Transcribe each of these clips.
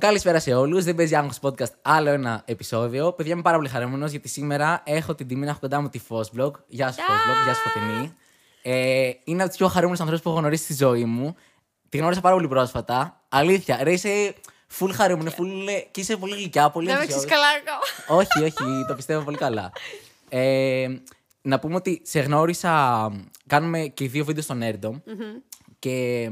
Καλησπέρα σε όλους. Δεν παίζει άγχος podcast άλλο ένα επεισόδιο. Παιδιά, είμαι πάρα πολύ χαρούμενος γιατί σήμερα έχω την τιμή να έχω κοντά μου τη Fosblog. Γεια σου, Fosblog. Γεια σου, Φωτεινή. Ε, είναι από τους πιο χαρούμενους ανθρώπους που έχω γνωρίσει στη ζωή μου. Τη γνώρισα πάρα πολύ πρόσφατα. Αλήθεια, ρε είσαι full χαρούμενος, full... και είσαι πολύ γλυκιά, πολύ Δεν με ξέρει καλά ακόμα. όχι, όχι, το πιστεύω πολύ καλά. Ε, να πούμε ότι σε γνώρισα. Κάνουμε και δύο βίντεο στο Nerdom. Και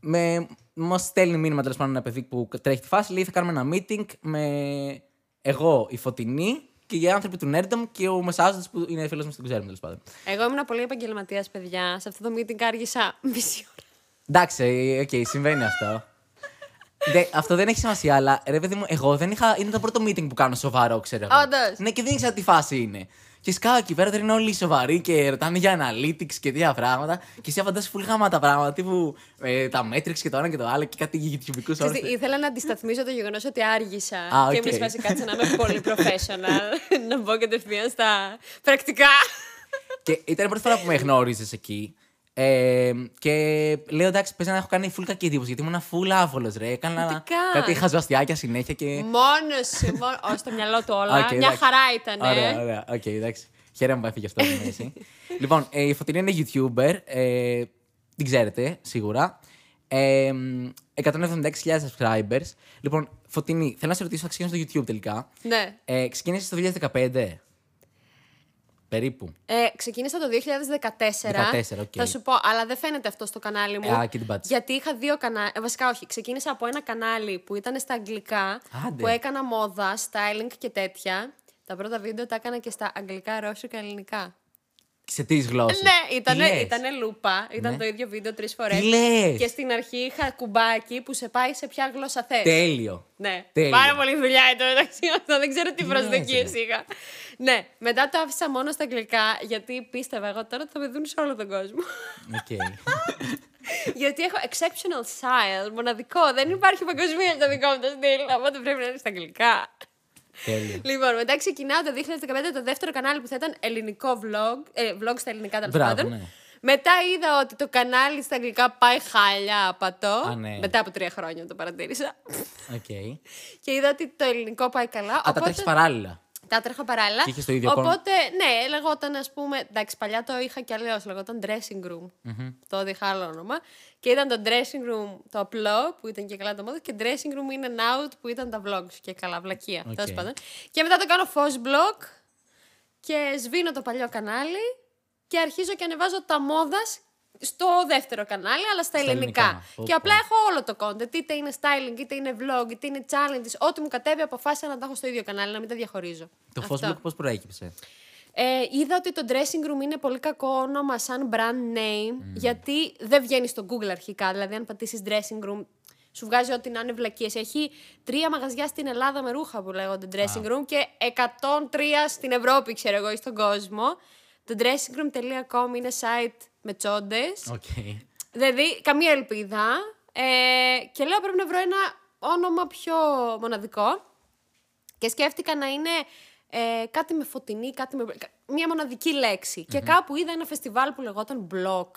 με, μας στέλνει μήνυμα τέλος πάντων ένα παιδί που τρέχει τη φάση. Λέει θα κάνουμε ένα meeting με εγώ, η Φωτεινή και οι άνθρωποι του Nerdom και ο Μεσάζοντας που είναι φίλος μας, τον ξέρουμε τέλος πάντων. Εγώ ήμουν πολύ επαγγελματίας, παιδιά. Σε αυτό το meeting άργησα μισή ώρα. Εντάξει, οκ, συμβαίνει αυτό. Δε, αυτό δεν έχει σημασία, αλλά ρε παιδί μου, εγώ δεν είχα. Είναι το πρώτο meeting που κάνω σοβαρό, ξέρω εγώ. Όντως. Ναι, και δεν ήξερα τι φάση είναι. Και σκάω εκεί πέρα, δεν είναι όλοι σοβαροί και ρωτάνε για analytics και τέτοια πράγματα. Και εσύ φαντάζει full γαμάτα πράγματα, τύπου ε, τα metrics και το ένα και το άλλο και κάτι YouTube όρους. Ξέρεις τι, Ήθελα να αντισταθμίσω το γεγονός ότι άργησα. Α, Και οκ. εμείς βασικά κάτσε να είμαι πολύ professional. να μπω κατευθείαν στα πρακτικά. και ήταν η πρώτη φορά που με γνώριζες εκεί. Ε, και λέω εντάξει, παίζει να έχω κάνει full κακή εντύπωση γιατί ήμουν full άβολος, ρε. Έκανα Ειδικά. κάτι χαζοαστειάκια συνέχεια και. Μόνος σου. μόνο- Ω, στο μυαλό του όλα. Οκ, Μια εντάξει. χαρά ήταν. Ωραία, ωραία. Οκ, εντάξει. Χαίρομαι που έφυγε αυτό από τη μέση. λοιπόν, ε, η Φωτεινή είναι YouTuber. Ε, την ξέρετε, σίγουρα. Ε, 176.000 subscribers. Λοιπόν, Φωτεινή, θέλω να σε ρωτήσω, θα ξεκινήσω στο YouTube τελικά. Ναι. Ε, ξεκίνησες το 2015. Περίπου. Ε, ξεκίνησα το 2014. 14, οκ. Θα σου πω, αλλά δεν φαίνεται αυτό στο κανάλι μου. Ε, α, και την πάτησα. γιατί είχα δύο κανάλια. Ε, βασικά, όχι. Ξεκίνησα από ένα κανάλι που ήταν στα αγγλικά. Άντε. Που έκανα μόδα, styling και τέτοια. Τα πρώτα βίντεο τα έκανα και στα αγγλικά, ρώσικα, ελληνικά. Σε τρεις γλώσσες. Ναι, ήτανε, ήτανε λούπα. Ήταν Ναι. το ίδιο βίντεο τρεις φορές. Τι λες; Και στην αρχή είχα κουμπάκι που σε πάει σε ποια γλώσσα θες. Τέλειο. Ναι. Τέλειο. Πάρα πολύ δουλειά εδώ μεταξύ αυτό. Δεν ξέρω τι Τι προσδοκίες λες, ρε. είχα. Ναι. Μετά το άφησα μόνο στα αγγλικά γιατί πίστευα εγώ τώρα ότι θα με δουν σε όλο τον κόσμο. Οκ. γιατί έχω exceptional style, μοναδικό. Δεν υπάρχει παγκοσμίως το δικό μου το στυλ. Οπότε πρέπει να είναι στα αγγλικά. Τέλειο. Λοιπόν, μετά ξεκινάω το 2015 το δεύτερο κανάλι που θα ήταν ελληνικό vlog. Ε, vlog στα ελληνικά τέλος Μπράβο, πάντων. ναι. Μετά είδα ότι το κανάλι στα αγγλικά πάει χάλια άπατο. Α, ναι. Μετά από τρία χρόνια το παρατήρησα. Οκ. και είδα ότι το ελληνικό πάει καλά. Α, τα τρέχεις παράλληλα. Τα έτρεχα παράλληλα. Και είχες το ίδιο Οπότε, ναι, λεγόταν, ας πούμε. Εντάξει, παλιά το είχα κι αλλιώς. Λεγόταν dressing room. Το είχα άλλο όνομα. Και ήταν το dressing room το απλό, που ήταν και καλά το μόδι. Και dressing room in and out, που ήταν τα vlogs. Και καλά, βλακεία. Οκ. Τέλος πάντων. Και μετά το κάνω fos blog. Και σβήνω το παλιό κανάλι. Και αρχίζω και ανεβάζω τα μόδας στο δεύτερο κανάλι, αλλά στα, Στα ελληνικά. ελληνικά. Πω, Και πω. απλά έχω όλο το content. Είτε είναι styling, είτε είναι vlog, είτε είναι challenges. Ό,τι μου κατέβει, αποφάσισα να τα έχω στο ίδιο κανάλι, να μην τα διαχωρίζω. Το Αυτό. Facebook πώς προέκυψε; Ε, είδα ότι το dressing room είναι πολύ κακό όνομα σαν brand name, γιατί δεν βγαίνει στο Google αρχικά. Δηλαδή, αν πατήσεις dressing room, σου βγάζει ό,τι να είναι βλακείες. Έχει τρία μαγαζιά στην Ελλάδα με ρούχα που λέγονται dressing room και 103 στην Ευρώπη, ξέρω εγώ, ή στον κόσμο. Το dressingroom.com είναι site με τσόντες. Οκ. Δηλαδή, καμία ελπίδα. Ε, και λέω πρέπει να βρω ένα όνομα πιο μοναδικό. Και σκέφτηκα να είναι ε, κάτι με Φωτεινή, κάτι με... Μια μοναδική λέξη. Και κάπου είδα ένα φεστιβάλ που λεγόταν Bloque.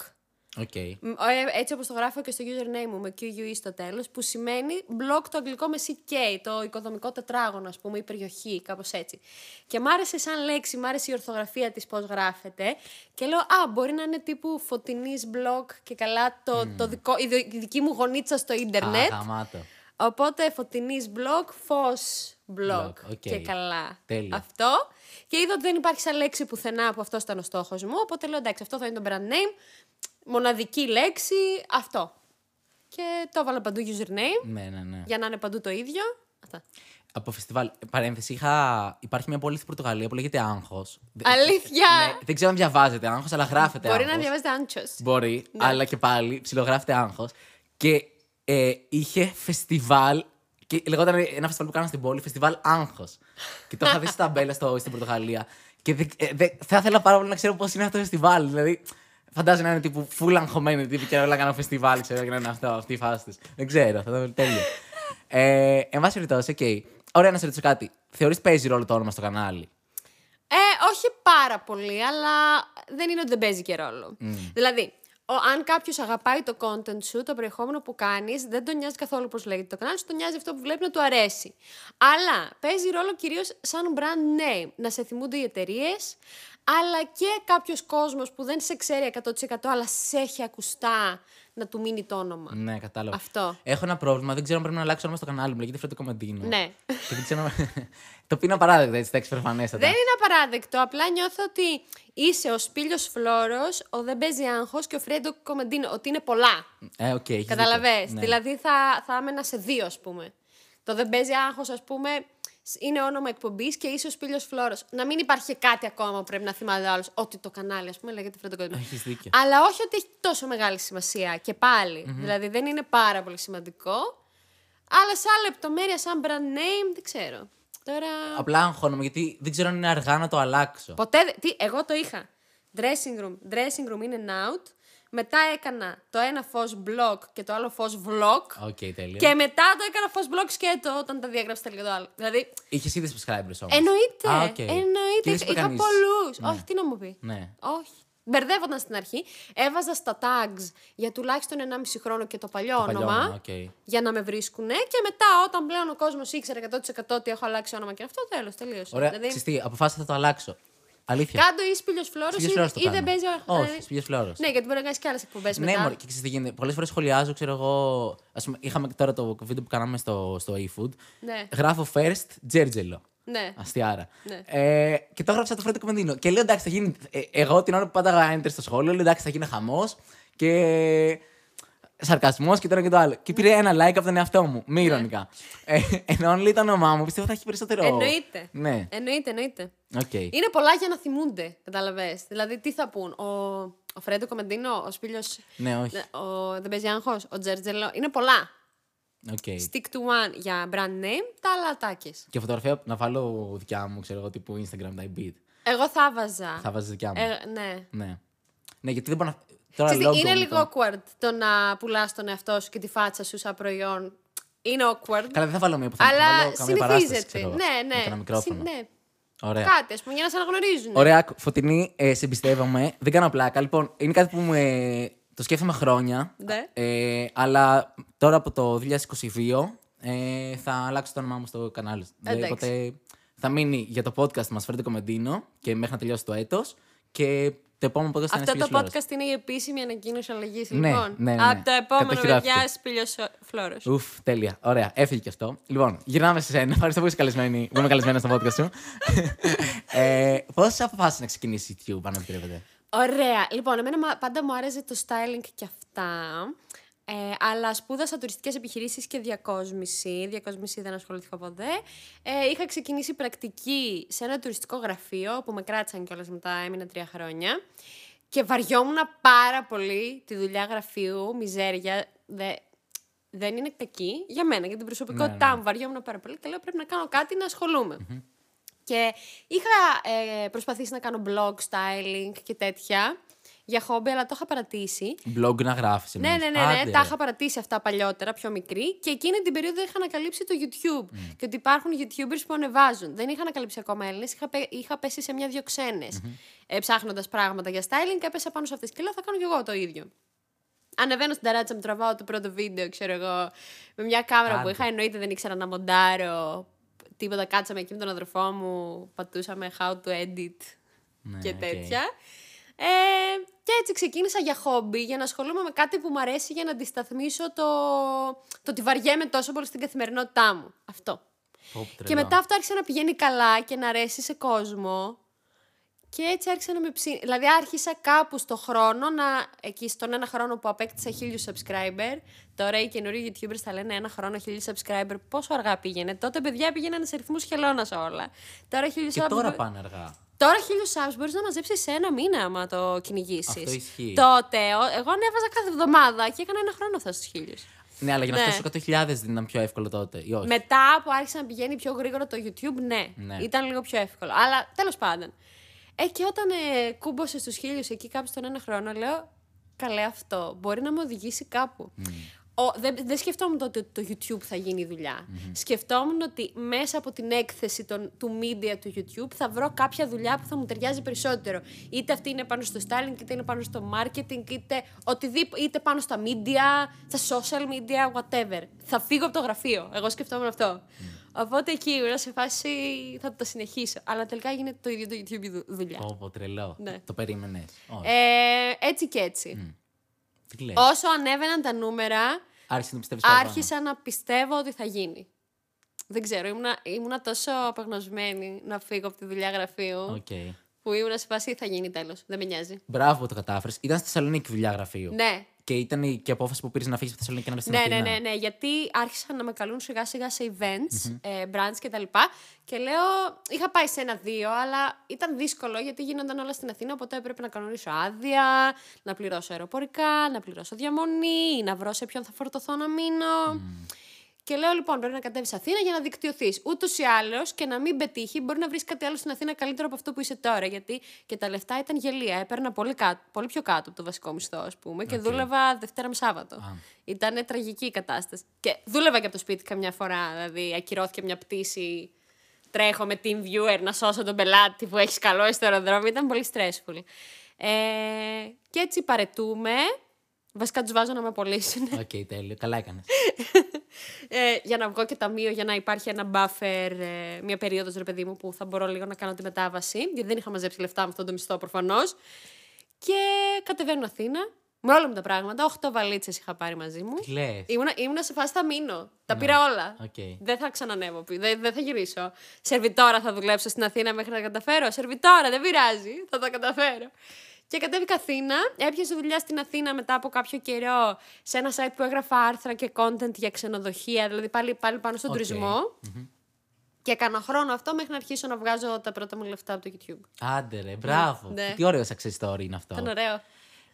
Οκ. Μ, ε, Έτσι όπως το γράφω και στο username μου με QUE στο τέλος, που σημαίνει block το αγγλικό με CK, το οικοδομικό τετράγωνο, ας πούμε, η περιοχή, κάπως έτσι. Και μ' άρεσε σαν λέξη, μ' άρεσε η ορθογραφία της πώς γράφεται. Και λέω, α, μπορεί να είναι τύπου Φωτεινής bloque και καλά το, το δικό, η, δι- η δική μου γωνίτσα στο ίντερνετ. Α, γαμάτο. Οπότε Φωτεινής bloque, Φως bloque. Bloque, OK. Και καλά. Τέλεια. Αυτό. Και είδα ότι δεν υπάρχει σαν λέξη πουθενά που αυτό ήταν ο στόχος μου. Οπότε λέω εντάξει, αυτό θα είναι το brand name. Μοναδική λέξη, αυτό. Και το έβαλα παντού username Ναι, ναι, ναι. για να είναι παντού το ίδιο. Αυτά. Από φεστιβάλ. Παρένθεση, είχα... υπάρχει μια πόλη στη Πορτογαλία που λέγεται Άγχος. Αλήθεια! δεν ξέρω αν διαβάζεται Άγχος, αλλά γράφεται Μπορεί Άγχος. να διαβάζετε άντσο. Μπορεί, αλλά και πάλι ψιλογράφεται Άγχος. Και ε, είχε φεστιβάλ. Και λεγόταν ένα φεστιβάλ που κάνανε στην πόλη, φεστιβάλ Άγχος. και το είχα δει στα ταμπέλα στο, στην Πορτογαλία. Και δεν- ε, δεν- θα ήθελα πάρα πολύ να ξέρω πώς είναι αυτό το φεστιβάλ. Δηλαδή, φαντάζομαι να είναι τύπου full αγχωμένοι τύποι και όλα κάνω φεστιβάλ, ξέρω, και να είναι αυτό, αυτή η φάση της. Δεν ξέρω, θα ήταν τέλειο. ε, εν πάση περιπτώσει, οκ. Ωραία να σε ρωτήσω κάτι. Θεωρείς παίζει ρόλο το όνομα στο κανάλι; Ε, όχι πάρα πολύ, αλλά δεν είναι ότι δεν παίζει και ρόλο. Δηλαδή, ο, αν κάποιος αγαπάει το content σου, το περιεχόμενο που κάνεις, δεν τον νοιάζει καθόλου πώς λέγεται το κανάλι σου, τον νοιάζει αυτό που βλέπει να του αρέσει. Αλλά παίζει ρόλο κυρίως σαν brand name. Να σε θυμούνται οι εταιρείες, αλλά και κάποιος κόσμος που δεν σε ξέρει 100% αλλά σε έχει ακουστά να του μείνει το όνομα. Ναι, κατάλαβα. Αυτό. Έχω ένα πρόβλημα. Δεν ξέρω αν πρέπει να αλλάξω όνομα στο κανάλι μου. Λέγεται Φρέντο Κομεντίνο. Ναι. Και δεν ξέρω. το οποίο είναι απαράδεκτο έτσι, τα έξι προφανέστατα. Δεν είναι απαράδεκτο. Απλά νιώθω ότι είσαι ο Σπίλιος Φλόρο, ο Δεν παίζει άγχος και ο Φρέντο Κομεντίνο. Ότι είναι πολλά. Ε, οκ, έχεις Κατάλαβες. δίκιο. Ναι. Δηλαδή θα, θα έμενα σε δύο, ας πούμε. Το Δεν παίζει άγχος, ας πούμε, είναι όνομα εκπομπής και είσαι ο Σπίλιο Φλόρος. Να μην υπάρχει κάτι ακόμα που πρέπει να θυμάται άλλος. Ότι το κανάλι, ας πούμε, λέγεται Φρέντο Κομεντίνο. Έχεις δίκιο. Αλλά όχι ότι έχει τόσο μεγάλη σημασία. Και παλι Δηλαδή δεν είναι πάρα πολύ σημαντικό. Αλλά σαν λεπτομέρεια, σαν brand name, δεν ξέρω. Τώρα. Απλά αγχώνομαι γιατί δεν ξέρω αν είναι αργά να το αλλάξω. Ποτέ. δεν- Τι, εγώ το είχα. Dressing room. Dressing room in and out. Μετά έκανα το ένα Φως bloque και το άλλο Φως vlog. OK, τέλεια. Και μετά το έκανα Φως bloque σκέτο όταν το διέγραψα τελικά το άλλο. Δηλαδή, Είχες ήδη subscribers όμως. εννοείται. Α, οκ. Εννοείται. Και δεν είπε Είχα κανείς. πολλούς. Όχι, τι να μου πει. Ναι. Όχι. Μπερδεύονταν στην αρχή. Έβαζα στα tags για τουλάχιστον 1,5 χρόνο και το παλιό Το παλιό όνομα. όνομα, οκ. Για να με βρίσκουνε. Και μετά, όταν πλέον ο κόσμος ήξερε 100% ότι έχω αλλάξει όνομα και αυτό, τέλος, τελείωσε. Ωραία. Δηλαδή, Ξέρεις τι, αποφάσισα να το αλλάξω. Αλήθεια. κάντο ή σπήλιο φλόρος Σπήλιος ή, Φλόρος το ή δεν κάνω. παίζει ο Όχι, Σπήλιος Φλόρος. Ναι, γιατί μπορεί να κάνεις και άλλες εκπομπές Ναι, μετά. μωρέ, και ξέρεις τι γίνεται. Πολλές φορές σχολιάζω, ξέρω εγώ. Ας πούμε, είχαμε τώρα το βίντεο που κάναμε στο, στο eFood. Ναι. Γράφω first Τζέρτζελο. Ναι. Αστιάρα. Ναι. Ε, και το έγραψα το Φρέντο Κομεντίνο. Και λέω εντάξει, θα γίνει. ε, εγώ την ώρα που πάντα enter στο σχόλιο, λέω εντάξει, θα γίνει χαμός. Και. Σαρκασμός και το ένα και το άλλο. Και πήρε ένα like από τον εαυτό μου. Μη ηρωνικά. Ε, ενώ αν λέει το όνομά μου, πιστεύω θα έχει περισσότερο. Εννοείται. Ναι. Εννοείται, εννοείται. Οκ. Είναι πολλά για να θυμούνται, κατάλαβες. Δηλαδή, τι θα πουν; Ο, ο Φρέντο Κομεντίνο, ο Σπίλιο. Ναι, όχι. Ο Δεν παίζει άγχος, ο Τζέρτζελο. Είναι πολλά. OK. Stick to one για brand name, τα άλλα ατάκες. Και φωτογραφία να βάλω δικιά μου, ξέρω εγώ, τύπου Instagram, τα beat. Εγώ θα έβαζα. Θα βάζεις δικιά μου. Ε, ναι. Ναι. Ναι, γιατί δεν μπορώ να. Τώρα Ξέρεις τι, logo είναι μου λίγο το- awkward το να πουλάς τον εαυτό σου και τη φάτσα σου σαν προϊόν. Είναι awkward. Καλά, δεν θα βάλω μία που θα, θα αλλά βάλω καμία παράσταση. συνηθίζεται. ξέρω εγώ, Ναι, ναι. Με ένα μικρόφωνο. Συ- ναι. Ωραία. Κάτι, ας πούμε, για να σε αναγνωρίζουν. Ωραία, άκου, Φωτεινή, ε, σε εμπιστεύομαι. Δεν κάνω πλάκα. Λοιπόν, είναι κάτι που με, το σκέφτομαι χρόνια. Ναι. Ε, αλλά τώρα από το 2022 ε, θα αλλάξω το όνομά μου στο κανάλι. Εντάξει. Οπότε θα μείνει για το podcast μας Φρέντο Κομεντίνο και μέχρι να τελειώσει το έτος. Και το επόμενο podcast θα είναι Αυτό το Σπύρος Φλόρας. podcast είναι η επίσημη ανακοίνωση αλλαγής. Ναι, λοιπόν. ναι, ναι. Από το επόμενο Κατοχυρώθηκε. παιδιά Σπήλιο Φλόρο. Ουφ, τέλεια. Ωραία, έφυγε και αυτό. Λοιπόν, γυρνάμε σε σένα. Ευχαριστώ που είσαι καλεσμένη, που είμαι καλεσμένη στο podcast σου. ε, Πώς αποφάσισες να ξεκινήσεις YouTube, αν επιτρέπετε; Ωραία. Λοιπόν, εμένα μα- πάντα μου άρεσε το styling και αυτά. Ε, αλλά σπούδασα τουριστικές επιχειρήσεις και διακόσμηση. Διακόσμηση δεν ασχολήθηκα ποτέ. Ε, είχα ξεκινήσει πρακτική σε ένα τουριστικό γραφείο που με κράτησαν κιόλας μετά, έμεινα τρία χρόνια. Και βαριόμουν πάρα πολύ τη δουλειά γραφείου, μιζέρια. Δε, δεν είναι κακή για μένα, για την προσωπικότητά Ναι, ναι. μου. Βαριόμουν πάρα πολύ και λέω πρέπει να κάνω κάτι να ασχολούμαι. Και είχα ε, προσπαθήσει να κάνω blog styling και τέτοια για χόμπι, αλλά το είχα παρατήσει. Blog να γράφεις. Ναι, ναι, ναι, ναι, τα είχα παρατήσει αυτά παλιότερα, πιο μικρή. Και εκείνη την περίοδο είχα ανακαλύψει το YouTube. Και ότι υπάρχουν YouTubers που ανεβάζουν. Δεν είχα ανακαλύψει ακόμα Έλληνες. Είχα, πέ- είχα πέσει σε μια-δυο ξένες. Ε, Ψάχνοντας πράγματα για styling και έπεσα πάνω σε αυτές. Και λέω, θα κάνω κι εγώ το ίδιο. Ανεβαίνω στην ταράτσα μου, τραβάω το πρώτο βίντεο, ξέρω εγώ, με μια κάμερα που Άντε. είχα. Εννοείται δεν ήξερα να μοντάρω. Τίποτα, κάτσαμε εκεί με τον αδερφό μου, πατούσαμε how to edit Ναι, και οκ. τέτοια. Ε, και έτσι ξεκίνησα για χόμπι, για να ασχολούμαι με κάτι που μου αρέσει για να αντισταθμίσω το, το ότι βαριέμαι τόσο πολύ στην καθημερινότητά μου. Αυτό. Πω, Και τρελό. μετά αυτό άρχισε να πηγαίνει καλά και να αρέσει σε κόσμο. Και έτσι άρχισα να με ψήνει. Δηλαδή άρχισα κάπου στο χρόνο, να, εκεί στον ένα χρόνο που απέκτησα χίλιους subscriber. Τώρα οι καινούριοι YouTubers θα λένε ένα χρόνο χίλιους subscriber. Πόσο αργά πήγαινε. Τότε παιδιά πήγαιναν σε ρυθμούς χελώνας όλα. Τώρα χίλιους Και subs τώρα μπο- πάνε αργά. Τώρα χίλιους subs μπορείς να μαζέψεις σε ένα μήνα άμα το κυνηγήσεις. Αυτό ισχύει. Τότε ο- εγώ ανέβαζα κάθε εβδομάδα και έκανα ένα χρόνο αυτά στους χίλιους. Ναι, αλλά για να Ναι. φτάσω 100.000 δεν ήταν πιο εύκολο τότε. Ή όχι; Μετά που άρχισε να πηγαίνει πιο γρήγορα το YouTube, ναι, Ναι. ήταν λίγο πιο εύκολο. Αλλά τέλος πάντων. Ε, και όταν ε, κούμπωσε στους χίλιους εκεί κάπου στον ένα χρόνο, λέω. Καλέ αυτό. Μπορεί να με οδηγήσει κάπου. Ο, δεν, δεν σκεφτόμουν τότε ότι το YouTube θα γίνει η δουλειά. Σκεφτόμουν ότι μέσα από την έκθεση των, του media του YouTube θα βρω κάποια δουλειά που θα μου ταιριάζει περισσότερο. Είτε αυτή είναι πάνω στο styling, είτε είναι πάνω στο marketing, είτε, οτιδήποτε, είτε πάνω στα media, στα social media, whatever. Θα φύγω από το γραφείο. Εγώ σκεφτόμουν αυτό. Οπότε εκεί ήμουν σε φάση θα το συνεχίσω. Αλλά τελικά γίνεται το ίδιο το YouTube δου- δουλειά. Πω, πω, τρελό. Ναι. Το περίμενες. Ε, έτσι και έτσι. Τι λες; Όσο ανέβαιναν τα νούμερα, Άρχισε να πιστεύεις παραπάνω. άρχισα να πιστεύω ότι θα γίνει. Δεν ξέρω, ήμουνα, ήμουνα τόσο απεγνωσμένη να φύγω από τη δουλειά γραφείου Οκ. που ήμουνα σε φάση θα γίνει τέλος. Δεν με νοιάζει. Μπράβο που το κατάφερες. Ήταν στη Θεσσαλονίκη δουλειά γραφείου. Ναι. Και ήταν η- και η απόφαση που πήρες να φύγεις από τη Θεσσαλονίκη και να βρεις Ναι, στην ναι, Αθήνα. ναι, ναι, γιατί άρχισαν να με καλούν σιγά σιγά σε events, ε, brands και τα λοιπά. Και λέω, είχα πάει σε ένα-δύο, αλλά ήταν δύσκολο γιατί γίνονταν όλα στην Αθήνα, οπότε έπρεπε να κανονίσω άδεια, να πληρώσω αεροπορικά, να πληρώσω διαμονή, να βρω σε ποιον θα φορτωθώ να μείνω. Και λέω λοιπόν, πρέπει να κατέβεις Αθήνα για να δικτυωθείς. Ούτως ή άλλως και να μην πετύχει, μπορεί να βρεις κάτι άλλο στην Αθήνα καλύτερο από αυτό που είσαι τώρα. Γιατί και τα λεφτά ήταν γελία. Έπαιρνα πολύ, κάτω, πολύ πιο κάτω από το βασικό μισθό, ας πούμε, και δούλευα Δευτέρα με Σάββατο. Ήταν τραγική η κατάσταση. Και δούλευα και από το σπίτι καμιά φορά. Δηλαδή, ακυρώθηκε μια πτήση. Τρέχω με team viewer να σώσω τον πελάτη που έχει κολλήσει στο αεροδρόμιο. Ήταν πολύ stressful. Ε, και έτσι παραιτούμαι. Βασικά τους βάζω να με απολύσουν. Οκ, τέλειο. Καλά έκανες. Ε, για να βγω και ταμείο, για να υπάρχει ένα buffer, ε, μια περίοδος, ρε παιδί μου, που θα μπορώ λίγο να κάνω τη μετάβαση. Γιατί δεν είχα μαζέψει λεφτά με αυτό το μισθό προφανώς. Και κατεβαίνω Αθήνα, με όλα μου τα πράγματα. Οχτώ βαλίτσες είχα πάρει μαζί μου. Τι λες; Ήμουνα, ήμουνα σε φάση θα μείνω. Τα πήρα όλα. Οκ. Δεν θα ξανανέβω. πι- Δεν, δεν θα γυρίσω. Σερβιτόρα θα δουλέψω στην Αθήνα μέχρι να τα καταφέρω. Σερβιτόρα, δεν πειράζει. Θα τα καταφέρω. Και κατέβηκα Αθήνα. Έπιασα δουλειά στην Αθήνα μετά από κάποιο καιρό σε ένα site που έγραφα άρθρα και content για ξενοδοχεία. Δηλαδή πάλι, πάλι πάνω στον Οκ. τουρισμό. Και έκανα χρόνια αυτό μέχρι να αρχίσω να βγάζω τα πρώτα μου λεφτά από το YouTube. Άντε ρε, μπράβο. Ναι. Τι ωραίο success story είναι αυτό. Ήταν ωραίο.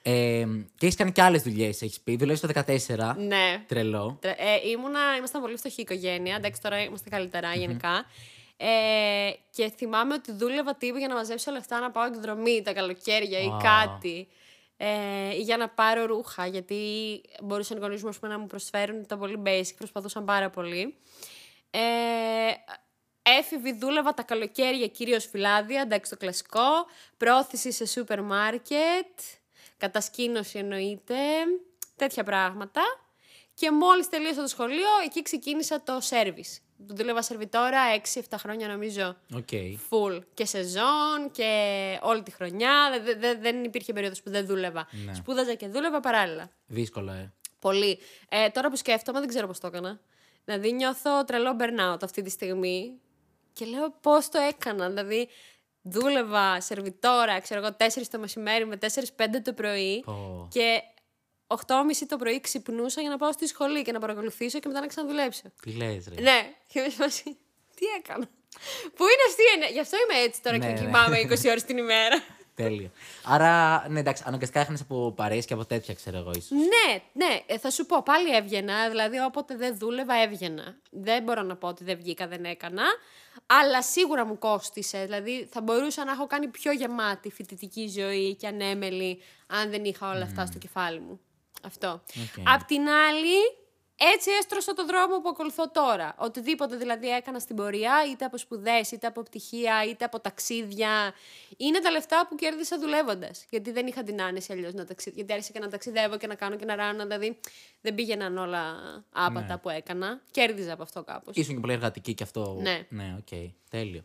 Ε, και έχεις κάνει και άλλες δουλειές, έχεις πει. Δουλεύεις το 14. Ναι. Τρελό. Τρε- Ε, ήμουνα, ήμασταν πολύ φτωχή οικογένεια. Εντάξει, τώρα είμαστε καλύτερα γενικά. Ε, και θυμάμαι ότι δούλευα τύπου για να μαζέψω λεφτά να πάω εκδρομή τα καλοκαίρια ή Wow. κάτι. Ε, ή για να πάρω ρούχα, γιατί μπορούσαν οι γονείς μου ας πούμε, να μου προσφέρουν, ήταν πολύ basic, προσπαθούσαν πάρα πολύ. Ε, έφηβη δούλευα τα καλοκαίρια κυρίως φυλάδια, εντάξει το κλασικό, προώθηση σε σούπερ μάρκετ, κατασκήνωση εννοείται, τέτοια πράγματα. Και μόλις τελείωσα το σχολείο, εκεί ξεκίνησα το service. Δούλευα σερβιτόρα 6-7 χρόνια νομίζω. Οκ. Full και σεζόν και όλη τη χρονιά. Δε- δε- δεν υπήρχε περίοδος που δεν δούλευα. Ναι. Σπούδαζα και δούλευα παράλληλα. Δύσκολο, ε. Πολύ. Ε, τώρα που σκέφτομαι, δεν ξέρω πώς το έκανα. Δηλαδή, νιώθω τρελό burnout αυτή τη στιγμή. Και λέω πώς το έκανα. Δηλαδή, δούλευα σερβιτόρα, ξέρω εγώ, 4 το μεσημέρι με 4-5 το πρωί. Πω. Και 8.30 το πρωί ξυπνούσα για να πάω στη σχολή και να παρακολουθήσω και μετά να ξαναδουλέψω. Τι λες, ρε. Ναι, και με φάση, τι έκανα; Πού είναι αυτή η ενέργεια; Γι' αυτό είμαι έτσι τώρα Ναι, και ναι. κοιμάμαι 20 ώρες την ημέρα. Τέλειο. Άρα, ναι, εντάξει, αναγκαστικά έχανες από παρέες και από τέτοια, ξέρω εγώ, ίσως. Ναι, ναι, ε, θα σου πω, πάλι έβγαινα. Δηλαδή, όποτε δεν δούλευα, έβγαινα. Δεν μπορώ να πω ότι δεν βγήκα, δεν έκανα. Αλλά σίγουρα μου κόστησε. Δηλαδή, θα μπορούσα να έχω κάνει πιο γεμάτη φοιτητική ζωή και ανέμελη, αν δεν είχα όλα αυτά στο κεφάλι μου. Αυτό. Οκ. Απ' την άλλη, έτσι έστρωσα το δρόμο που ακολουθώ τώρα. Οτιδήποτε δηλαδή έκανα στην πορεία, είτε από σπουδές, είτε από πτυχία, είτε από ταξίδια. Είναι τα λεφτά που κέρδισα δουλεύοντας. Γιατί δεν είχα την άνεση αλλιώς να ταξιδεύω. Γιατί άρχισα και να ταξιδεύω και να κάνω και δεράνω. Δηλαδή δεν πήγαιναν όλα άπατα Ναι. που έκανα. Κέρδιζα από αυτό κάπως. Ήσουν και πολύ εργατική και αυτό. Ναι. Ναι, οκ. Τέλειο.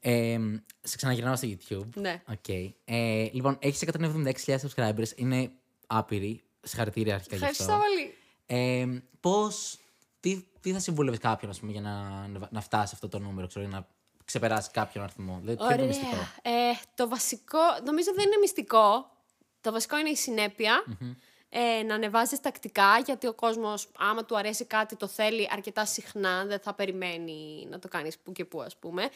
Ε, σε ξαναγυρνάω στο YouTube. Ναι. Οκ. Ε, λοιπόν, έχεις 176.000 subscribers. Είναι άπειροι. Συγχαρητήρια αρχικά γι' αυτό. Ευχαριστώ πολύ. Ε, Πώς. Τι, τι θα συμβούλευες κάποιον, ας πούμε, για να, να φτάσει αυτό το νούμερο, ξέρω, για να ξεπεράσει κάποιον αριθμό; Δηλαδή, ποιο είναι το μυστικό. Ε, το βασικό, νομίζω δεν είναι μυστικό. Το βασικό είναι η συνέπεια. Ε, να ανεβάζεις τακτικά, γιατί ο κόσμος, άμα του αρέσει κάτι, το θέλει αρκετά συχνά, δεν θα περιμένει να το κάνεις που και που, ας πούμε.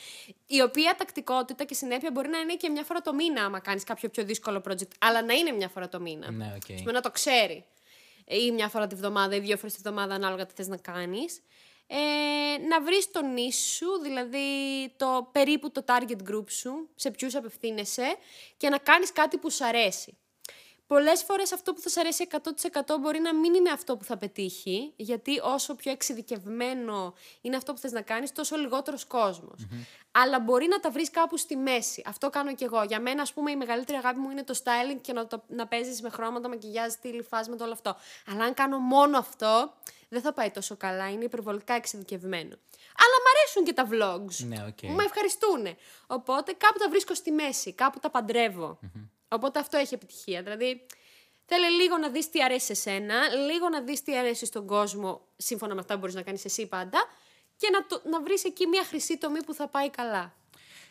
Η οποία τακτικότητα και συνέπεια μπορεί να είναι και μια φορά το μήνα, άμα κάνεις κάποιο πιο δύσκολο project, αλλά να είναι μια φορά το μήνα. Ναι, οκ. Ας πούμε, να το ξέρει. Ή μια φορά τη βδομάδα ή δύο φορές τη βδομάδα, ανάλογα τι θες να κάνεις. Ε, να βρεις τον νης σου, δηλαδή το περίπου το target group σου, σε ποιους απευθύνεσαι και να κάνεις κάτι που σου αρέσει. Πολλές φορές αυτό που θα σε αρέσει 100% μπορεί να μην είναι αυτό που θα πετύχει, γιατί όσο πιο εξειδικευμένο είναι αυτό που θες να κάνεις, τόσο λιγότερος Αλλά μπορεί να τα βρεις κάπου στη μέση. Αυτό κάνω κι εγώ. Για μένα, ας πούμε, η μεγαλύτερη αγάπη μου είναι το styling και να, το, να παίζεις με χρώματα, μακιγιάζ, στυλ, φάσματα, όλο αυτό. Αλλά αν κάνω μόνο αυτό, δεν θα πάει τόσο καλά. Είναι υπερβολικά εξειδικευμένο. Αλλά μ' αρέσουν και τα vlogs. Ναι, οκ. Με ευχαριστούν. Οπότε κάπου τα βρίσκω στη μέση, κάπου τα παντρεύω. Οπότε αυτό έχει επιτυχία. Δηλαδή, θέλει λίγο να δεις τι αρέσει σε σένα, λίγο να δεις τι αρέσει στον κόσμο, σύμφωνα με αυτά που μπορείς να κάνεις εσύ πάντα, και να, το, να βρεις εκεί μια χρυσή τομή που θα πάει καλά.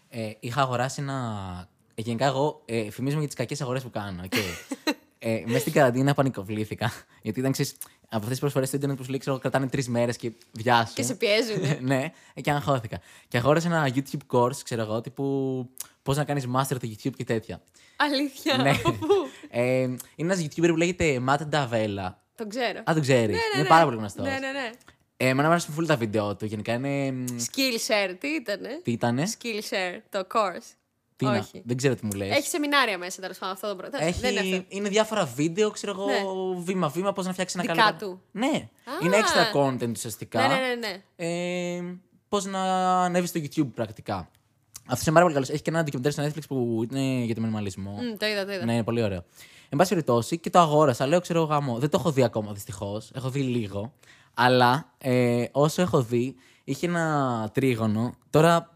Ε, είχα αγοράσει ένα. ε, Γενικά, εγώ ε, φημίζομαι για τις κακές αγορές που κάνω. Και, ε, μέσα στην καραντίνα πανικοβλήθηκα. Γιατί ήταν ξέρεις, από αυτές τις προσφορέ στο Ιντερνετ που σου λέει, ξέρω, κρατάνε τρεις μέρες και βιάσου. Και σε πιέζουν. ναι, ε, και αγχώθηκα. Και αγόρασα ένα YouTube course, ξέρω εγώ, τύπου πώς να κάνεις master το YouTube και τέτοια. Αλήθεια. ναι. Από πού; ε, είναι ένας YouTuber που λέγεται Matt Davella. Τον ξέρω. Α, τον ξέρεις. Ναι, ναι, είναι ναι. πάρα πολύ γνωστός. Ναι, ναι, ναι. Ε, εμένα μου αρέσουν πολύ τα βίντεο του. Γενικά είναι. μ, Skillshare, τι ήτανε; Τι ήτανε; Skillshare, το course. Τι να- Όχι. Δεν ξέρω τι μου λες. Έχει σεμινάρια μέσα, τέλος πάντων, αυτό το πρώτο. Έχει, Δεν είναι αυτό. είναι διάφορα βίντεο, ξέρω εγώ, Ναι. βήμα-βήμα, πώς να φτιάξει ένα Δικά καλό. του. Ναι. Α. Είναι extra content ουσιαστικά. Ναι, ναι, ναι. ναι. Ε, πώς να ανέβεις στο YouTube πρακτικά. Αυτό είναι πάρα πολύ καλός. Έχει και ένα ντοκιμαντέρ στο Netflix που είναι για το μινιμαλισμό. Μμ, το είδα, το είδα. Ναι, είναι πολύ ωραίο. Εν πάση περιπτώσει και το αγόρασα. Λέω, ξέρω γάμο. Δεν το έχω δει ακόμα δυστυχώς. Έχω δει λίγο. Αλλά ε, όσο έχω δει, είχε ένα τρίγωνο. Τώρα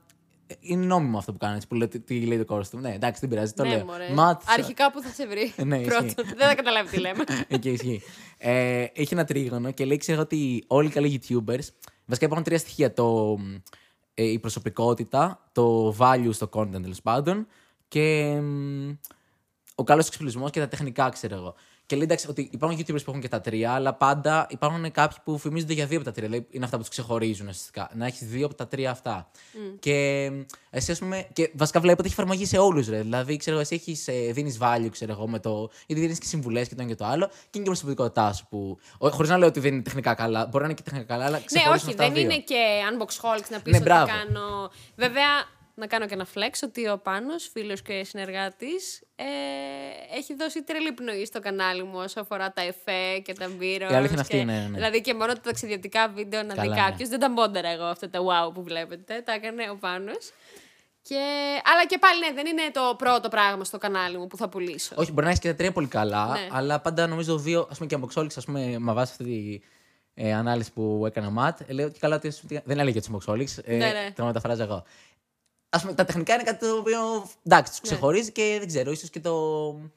ε, είναι νόμιμο αυτό που κάνει. Που λέει, τι, τι λέει το course του. Ναι, εντάξει, δεν πειράζει. Το ναι, λέω. μωρέ. Maths- Αρχικά που θα σε βρει. Ναι, ισχύει. Πρώτον. Δεν θα καταλάβει τι λέμε. Εκεί ισχύει. Ε, έχει ένα τρίγωνο και λέει, ξέρω ότι όλοι οι καλοί YouTubers. Βασικά υπάρχουν τρία στοιχεία. Το, ε, η προσωπικότητα, το value στο content τέλος πάντων και μ, ο καλός εξοπλισμός και τα τεχνικά, ξέρω εγώ. Και λέει εντάξει ότι υπάρχουν YouTubers που έχουν και τα τρία, αλλά πάντα υπάρχουν κάποιοι που φημίζονται για δύο από τα τρία. Δηλαδή είναι αυτά που τους ξεχωρίζουν ουσιαστικά. Να έχεις δύο από τα τρία αυτά. Και μ, εσύ, ας πούμε, και βασικά βλέπω ότι έχει εφαρμογή σε όλους. Δηλαδή, ξέρω, εσύ έχεις, ε, δίνεις value, ξέρω εγώ, με το. γιατί δίνεις και συμβουλές και το ένα και το άλλο. Και είναι και η προσωπικότητά σου που. Χωρίς να λέω ότι δεν είναι τεχνικά καλά. Μπορεί να είναι και τεχνικά καλά, αλλά ναι, ξεχωρίζουν όχι, αυτά δεν δύο. είναι και unboxholics να πεις Ναι, ότι μπράβο. κάνω. Βέβαια, να κάνω και ένα flex ότι ο Πάνος, φίλος και συνεργάτης, ε, έχει δώσει τρελή πνοή στο κανάλι μου όσο αφορά τα εφέ και τα μπύρος. Η αλήθεια είναι αυτή, ναι, ναι, ναι. Δηλαδή και μόνο τα ταξιδιωτικά βίντεο να Καλά, δει ναι. κάποιος. Δεν τα μπόντερα εγώ αυτά τα wow που βλέπετε. Τα έκανε ο Πάνος. Και... Αλλά και πάλι ναι, δεν είναι το πρώτο πράγμα στο κανάλι μου που θα πουλήσω. Όχι, μπορεί να έχεις και τα τρία πολύ καλά, Ναι. αλλά πάντα νομίζω δύο, ας πούμε και Amboxolics, ας πούμε, με βάση αυτή τη ε, ανάλυση που έκανα ματ, ε, λέω και καλά ότι ας πούμε, δεν έλεγε για του Amboxolics, ε, Ναι, ναι. το μεταφράζω εγώ. Α πούμε, τα τεχνικά είναι κάτι το οποίο εντάξει, Ναι. του ξεχωρίζει και δεν ξέρω, ίσως και, το...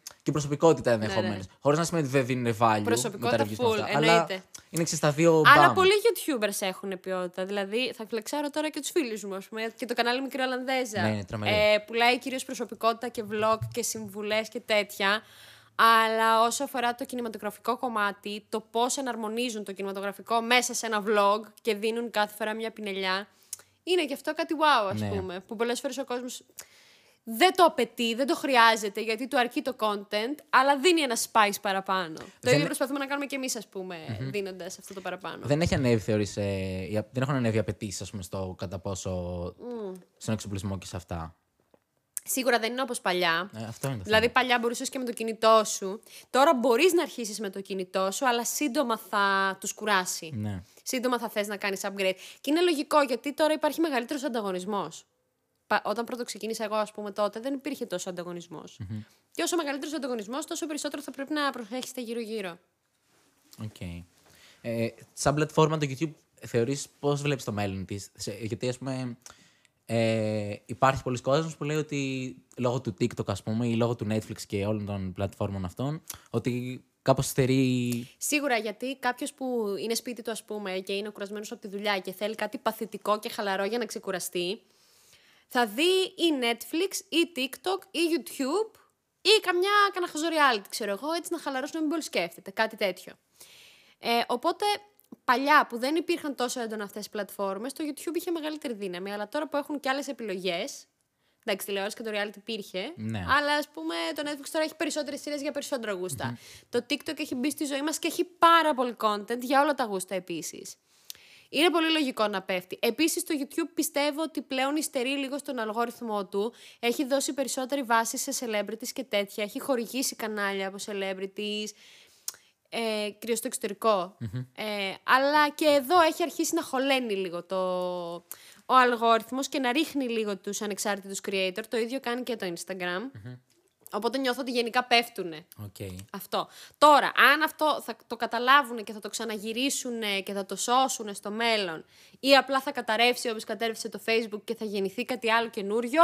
και η προσωπικότητα ενδεχομένω. ναι. Χωρίς να σημαίνει ότι δεν δίνουν value. Προσωπικότητα με τα reviews και full, αυτά, Αλλά εννοείται. είναι ξέρεις, τα δύο Αλλά μπαμ. πολλοί YouTubers έχουν ποιότητα. Δηλαδή, θα φλεξάρω τώρα και τους φίλους μου, ας πούμε, και το κανάλι Μικρή Ολλανδέζα. Ναι, είναι τρομερή. ε, πουλάει κυρίως προσωπικότητα και vlog και συμβουλές και τέτοια. Αλλά όσο αφορά το κινηματογραφικό κομμάτι, το πώς εναρμονίζουν το κινηματογραφικό μέσα σε ένα vlog και δίνουν κάθε φορά μια πινελιά, είναι και αυτό κάτι wow, ας Ναι. πούμε. Που πολλές φορές ο κόσμος δεν το απαιτεί, δεν το χρειάζεται γιατί του αρκεί το content, αλλά δίνει ένα spice παραπάνω. Το Δεν- ίδιο προσπαθούμε να κάνουμε και εμείς, ας πούμε, δίνοντας αυτό το παραπάνω. Δεν έχει ανέβει, θεωρείς, ε, οι απ- δεν έχουν ανέβει απαιτήσεις, ας πούμε, στο κατά πόσο. στον εξοπλισμό και σε αυτά. Σίγουρα δεν είναι όπως παλιά. Ε, αυτό είναι το Δηλαδή, παλιά μπορούσες και με το κινητό σου. Τώρα μπορείς να αρχίσεις με το κινητό σου, αλλά σύντομα θα τους κουράσεις. θέμα. Ναι. Σύντομα θα θες να κάνεις upgrade. Και είναι λογικό γιατί τώρα υπάρχει μεγαλύτερος ανταγωνισμός. Όταν πρώτο ξεκίνησα εγώ, ας πούμε, τότε δεν υπήρχε τόσο ανταγωνισμός. Και όσο μεγαλύτερος ανταγωνισμός, τόσο περισσότερο θα πρέπει να προσέχεις γύρω-γύρω. Οκ. Ε, σαν πλατφόρμα το YouTube θεωρείς πώς βλέπεις το μέλλον της; Σε- γιατί ας πούμε ε, υπάρχει πολλοί κόσμος που λέει ότι λόγω του TikTok ας πούμε ή λόγω του Netflix και όλων των πλατφόρμων αυτών ότι κάπως στερεί... Σίγουρα γιατί κάποιος που είναι σπίτι του, ας πούμε, και είναι κουρασμένος από τη δουλειά και θέλει κάτι παθητικό και χαλαρό για να ξεκουραστεί, θα δει ή Netflix ή TikTok ή YouTube ή καμιά κανένα χαζό reality, ξέρω εγώ, έτσι να χαλαρώσει να μην πολύ σκέφτεται. Κάτι τέτοιο. Ε, οπότε παλιά που δεν υπήρχαν τόσο έντονα αυτές οι πλατφόρμες, το YouTube είχε μεγαλύτερη δύναμη. Αλλά τώρα που έχουν και άλλες επιλογές. Εντάξει, τηλεόραση και το reality υπήρχε. Ναι. Αλλά ας πούμε το Netflix τώρα έχει περισσότερες σειρές για περισσότερα γούστα. Το TikTok έχει μπει στη ζωή μας και έχει πάρα πολύ content για όλα τα γούστα επίσης. Είναι πολύ λογικό να πέφτει. Επίσης, το YouTube πιστεύω ότι πλέον υστερεί λίγο στον αλγόριθμό του. Έχει δώσει περισσότερη βάση σε celebrities και τέτοια. Έχει χορηγήσει κανάλια από celebrities. Ε, κυρίως στο εξωτερικό Ε, αλλά και εδώ έχει αρχίσει να χωλαίνει λίγο το, ο αλγόριθμος και να ρίχνει λίγο τους ανεξάρτητους creator. Το ίδιο κάνει και το Instagram. Οπότε νιώθω ότι γενικά πέφτουν. Οκ. Αυτό. Τώρα, αν αυτό θα το καταλάβουν και θα το ξαναγυρίσουν και θα το σώσουν στο μέλλον ή απλά θα καταρρεύσει όπως κατέρρευσε το Facebook και θα γεννηθεί κάτι άλλο καινούριο,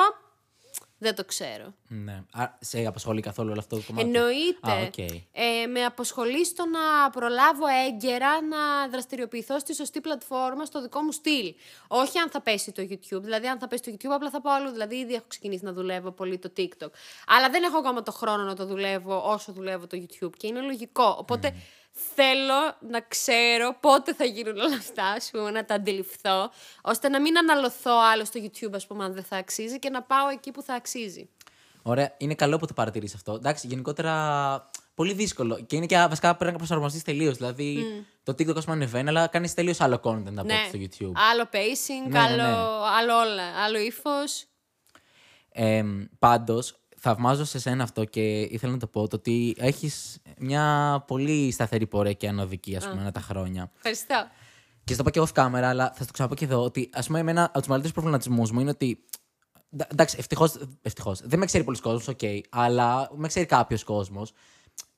δεν το ξέρω. Ναι. Α, σε απασχολεί καθόλου όλο αυτό το κομμάτι; Εννοείται. Α, οκ. ε, με απασχολεί στο να προλάβω έγκαιρα να δραστηριοποιηθώ στη σωστή πλατφόρμα στο δικό μου στυλ. Όχι αν θα πέσει το YouTube. Δηλαδή, αν θα πέσει το YouTube, απλά θα πάω αλλού. Δηλαδή, ήδη έχω ξεκινήσει να δουλεύω πολύ το TikTok. Αλλά δεν έχω ακόμα το χρόνο να το δουλεύω όσο δουλεύω το YouTube. Και είναι λογικό. Οπότε θέλω να ξέρω πότε θα γίνουν όλα αυτά, ας πούμε, να τα αντιληφθώ, ώστε να μην αναλωθώ άλλο στο YouTube, ας πούμε, αν δεν θα αξίζει και να πάω εκεί που θα αξίζει. Ωραία. Είναι καλό που το παρατηρείς αυτό. Εντάξει, γενικότερα πολύ δύσκολο. Και είναι και βασικά πρέπει να προσαρμοστείς τελείως. Δηλαδή, το TikTok ας πούμε ανεβαίνει, αλλά κάνεις τελείως άλλο content από ό,τι στο YouTube. Άλλο pacing, Ναι, ναι, άλλο, ναι. άλλο όλα. Άλλο ύφος. Ε, Πάντως, θαυμάζω σε σένα αυτό και ήθελα να το πω το ότι έχεις μια πολύ σταθερή πορεία και ανωδική, ας πούμε, ένα τα χρόνια. Ευχαριστώ. Και στο πω και off camera, αλλά θα το ξαναπώ και εδώ, ότι ας πούμε, εμένα από τους μεγαλύτερους προβληματισμούς μου είναι ότι. ντα- Εντάξει, ευτυχώς. Ευτυχώς, δεν με ξέρει πολλοί κόσμος, οκ, αλλά με ξέρει κάποιος κόσμος.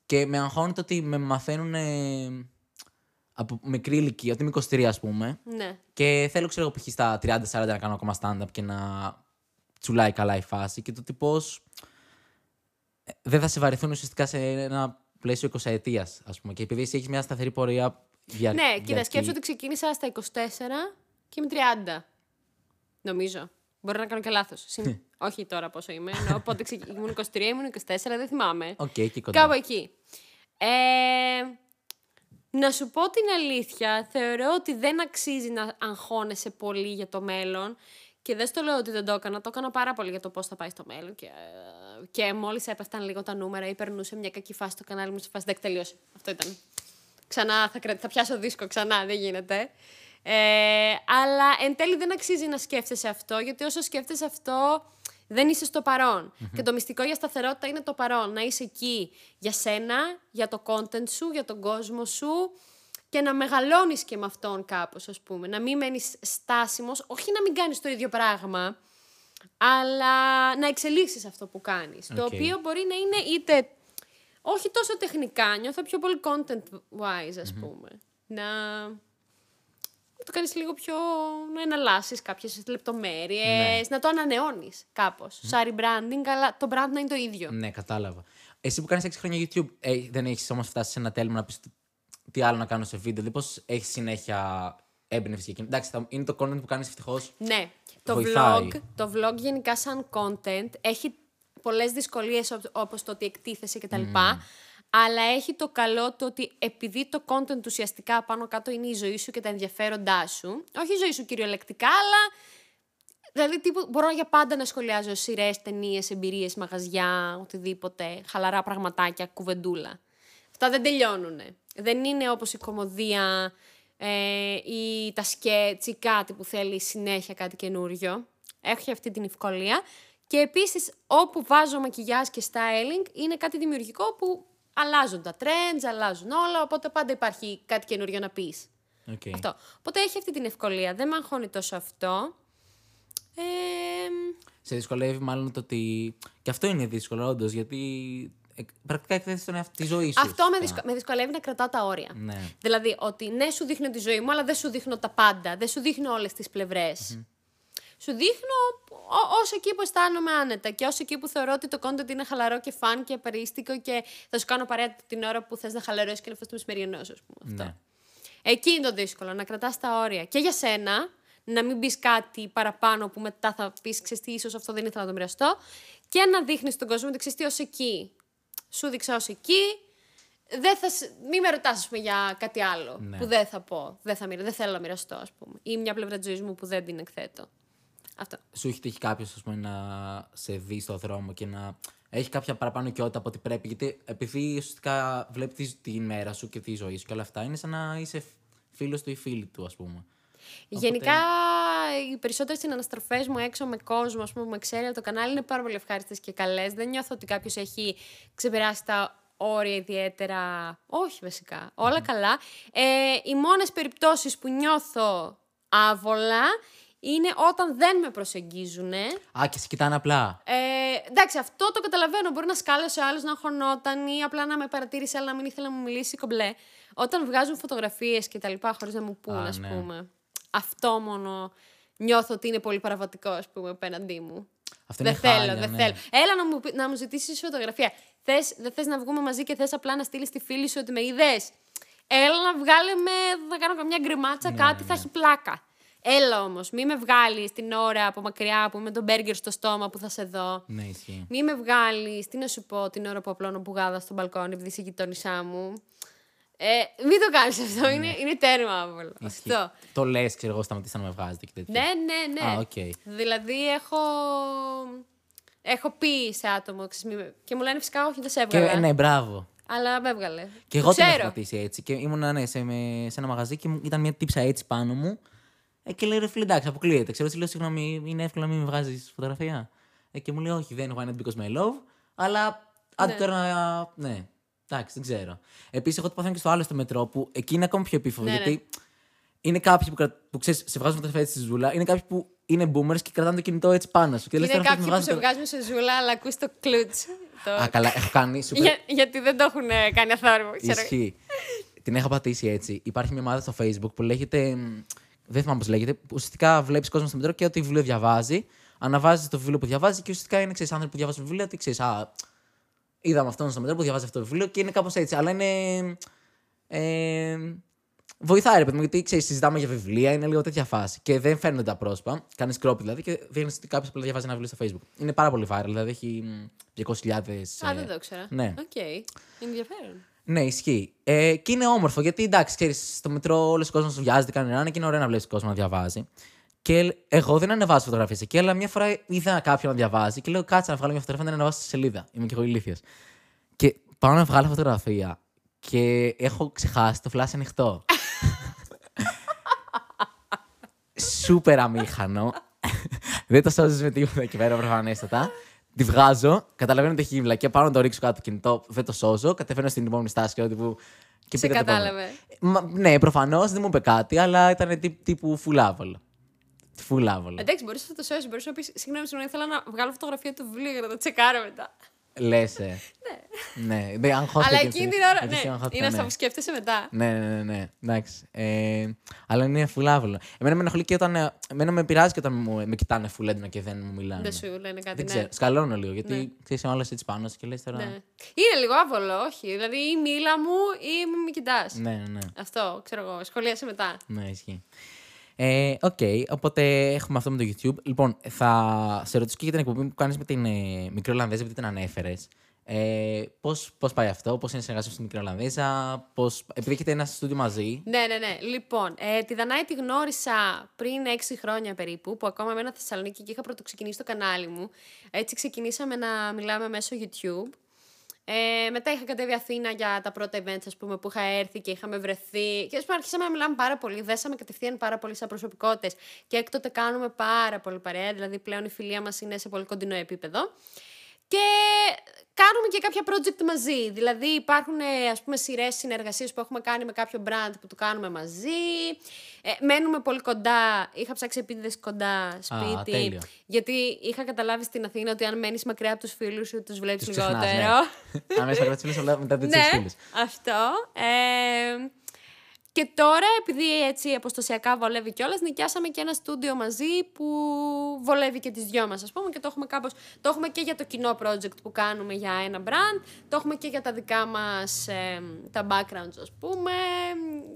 Και με αγχώνει το ότι με μαθαίνουν ε, από μικρή ηλικία, ότι είμαι 23, ας πούμε. Ναι. Και θέλω, ξέρω εγώ, π.χ. στα 30-40 να κάνω ακόμα stand-up και να τσουλάει καλά η φάση. Και το ότι πώς. Δεν θα σε βαρεθούν ουσιαστικά σε ένα πλαίσιο 20 ετία, ας πούμε. Και επειδή εσύ έχεις μια σταθερή πορεία δια... Ναι, κοίτα, διαρκή. σκέψω ότι ξεκίνησα στα 24 και είμαι 30. Νομίζω. Μπορεί να κάνω και λάθος. Όχι τώρα πόσο είμαι. Ενώ πότε ξεκι... ήμουν 23, ήμουν 24, δεν θυμάμαι. Οκ, εκεί κοντά. Κάπου εκεί. Ε, να σου πω την αλήθεια, θεωρώ ότι δεν αξίζει να αγχώνεσαι πολύ για το μέλλον. Και δεν στο λέω ότι δεν το έκανα, το έκανα πάρα πολύ για το πώς θα πάει στο μέλλον. Και, ε, και μόλις έπεφταν λίγο τα νούμερα ή περνούσε μια κακή φάση στο κανάλι μου, σε φάση δεν τελείωσε. Αυτό ήταν. Ξανά θα, κρα- θα πιάσω δίσκο, ξανά, δεν γίνεται. Ε, αλλά εν τέλει δεν αξίζει να σκέφτεσαι αυτό, γιατί όσο σκέφτεσαι αυτό, δεν είσαι στο παρόν Και το μυστικό για σταθερότητα είναι το παρόν. Να είσαι εκεί για σένα, για το content σου, για τον κόσμο σου και να μεγαλώνεις και με αυτόν κάπως, ας πούμε. Να μην μένεις στάσιμος, όχι να μην κάνεις το ίδιο πράγμα, αλλά να εξελίξεις αυτό που κάνεις. Το Οκ. οποίο μπορεί να είναι είτε όχι τόσο τεχνικά, νιώθω πιο πολύ content-wise, ας πούμε. Να να το κάνεις λίγο πιο... να εναλλάσσεις κάποιες λεπτομέρειες, να το ανανεώνεις κάπως. Σαν rebranding, αλλά το brand να είναι το ίδιο. Ναι, κατάλαβα. Εσύ που κάνεις 6 χρόνια YouTube, ε, δεν έχεις όμως φτάσει σε ένα τέλμα να πεις τι άλλο να κάνω σε βίντεο. Δηλαδή, πώς έχεις συνέχεια έμπνευση για εκείνο. Εντάξει, θα- είναι το content που κάνεις ευτυχώς. Ναι, το Βοηθάει. vlog, το vlog γενικά σαν content έχει πολλές δυσκολίες οπ- όπως το ότι εκτίθεσαι κτλ. Αλλά έχει το καλό το ότι επειδή το content ουσιαστικά πάνω κάτω είναι η ζωή σου και τα ενδιαφέροντά σου, όχι η ζωή σου κυριολεκτικά, αλλά Δηλαδή, τύπου, μπορώ για πάντα να σχολιάζω σειρές, ταινίες, εμπειρίες, μαγαζιά, οτιδήποτε, χαλαρά πραγματάκια, κουβεντούλα. Αυτά δεν τελειώνουν. Δεν είναι όπως η κομμωδία ε, ή τα σκέτς ή κάτι που θέλει συνέχεια κάτι καινούριο. Έχει αυτή την ευκολία. Και επίσης, όπου βάζω μακιγιάζ και styling, είναι κάτι δημιουργικό που αλλάζουν τα trends, αλλάζουν όλα, οπότε πάντα υπάρχει κάτι καινούριο να πεις. Okay. Αυτό. Οπότε έχει αυτή την ευκολία. Δεν με αγχώνει τόσο αυτό. Ε, Σε δυσκολεύει μάλλον το ότι. Και αυτό είναι δύσκολο, όντως, γιατί ε, πρακτικά εκθέτει τον εαυτό της ζωής σου. αυτό με, ουσιαστικά. δυσκο- με δυσκολεύει να κρατάω τα όρια. Ναι. Δηλαδή, ότι ναι, σου δείχνω τη ζωή μου, αλλά δεν σου δείχνω τα πάντα. Δεν σου δείχνω όλες τις πλευρε Σου δείχνω ό- όσο εκεί που αισθάνομαι άνετα και όσο εκεί που θεωρώ ότι το content είναι χαλαρό και φαν και περίστικο και θα σου κάνω παρέα την ώρα που θες να χαλαρώσεις και να φας το μεσημεριανό σου, ας πούμε. Αυτό. Ναι. Εκεί είναι το δύσκολο, να κρατάς τα όρια. Και για σένα, να μην πεις κάτι παραπάνω που μετά θα πεις, ξέρεις τι, ίσως αυτό δεν ήθελα να το μοιραστώ. Και να δείχνεις τον κόσμο ότι ξέρεις τι, ως εκεί. Σου δείξα ως εκεί. Δεν θα, σ- μην με ρωτάς, για κάτι άλλο Ναι. που δεν θα πω. Δεν, θα, μοιρα- δεν θέλω να μοιραστώ, ας πούμε. Ή μια πλευρά της ζωής μου που δεν την εκθέτω. Αυτό. Σου έχει τύχει κάποιος να σε δει στο δρόμο και να έχει κάποια παραπάνω οικειότητα από ό,τι πρέπει; Γιατί επειδή ουσιαστικά βλέπεις τη, τη μέρα σου και τη ζωή σου και όλα αυτά, είναι σαν να είσαι φίλος του ή φίλη του, ας πούμε. Γενικά, οι περισσότερες συναναστροφές μου έξω με κόσμο ας πούμε, που με ξέρει από το κανάλι είναι πάρα πολύ ευχάριστες και καλές. Δεν νιώθω ότι κάποιος έχει ξεπεράσει τα όρια ιδιαίτερα. Όχι, βασικά. Όλα καλά. Ε, οι μόνες περιπτώσεις που νιώθω άβολα είναι όταν δεν με προσεγγίζουν. Α, και σε κοιτάνε απλά. Ε, εντάξει, αυτό το καταλαβαίνω. Μπορεί να σκάλεσε ο άλλο να χωνόταν ή απλά να με παρατήρησε, αλλά να μην ήθελε να μου μιλήσει κομπλέ. Όταν βγάζουν φωτογραφίες και τα λοιπά, χωρίς να μου πούν, Α, ας ναι. πούμε. Αυτό μόνο νιώθω ότι είναι πολύ παραβατικό, ας πούμε, απέναντί μου. Αυτό δεν είναι θέλω, χάλια, δεν ναι. θέλω. Έλα να μου, πει- να μου ζητήσεις φωτογραφία. Θες, δεν θες να βγούμε μαζί και θες απλά να στείλεις τη φίλη σου ότι με είδες; Έλα ναι βγάλε με. Θα κάνω καμιά γκριμάτσα, Ναι, κάτι θα έχει πλάκα. Έλα όμως, μη με βγάλεις την ώρα από μακριά που είμαι το μπέργκερ στο στόμα που θα σε δω. Ναι, ισχύει. Μη με βγάλεις, τι να σου πω, την ώρα που απλώνω μπουγάδα στο μπαλκόνι επειδή είσαι η γειτόνισσά μου. Ε, μην το κάνεις αυτό, είναι, είναι τέρμα άβολο. Ναι. Ισχύει. Αυτό. Το λες, ξέρω εγώ, σταματήστε να με βγάζετε και τέτοια. Ναι, ναι, ναι. Α, οκ. Δηλαδή έχω. Έχω πει σε άτομο ξέρεις, μη με- και μου λένε φυσικά όχι, δεν σε Και, έβγαλα. ε, ναι, μπράβο. Αλλά με έβγαλε. Και Το εγώ την έχω ξέρω. πατήσει έτσι. Και ήμουν ναι, σε, με- σε ένα μαγαζί και μου- ήταν μια τύψα έτσι πάνω μου. Ε, και λέει ρε φίλε, εντάξει, αποκλείεται. Ξέρω, έτσι λέω, συγγνώμη, είναι εύκολο να μην με βγάζεις φωτογραφία. Ε, και μου λέει, Όχι, δεν έχω ένα because my love. Αλλά άντε Ναι. τώρα να. Ναι, εντάξει, δεν ξέρω. Επίσης, εγώ το παθαίνω και στο άλλο στο μετρό που εκεί είναι ακόμη πιο επίφοβο. Ναι, ναι. γιατί είναι κάποιοι που, κρα... που ξέρεις, σε βγάζουν φωτογραφία έτσι στη ζούλα, είναι κάποιοι που είναι boomers και κρατάνε το κινητό έτσι πάνω σου. Και λες, Είναι τώρα αυτός κάποιοι με που βγάζει σε το- βγάζουν σε ζούλα, αλλά ακούς το κλουτς. Το... Α, καλά, έχω κάνει super Για- γιατί δεν το έχουν ε, κάνει αθόρυβο. ξέρω. Ισχύει. Την έχω πατήσει έτσι. Υπάρχει μια ομάδα στο Facebook που λέγεται. μ, Δεν θυμάμαι πώς λέγεται. που Ουσιαστικά βλέπεις κόσμο στο μετρό και ό,τι βιβλίο διαβάζει. Αναβάζεις το βιβλίο που διαβάζει και ουσιαστικά είναι ξέρεις άνθρωποι που διαβάζουν βιβλία. Ότι ξέρεις, Α, είδαμε αυτόν στο μετρό που διαβάζει αυτό το βιβλίο και είναι κάπως έτσι. Αλλά είναι. Ε, βοηθάει, ρε παιδί μου, γιατί ξέρεις, συζητάμε για βιβλία, είναι λίγο τέτοια φάση. Και δεν φαίνονται τα πρόσωπα. Κάνεις κρόπ δηλαδή και βγαίνεις ότι κάποιος που διαβάζει ένα βιβλίο στο Facebook. Είναι πάρα πολύ viral, δηλαδή έχει μ, 200.000. Α, ε, δεν το ήξερα. ναι. Οκ. Ενδιαφέρον. ναι, ισχύει. Ε, και είναι όμορφο γιατί εντάξει, ξέρεις, στο μετρό όλος ο κόσμος βιάζεται κανέναν και είναι ωραίο να βλέπεις κόσμο να διαβάζει. Και εγώ δεν ανεβάζω φωτογραφίες εκεί, αλλά μια φορά είδα κάποιον να διαβάζει και λέω κάτσε να βγάλω μια φωτογραφία να την ανεβάσω στη σελίδα. Είμαι και εγώ ηλίθιος. Και πάω να βγάλω φωτογραφία και έχω ξεχάσει το flash ανοιχτό. Σούπερ αμήχανο. δεν το σώζεις με τίποτα εκεί πέρα, προφανέστατα. Τη βγάζω, καταλαβαίνω ότι έχει βλακία, πάω να το ρίξω κάτω το κινητό, δεν το σώζω, κατεβαίνω στην επόμενη στάση και ό,τι που. Και Σε πήγα το επόμενο. κατάλαβε. Μα, ναι, προφανώς δεν μου είπε κάτι, αλλά ήταν τύπου, τύπου φουλάβολο. Φουλάβολο. Εντάξει, μπορείς να το σώσεις. Μπορείς να πεις: Συγγνώμη, συγγνώμη, ήθελα να βγάλω φωτογραφία του βιβλίου για να το τσεκάρω μετά. Λες. Ε. ναι. Ναι, αγχώθηκα Αλλά και εκείνη αυτή. την ώρα. Αυτή Ναι, αγχώθηκα, είναι ναι. αυτό που σκέφτεσαι μετά. Ναι, ναι, ναι, ναι. Εντάξει. Ε, αλλά είναι φουλάβολο. Εμένα με ενοχλεί και όταν. ε, Εμένα με πειράζει και όταν μου, με κοιτάνε φουλ έντονα και δεν μου μιλάνε. Δεν σου λένε κάτι. Ναι. Δεν ναι. ξέρω. Σκαλώνω λίγο γιατί Ναι. ξέρεις ο άλλος έτσι πάνω σου και λες τώρα. Ναι. Είναι λίγο άβολο, όχι. Δηλαδή, ή μίλα μου ή μην με κοιτάς. Ναι, ναι, ναι. Αυτό, ξέρω εγώ. Σχολίασε μετά. Ναι, ισχύει. Ε, Οκ, οπότε έχουμε αυτό με το YouTube. Λοιπόν, θα σε ρωτήσω και για την εκπομπή που κάνεις με την ε, μικρή Ολλανδέζα, επειδή την ανέφερες. Ε, πώς, πώς πάει αυτό, πώς είναι η συνεργασία σου στη μικρή Ολλανδέζα, πώς, επειδή έχετε ένα στούντιο μαζί. Ναι, ναι, ναι. Λοιπόν, ε, τη Δανάη τη γνώρισα πριν 6 χρόνια περίπου, που ακόμα έμενα Θεσσαλονίκη και είχα πρωτοξεκινήσει το κανάλι μου. Έτσι ξεκινήσαμε να μιλάμε μέσω YouTube. Ε, μετά είχα κατέβει Αθήνα για τα πρώτα events ας πούμε, που είχα έρθει και είχαμε βρεθεί. Και ας πούμε, αρχίσαμε να μιλάμε πάρα πολύ. Δέσαμε κατευθείαν πάρα πολύ σαν προσωπικότητες. Και έκτοτε κάνουμε πάρα πολύ παρέα. Δηλαδή πλέον η φιλία μας είναι σε πολύ κοντινό επίπεδο. Και κάνουμε και κάποια project μαζί. Δηλαδή υπάρχουν ε, ας πούμε σειρές συνεργασίες που έχουμε κάνει με κάποιο brand που το κάνουμε μαζί. Ε, μένουμε πολύ κοντά. Είχα ψάξει επίτηδες κοντά σπίτι. τέλειο. γιατί είχα καταλάβει στην Αθήνα ότι αν μένεις μακριά από τους φίλους σου τους βλέπεις Τους ξεχνάς, λιγότερο. Ναι. Αν μέσα κρατήσει φίλους, αλλά μετά δεν τους ναι, φίλους. αυτό. Ε, και τώρα, επειδή έτσι αποστοσιακά βολεύει κιόλας, νοικιάσαμε και ένα στούντιο μαζί που βολεύει και τις δυο μας, ας πούμε, και το έχουμε κάπως, το έχουμε και για το κοινό project που κάνουμε για ένα brand, το έχουμε και για τα δικά μας τα backgrounds, ας πούμε,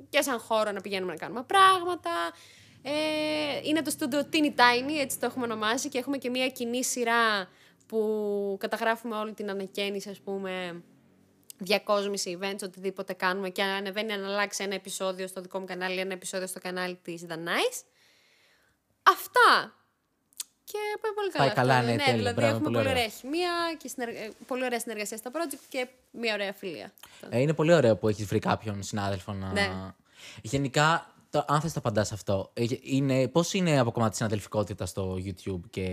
και σαν χώρο να πηγαίνουμε να κάνουμε πράγματα. Ε, είναι το στούντιο Teeny Tiny, έτσι το έχουμε ονομάσει, και έχουμε και μια κοινή σειρά που καταγράφουμε όλη την ανακαίνιση, ας πούμε, διακόσμηση, events, οτιδήποτε κάνουμε και ανεβαίνει να αλλάξει ένα επεισόδιο στο δικό μου κανάλι, ένα επεισόδιο στο κανάλι της Δανάης. Αυτά. Και πάει πολύ καλά. Πάει καλά, αυτό. ναι, τέλεια, δηλαδή μπράβο, έχουμε πολύ πολύ ωραία. ωραία χημεία και συνεργα... ε, πολύ ωραία συνεργασία στα project και μια ωραία φιλία. Ε, είναι πολύ ωραίο που έχεις βρει κάποιον συνάδελφο να. Ναι. Γενικά, το, αν θες το απαντάς αυτό, ε, είναι, πώς είναι από κομμάτι της συναδελφικότητας στο YouTube και...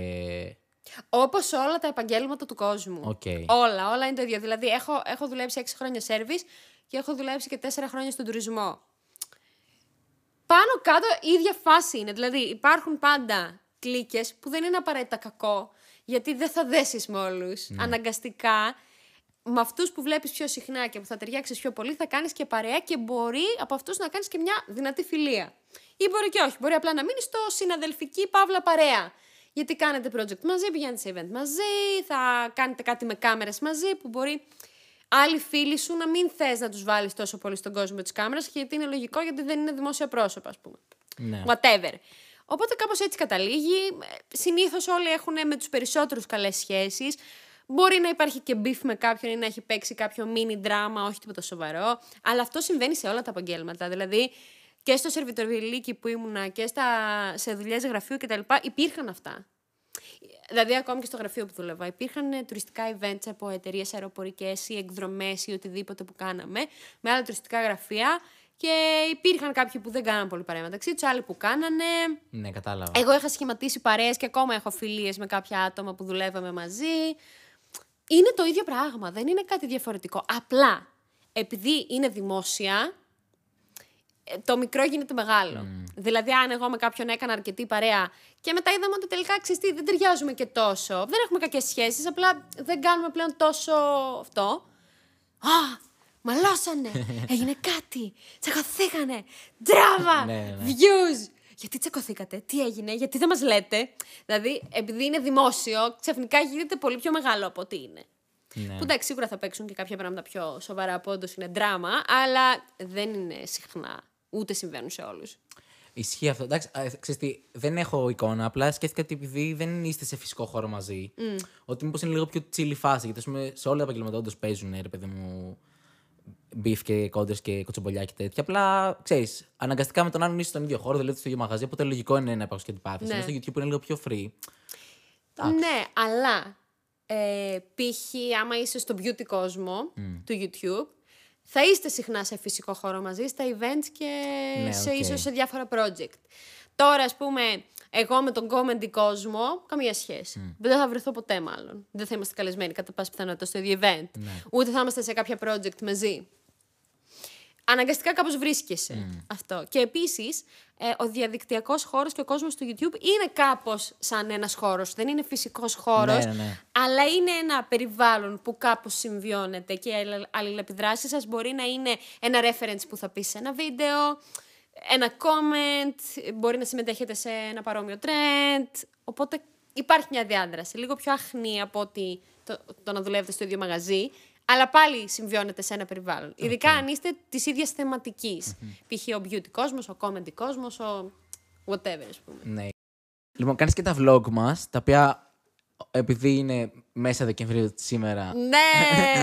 Όπως όλα τα επαγγέλματα του κόσμου. Οκ. Όλα, όλα είναι το ίδιο. Δηλαδή, έχω, έχω δουλέψει 6 χρόνια service και έχω δουλέψει και 4 χρόνια στον τουρισμό. Πάνω κάτω η ίδια φάση είναι. Δηλαδή, υπάρχουν πάντα κλίκες που δεν είναι απαραίτητα κακό, γιατί δεν θα δέσεις με όλους. Αναγκαστικά, με αυτούς που βλέπεις πιο συχνά και που θα ταιριάξεις πιο πολύ, θα κάνεις και παρέα και μπορεί από αυτούς να κάνεις και μια δυνατή φιλία. Ή μπορεί και όχι. Μπορεί απλά να μείνεις στο συναδελφική παύλα παρέα. Γιατί κάνετε project μαζί, πηγαίνετε σε event μαζί, θα κάνετε κάτι με κάμερες μαζί που μπορεί άλλοι φίλοι σου να μην θες να τους βάλεις τόσο πολύ στον κόσμο της κάμερας, γιατί είναι λογικό γιατί δεν είναι δημόσια πρόσωπα, ας πούμε. Ναι. Whatever. Οπότε κάπως έτσι καταλήγει. Συνήθως όλοι έχουν με τους περισσότερους καλές σχέσεις. Μπορεί να υπάρχει και beef με κάποιον ή να έχει παίξει κάποιο mini δράμα, όχι τίποτα σοβαρό. Αλλά αυτό συμβαίνει σε όλα τα επαγγέλματα. Δηλαδή και στο σερβιτοριλίκι που ήμουνα και στα, σε δουλειές γραφείου κτλ. υπήρχαν αυτά. Δηλαδή, ακόμη και στο γραφείο που δούλευα, υπήρχαν ε, τουριστικά events από εταιρείες αεροπορικές ή εκδρομές ή οτιδήποτε που κάναμε με άλλα τουριστικά γραφεία. Και υπήρχαν κάποιοι που δεν κάναν πολύ παρέα μεταξύ τους, άλλοι που κάνανε. Ναι, κατάλαβα. Εγώ είχα σχηματίσει παρέες και ακόμα έχω φιλίες με κάποια άτομα που δουλεύαμε μαζί. Είναι το ίδιο πράγμα, δεν είναι κάτι διαφορετικό. Απλά επειδή είναι δημόσια, ε, το μικρό γίνεται μεγάλο. Δηλαδή, αν εγώ με κάποιον έκανα αρκετή παρέα και μετά είδαμε ότι τελικά ξέρεις τι, δεν ταιριάζουμε και τόσο. Δεν έχουμε κακές σχέσεις, απλά δεν κάνουμε πλέον τόσο αυτό. Α, μαλώσανε! Έγινε κάτι! Τσακωθήκανε! Ντράβα! Ναι, ναι. Views! Γιατί τσακωθήκατε, τι έγινε, γιατί δεν μας λέτε; Δηλαδή, επειδή είναι δημόσιο, ξαφνικά γίνεται πολύ πιο μεγάλο από ό,τι είναι. Ναι. Που εντάξει, σίγουρα θα παίξουν και κάποια πράγματα πιο σοβαρά από όντως είναι δράμα, αλλά δεν είναι συχνά. Ούτε συμβαίνουν σε όλους. Ισχύει αυτό. Εντάξει, α, ξέρεις τι, δεν έχω εικόνα. Απλά σκέφτηκα ότι επειδή δεν είστε σε φυσικό χώρο μαζί, ότι μήπως είναι λίγο πιο chilly φάση. Γιατί ας πούμε, σε όλα τα επαγγέλματα όντως παίζουν, ρε παιδί μου, beef και κόντε και κοτσομπολιά και τέτοια. Απλά ξέρεις, αναγκαστικά με τον άλλον είσαι στον ίδιο χώρο, δηλαδή στο ίδιο μαγαζί. Οπότε λογικό είναι να υπάρξει και αντιπάθηση. Ναι. Ενώ στο YouTube που είναι λίγο πιο free. Εντάξει. Ναι, αλλά ε, π.χ. άμα είσαι στο beauty κόσμο του YouTube, θα είστε συχνά σε φυσικό χώρο μαζί, στα events και Ναι, σε, οκ. ίσως σε διάφορα project. Τώρα, ας πούμε, εγώ με τον comedy κόσμο, καμία σχέση. Δεν θα βρεθώ ποτέ μάλλον. Δεν θα είμαστε καλεσμένοι κατά πάση πιθανότητα στο ίδιο event. Ναι. Ούτε θα είμαστε σε κάποια project μαζί. Αναγκαστικά κάπως βρίσκεσαι αυτό. Και επίσης, ε, ο διαδικτυακός χώρος και ο κόσμος του YouTube είναι κάπως σαν ένας χώρος. Δεν είναι φυσικός χώρος, Ναι, ναι, ναι. αλλά είναι ένα περιβάλλον που κάπως συμβιώνεται και οι αλλη- αλληλεπιδράσεις σας μπορεί να είναι ένα reference που θα πεις σε ένα βίντεο, ένα comment, μπορεί να συμμετέχετε σε ένα παρόμοιο trend, οπότε υπάρχει μια διάδραση, λίγο πιο αχνή από ότι το, το να δουλεύετε στο ίδιο μαγαζί, αλλά πάλι συμβιώνεται σε ένα περιβάλλον. Ειδικά αν είστε της ίδιας θεματικής. Π.χ. ο beauty κόσμος, ο comedy κόσμος, ο whatever, ας πούμε. Ναι. Λοιπόν, κάνεις και τα vlog μας, τα οποία επειδή είναι μέσα Δεκεμβρίου σήμερα, ναι!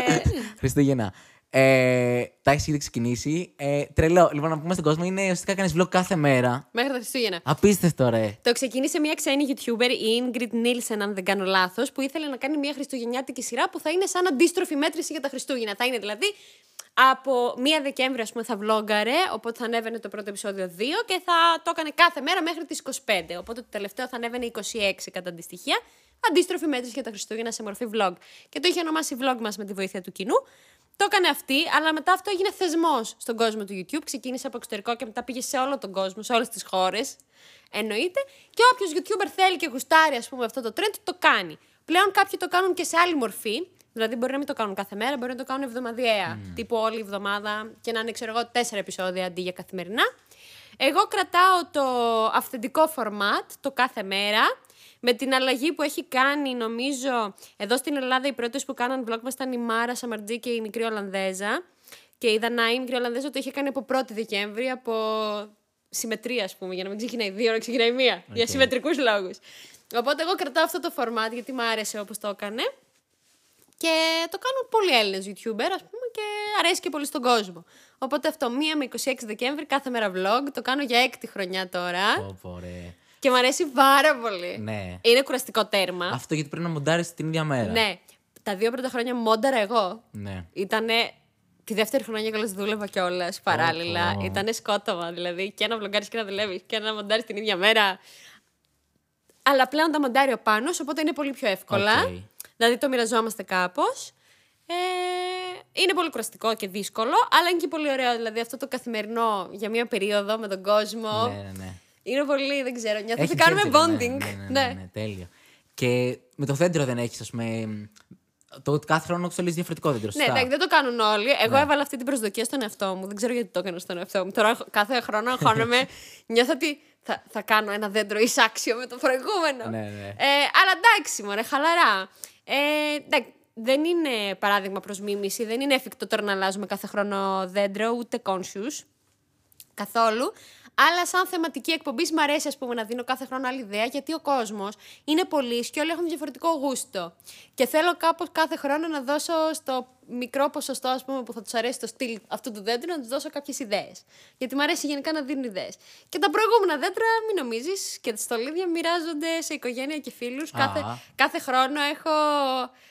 Χριστούγεννα, ε, τα έχει ήδη ξεκινήσει. Ε, τρελό. Λοιπόν, να πούμε στον κόσμο, είναι ουσιαστικά κάνεις vlog κάθε μέρα. Μέχρι τα Χριστούγεννα. Απίστευτο, ρε. Το ξεκίνησε μια ξένη YouTuber, η Ingrid Nielsen, αν δεν κάνω λάθος, που ήθελε να κάνει μια χριστουγεννιάτικη σειρά που θα είναι σαν αντίστροφη μέτρηση για τα Χριστούγεννα. Θα είναι δηλαδή από 1 Δεκέμβρη, ας πούμε, θα βλόγκαρε, οπότε θα ανέβαινε το πρώτο επεισόδιο 2 και θα το έκανε κάθε μέρα μέχρι τις 25. Οπότε το τελευταίο θα ανέβαινε 26 κατά αντιστοιχεία. Αντίστροφη μέτρηση για τα Χριστούγεννα σε μορφή vlog. Και το είχε ονομάσει vlog μας με τη βοήθεια του κοινού. Το έκανε αυτή, αλλά μετά αυτό έγινε θεσμός στον κόσμο του YouTube. Ξεκίνησε από εξωτερικό και μετά πήγε σε όλο τον κόσμο, σε όλες τις χώρες. Εννοείται. Και όποιος YouTuber θέλει και γουστάρει, ας πούμε, αυτό το trend, το κάνει. Πλέον κάποιοι το κάνουν και σε άλλη μορφή. Δηλαδή, μπορεί να μην το κάνουν κάθε μέρα, μπορεί να το κάνουν εβδομαδιαία. Τύπου όλη εβδομάδα και να είναι, ξέρω εγώ, τέσσερα επεισόδια αντί για καθημερινά. Εγώ κρατάω το αυθεντικό format το κάθε μέρα. Με την αλλαγή που έχει κάνει, νομίζω, εδώ στην Ελλάδα οι πρώτες που κάναν vlog μας ήταν η Μάρα Σαμαρτζή και η μικρή Ολλανδέζα. Και η Δανάη, η μικρή Ολλανδέζα, το είχε κάνει από 1η Δεκέμβρη, από συμμετρία, ας πούμε, για να μην ξεκινάει δύο ώρα, ξεκινάει μία. Για συμμετρικούς λόγους. Οπότε εγώ κρατάω αυτό το format γιατί μου άρεσε όπως το έκανε. Και το κάνουν πολλοί Έλληνες YouTuber, ας πούμε, και αρέσει και πολύ στον κόσμο. Οπότε αυτό, 1 με 26 Δεκέμβρη, κάθε μέρα vlog. Το κάνω για έκτη χρονιά τώρα. Πω, πω, ρε. Και μου αρέσει πάρα πολύ. Ναι. Είναι κουραστικό τέρμα. Αυτό γιατί πρέπει να μοντάρεις την ίδια μέρα. Ναι. Τα δύο πρώτα χρόνια μόνταρα εγώ. Ναι. Ήτανε Τη δεύτερη χρονιά κιόλας δούλευα κιόλας παράλληλα. Ω. Ήταν σκότωμα δηλαδή. Και να vlogάρεις και να δουλεύεις και να μοντάρεις την ίδια μέρα. Αλλά πλέον τα μοντάρει ο Πάνω, οπότε είναι πολύ πιο εύκολα. Οκ. Δηλαδή το μοιραζόμαστε κάπως. Ε, είναι πολύ κουραστικό και δύσκολο, αλλά είναι και πολύ ωραίο. Δηλαδή αυτό το καθημερινό για μία περίοδο με τον κόσμο. Ναι, ναι, ναι. Είναι πολύ, δεν ξέρω, νιώθω Έχει ότι κάνουμε τέτοιο, ναι, bonding. Ναι, ναι, ναι, ναι, τέλειο. Και με το δέντρο δεν έχεις, ας πούμε. Το ότι κάθε χρόνο ξελίζει διαφορετικό δέντρο. Ναι, σωστά; εντάξει, δεν το κάνουν όλοι. Εγώ Ναι. έβαλα αυτή την προσδοκία στον εαυτό μου. Δεν ξέρω γιατί το έκανα στον εαυτό μου. Τώρα κάθε χρόνο αγχώνομαι. νιώθω ότι θα, θα κάνω ένα δέντρο εισάξιο με το προηγούμενο. Ναι, ναι. Ε, αλλά εντάξει, μωρέ, χαλαρά. Ε, εντάξει, δεν είναι παράδειγμα προς μίμηση. Δεν είναι εφικτό τώρα να αλλάζουμε κάθε χρόνο δέντρο, ούτε conscious. Καθόλου. Αλλά σαν θεματική εκπομπή μου αρέσει ας πούμε, να δίνω κάθε χρόνο άλλη ιδέα, γιατί ο κόσμος είναι πολύ και όλοι έχουν διαφορετικό γούστο. Και θέλω κάπως κάθε χρόνο να δώσω στο μικρό ποσοστό ας πούμε, που θα τους αρέσει το στυλ αυτού του δέντρου να τους δώσω κάποιες ιδέες. Γιατί μου αρέσει γενικά να δίνουν ιδέες. Και τα προηγούμενα δέντρα, μην νομίζεις, και τα στολίδια μοιράζονται σε οικογένεια και φίλους. Κάθε, κάθε χρόνο έχω.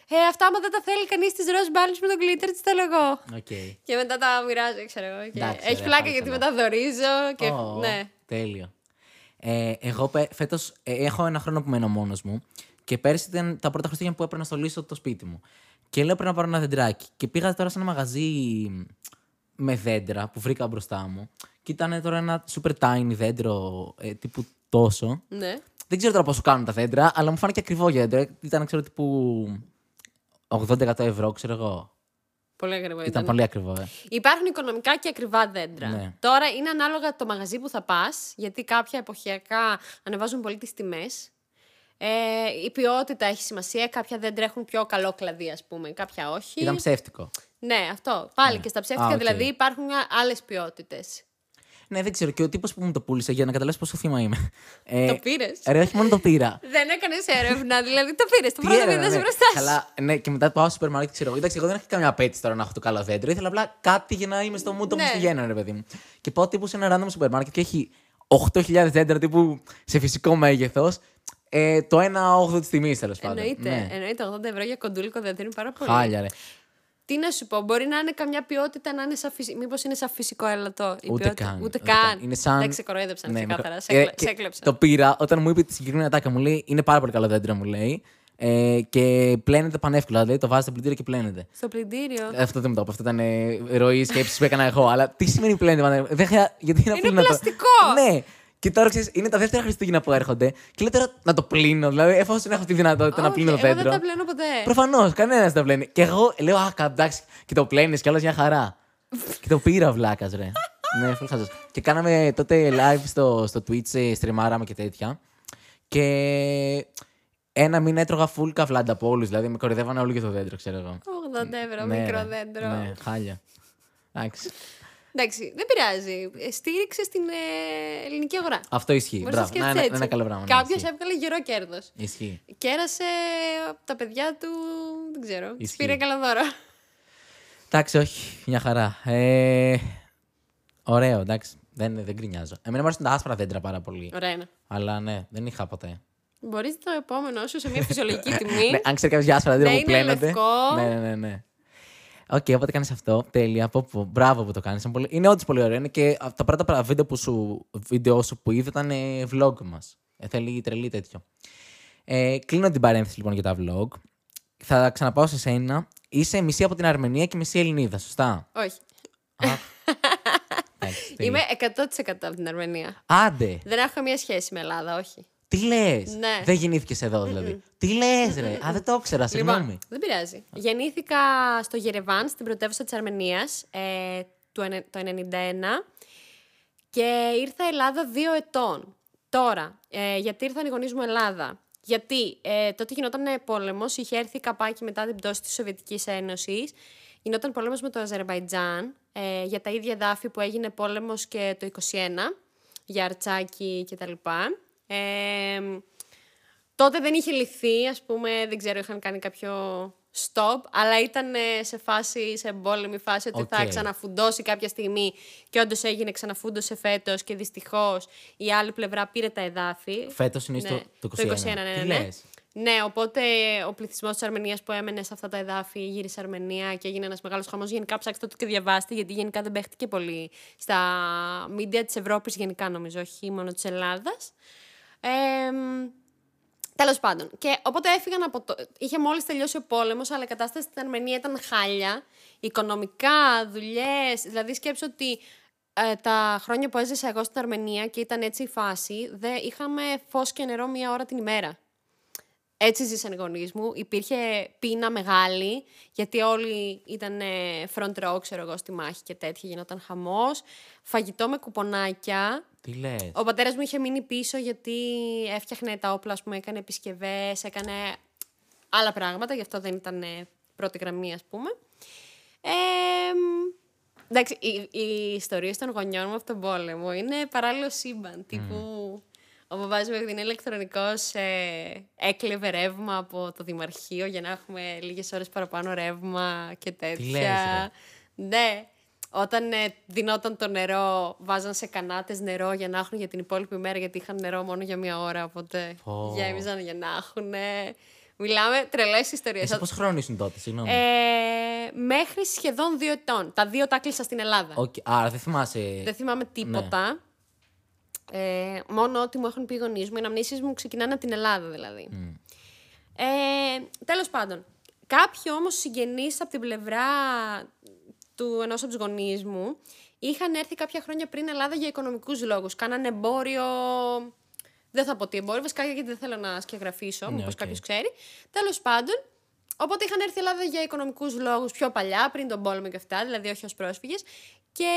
Ε, αυτά άμα δεν τα θέλει κανείς τι ροζ μπάλε με τον glitter, τις θέλω εγώ. Οκ. Και μετά τα μοιράζω, ξέρω εγώ. Και Εντάξει, έχει ωραία, πλάκα πάλι γιατί καλά. μετά δωρίζω. Και... Ω, Ναι. Τέλειο. Ε, εγώ φέτος έχω ένα χρόνο που μένω μόνος μου και πέρσι ήταν τα πρώτα Χριστούγεννα που έπρεπε να στολίσω το σπίτι μου. Και λέω πρέπει να πάρω ένα δεντράκι. Και πήγα τώρα σε ένα μαγαζί με δέντρα που βρήκα μπροστά μου. Και ήταν τώρα ένα super tiny δέντρο ε, τύπου τόσο. ναι. Δεν ξέρω τώρα πόσο κάνουν τα δέντρα, αλλά μου φάνηκε ακριβό για δέντρο. Ήταν, ξέρω, τύπου 80 ευρώ, ξέρω εγώ. Πολύ ακριβό ήταν. Ήταν πολύ ακριβό, ε. Υπάρχουν οικονομικά και ακριβά δέντρα. Ναι. Τώρα είναι ανάλογα το μαγαζί που θα πας, γιατί κάποια εποχιακά ανεβάζουν πολύ τις τιμές. Ε, η ποιότητα έχει σημασία. Κάποια δέντρα έχουν πιο καλό κλαδί, ας πούμε, κάποια όχι. Ήταν ψεύτικο. Ναι, αυτό. Πάλι και στα ψεύτικα Α, οκ. δηλαδή υπάρχουν άλλες ποιότητες. Ναι, δεν ξέρω. Και ο τύπος που μου το πούλησε για να καταλάβεις πόσο θύμα είμαι. Ε, Το πήρες; Ρε, όχι μόνο το πήρα. Δεν έκανες έρευνα, δηλαδή το πήρες. Το Τι πρώτο έρευνα, είδε ναι. μπροστά σου. Καλά, ναι, και μετά πάω στο σούπερ μάρκετ, ξέρω εγώ. Εντάξει, εγώ δεν είχα καμιά απέτηση τώρα να έχω το καλό δέντρο. Ήθελα απλά κάτι για να είμαι στο mood Ναι. μου πηγαίνω, ρε παιδί μου. Και πάω τύπου σε ένα random σούπερ μάρκετ και έχει 8.000 δέντρα τύπου σε φυσικό μέγεθος. Ε, το 1 8 της τιμής τέλος πάντων. Εννοείται. Ναι. Εννοείται 80 ευρώ για κοντούλικο δέντρο είναι πάρα πολύ. Χάλια, ρε. Τι να σου πω, μπορεί να είναι καμιά ποιότητα να είναι σαν φυσικό. Μήπως είναι σαν φυσικό έλατο. η Ούτε ποιότητα. καν. Ούτε καν. Είναι σαν. Εντάξει, σε κοροϊδέψαν Ναι, ξεκάθαρα. με- Σε, Ε, έκλε- και σε έκλεψα. Το πήρα όταν μου είπε τη συγκεκριμένη ατάκα. Μου λέει είναι πάρα πολύ καλό δέντρο, μου λέει. Ε, και πλένεται πανεύκολα. Δηλαδή το βάζει στο πλυντήριο και πλένεται. Στο πλυντήριο. Ε, Αυτό δεν μου το είπε. Αυτό ήταν ε, ροή σκέψης που έκανα εγώ. Αλλά τι σημαίνει πλένεται πανεύκολα; Δεν χρειά... Γιατί να Είναι πλύνω το- πλαστικό! Ναι. Και τώρα ξέρεις, είναι τα δεύτερα Χριστούγεννα που έρχονται. Και λέω τώρα να το πλύνω. Δηλαδή, εφόσον έχω τη δυνατότητα να Όχι, πλύνω το Εγώ δέντρο. δεν τα πλένω ποτέ. Προφανώς, κανένας δεν τα πλένει. Και εγώ λέω, Α, κα- εντάξει, και το πλένεις κι όλα μια χαρά. και το πήρα βλάκας, ρε. ναι, φουλ χαζός. Και κάναμε τότε live στο, στο Twitch, ε, στριμάραμε και τέτοια. Και ένα μήνα έτρωγα full καβλάντα από όλου. Δηλαδή με κορυδεύανε όλοι για το δέντρο, ξέρω εγώ. 80 ευρώ, Ναι, μικρό ρε. δέντρο. Ναι, χάλια. Εντάξει. Εντάξει, δεν πειράζει. Ε, Στήριξε την ε, ελληνική αγορά. Αυτό ισχύει. Μπορείς να Μπράβο. σκέφτεσαι Να, είναι έτσι. ένα καλό πράγμα. ναι, Κάποιος ισχύει. έβγαλε γερό κέρδος. Ισχύει. Κέρασε από τα παιδιά του. Δεν ξέρω. Τη Ισχύει. πήρε καλά δώρα. Εντάξει, όχι. Μια χαρά. Ε, ωραίο, εντάξει. Δεν, δεν γκρινιάζω. Εμένα μου αρέσουν τα άσπρα δέντρα πάρα πολύ. Ωραία είναι. Αλλά ναι, δεν είχα ποτέ. Μπορείς το επόμενο σου σε μια φυσιολογική τιμή. Ναι, αν ξέρει κάποιος για άσπρα δέντρα Να που είναι πλένονται. λευκό. Ναι, ναι, ναι. ναι. Οκ, οπότε κάνεις αυτό. Τέλεια. Πω, πω. Μπράβο που το κάνεις. Είναι, πολύ... είναι όντως πολύ ωραίο. Είναι και α, τα πρώτα πρα- βίντεο που σου, βίντεο σου που είδα ήταν ε, vlogmas. Ε, θέλει τρελή τέτοιο. Ε, κλείνω την παρένθεση λοιπόν για τα vlog. Θα ξαναπάω σε σένα. Είσαι μισή από την Αρμενία και μισή Ελληνίδα, σωστά; Όχι. Α, εντάξει, τέλεια. Είμαι 100% από την Αρμενία. Άντε, Δεν έχω καμία σχέση με Ελλάδα, όχι. Τι λες; Ναι. Δεν γεννήθηκες εδώ δηλαδή. Τι λες, ρε; Α, δεν το ήξερα, συγγνώμη. Λοιπόν, δεν πειράζει. Γεννήθηκα στο Γερεβάν, στην πρωτεύουσα της Αρμενίας, ε, το ενε- το 1991 και ήρθα Ελλάδα δύο ετών. Τώρα, ε, γιατί ήρθαν οι γονείς μου Ελλάδα. Γιατί ε, τότε γινόταν πόλεμος, είχε έρθει καπάκι μετά την πτώση της Σοβιετικής Ένωσης. Γινόταν πόλεμος με το Αζερβαϊτζάν ε, για τα ίδια εδάφη που έγινε πόλεμος και το 21 για Αρτσάκι κτλ. Ε, Τότε δεν είχε λυθεί, ας πούμε, δεν ξέρω, είχαν κάνει κάποιο stop, αλλά ήταν ε, σε φάση, σε εμπόλεμη φάση, ότι θα Οκ. ξαναφουντώσει κάποια στιγμή και όντως έγινε, ξαναφούντωσε φέτος και δυστυχώς η άλλη πλευρά πήρε τα εδάφη. Φέτος είναι στο Ναι, το 21. το 21, ναι, ναι, Τι ναι. λες; Ναι, οπότε ο πληθυσμός της Αρμενίας που έμενε σε αυτά τα εδάφη γύρισε Αρμενία και έγινε ένας μεγάλος χαμός. Γενικά ψάξτε το και διαβάστε, γιατί γενικά δεν παίχτηκε πολύ στα μίντια της Ευρώπης, γενικά νομίζω, όχι μόνο της Ελλάδας. Ε, Τέλος πάντων. Και οπότε έφυγαν από το. Είχε μόλις τελειώσει ο πόλεμος, αλλά η κατάσταση στην Αρμενία ήταν χάλια. Οικονομικά, δουλειές. Δηλαδή, σκέψω ότι ε, τα χρόνια που έζησα εγώ στην Αρμενία και ήταν έτσι η φάση, δε, είχαμε φως και νερό μία ώρα την ημέρα. Έτσι ζήσαν οι γονείς μου. Υπήρχε πείνα μεγάλη, γιατί όλοι ήταν front row, ξέρω εγώ, στη μάχη και τέτοια. Γινόταν χαμός. Φαγητό με κουπονάκια. Τι λες; Ο πατέρας μου είχε μείνει πίσω γιατί έφτιαχνε τα όπλα, ας πούμε, έκανε επισκευές, έκανε άλλα πράγματα, γι' αυτό δεν ήταν ε, πρώτη γραμμή, ας πούμε. Ε, εντάξει, οι, οι ιστορίες των γονιών μου από τον πόλεμο είναι παράλληλο σύμπαν. Τύπου ο μπαμπάς μου επειδή είναι ηλεκτρονικός ε, έκλεβε ρεύμα από το Δημαρχείο για να έχουμε λίγες ώρες παραπάνω ρεύμα και τέτοια. Τι λες, ρε; Ναι. Όταν ε, δινόταν το νερό, βάζαν σε κανάτες νερό για να έχουν για την υπόλοιπη μέρα, γιατί είχαν νερό μόνο για μία ώρα, οπότε Πω. γέμιζαν για να έχουν. Μιλάμε τρελές ιστορίες. Εσύ πόσο χρόνο ήσουν τότε, συγγνώμη. Ε, μέχρι σχεδόν δύο ετών. Τα δύο τα έκλεισα στην Ελλάδα. Οκ, Άρα δεν θυμάσαι. Δεν θυμάμαι τίποτα. Ε, μόνο ότι μου έχουν πει οι γονείς μου. Οι αναμνήσεις μου ξεκινάνε από την Ελλάδα δηλαδή. Ε, τέλος πάντων. Κάποιοι όμως συγγενείς από την πλευρά του ενός από τους γονείς μου είχαν έρθει κάποια χρόνια πριν Ελλάδα για οικονομικούς λόγους. Κάνανε εμπόριο... Δεν θα πω τι εμπόριο, βασικά γιατί δεν θέλω να σκιαγραφήσω, Ναι, μήπως οκ. κάποιος ξέρει. Τέλος πάντων, Οπότε είχαν έρθει Ελλάδα για οικονομικούς λόγους πιο παλιά, πριν τον πόλεμο και αυτά, δηλαδή όχι ως πρόσφυγες. Και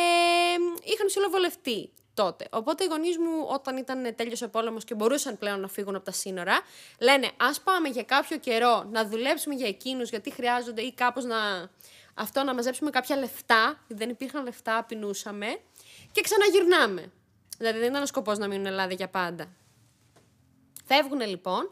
είχαν ψηλοβολευτεί τότε. Οπότε οι γονείς μου, όταν ήταν τέλειος ο πόλεμος και μπορούσαν πλέον να φύγουν από τα σύνορα, λένε Α πάμε για κάποιο καιρό να δουλέψουμε για εκείνους, γιατί χρειάζονται ή κάπως να. Αυτό να μαζέψουμε κάποια λεφτά, γιατί δεν υπήρχαν λεφτά, πεινούσαμε, και ξαναγυρνάμε. Δηλαδή δεν ήταν ο σκοπός να μείνουν Ελλάδα για πάντα. Φεύγουν λοιπόν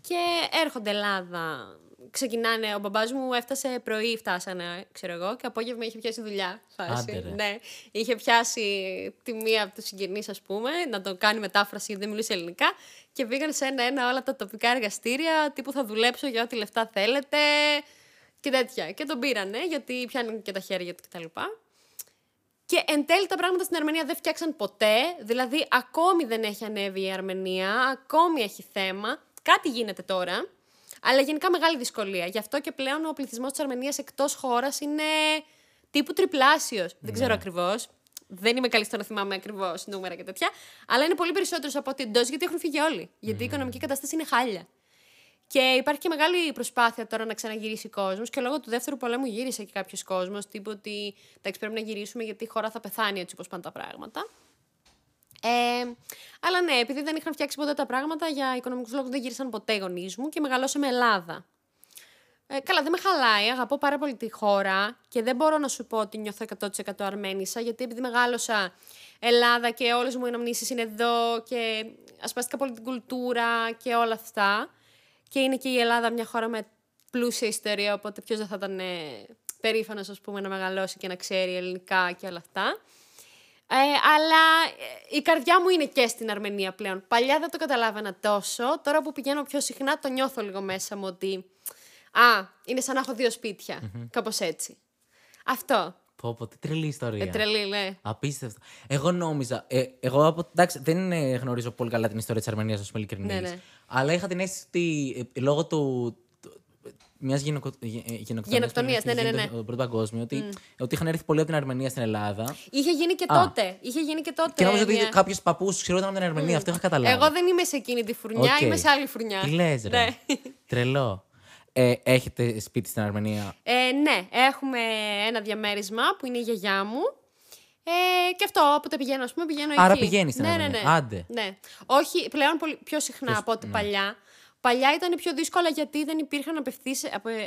και έρχονται Ελλάδα. Ξεκινάνε, ο μπαμπάς μου έφτασε πρωί, φτάσανε, ξέρω εγώ, και απόγευμα είχε πιάσει δουλειά. Φάση. Άντε, ρε. Ναι, είχε πιάσει τη μία από τους συγγενείς, ας πούμε, να το κάνει μετάφραση γιατί δεν μιλούσε ελληνικά. Και πήγαν σε ένα-ένα όλα τα τοπικά εργαστήρια, τύπου θα δουλέψω για ό,τι λεφτά θέλετε και τέτοια. Και τον πήρανε, γιατί πιάνουν και τα χέρια του κτλ. Και εν τέλει τα πράγματα στην Αρμενία δεν φτιάξαν ποτέ. Δηλαδή, ακόμη δεν έχει ανέβει η Αρμενία, ακόμη έχει θέμα. Κάτι γίνεται τώρα. Αλλά γενικά μεγάλη δυσκολία. Γι' αυτό και πλέον ο πληθυσμός της Αρμενίας εκτός χώρας είναι τύπου τριπλάσιος. Δεν ξέρω ακριβώς. Δεν είμαι καλή στο να θυμάμαι ακριβώς νούμερα και τέτοια. Αλλά είναι πολύ περισσότερος από ότι εντός γιατί έχουν φύγει όλοι. Γιατί η οικονομική κατάσταση είναι χάλια. Και υπάρχει και μεγάλη προσπάθεια τώρα να ξαναγυρίσει κόσμος. Και λόγω του δεύτερου πολέμου γύρισε και κάποιος κόσμος. Τύπου ότι εντάξει, πρέπει να γυρίσουμε γιατί η χώρα θα πεθάνει έτσι όπως πάνε τα πράγματα. Ε, αλλά ναι, επειδή δεν είχαν φτιάξει ποτέ τα πράγματα, για οικονομικούς λόγους δεν γύρισαν ποτέ οι γονείς μου και μεγαλώσαμε Ελλάδα. Ε, καλά, δεν με χαλάει. Αγαπώ πάρα πολύ τη χώρα και δεν μπορώ να σου πω ότι νιώθω 100% αρμένισα, γιατί επειδή μεγάλωσα Ελλάδα και όλες μου οι αναμνήσεις είναι εδώ και ασπάστηκα πολύ την κουλτούρα και όλα αυτά. Και είναι και η Ελλάδα μια χώρα με πλούσια ιστορία, οπότε ποιος δεν θα ήταν ε, περήφανος, ας πούμε, να μεγαλώσει και να ξέρει ελληνικά και όλα αυτά. Ε, αλλά ε, η καρδιά μου είναι και στην Αρμενία πλέον. Παλιά δεν το καταλάβαινα τόσο. Τώρα που πηγαίνω πιο συχνά, το νιώθω λίγο μέσα μου ότι. Α, είναι σαν να έχω δύο σπίτια. Κάπως έτσι. Αυτό. Πω, πω, τι τρελή ιστορία. Ε, τρελή, ναι. Απίστευτο. Εγώ νόμιζα. Ε, εγώ από, εντάξει, δεν ε, γνωρίζω πολύ καλά την ιστορία της Αρμενίας, ας πούμε, ειλικρινής. Ναι, ναι. Αλλά είχα την αίσθηση ότι ε, λόγω του. Μιας γενοκτονίας. Γενοκτονίας, ναι, ναι, ναι, ναι. Το πρώτο παγκόσμιο, ότι, ότι είχαν έρθει πολλοί από την Αρμενία στην Ελλάδα. Είχε γίνει και Α. τότε. Είχε γίνει και τότε. Και νόμιζα ότι μια- κάποιος παππούς ξηρόταν από την Αρμενία. Αυτό είχα καταλάβει. Εγώ δεν είμαι σε εκείνη τη φουρνιά, Οκ. είμαι σε άλλη φουρνιά. Τι λες, ρε. Ναι. Τρελό. Ε, έχετε σπίτι στην Αρμενία; Ε, ναι, έχουμε ένα διαμέρισμα που είναι η γιαγιά μου. Ε, και αυτό, όποτε πηγαίνω, ας πούμε, πηγαίνω Άρα εκεί. πηγαίνεις στην ναι, ναι, Αρμενία. ναι. Άντε. Ναι. Όχι, πλέον πολύ, πιο συχνά από ναι. ό,τι παλιά. Παλιά ήταν πιο δύσκολα γιατί δεν, υπήρχαν απευθείας, απο- ε,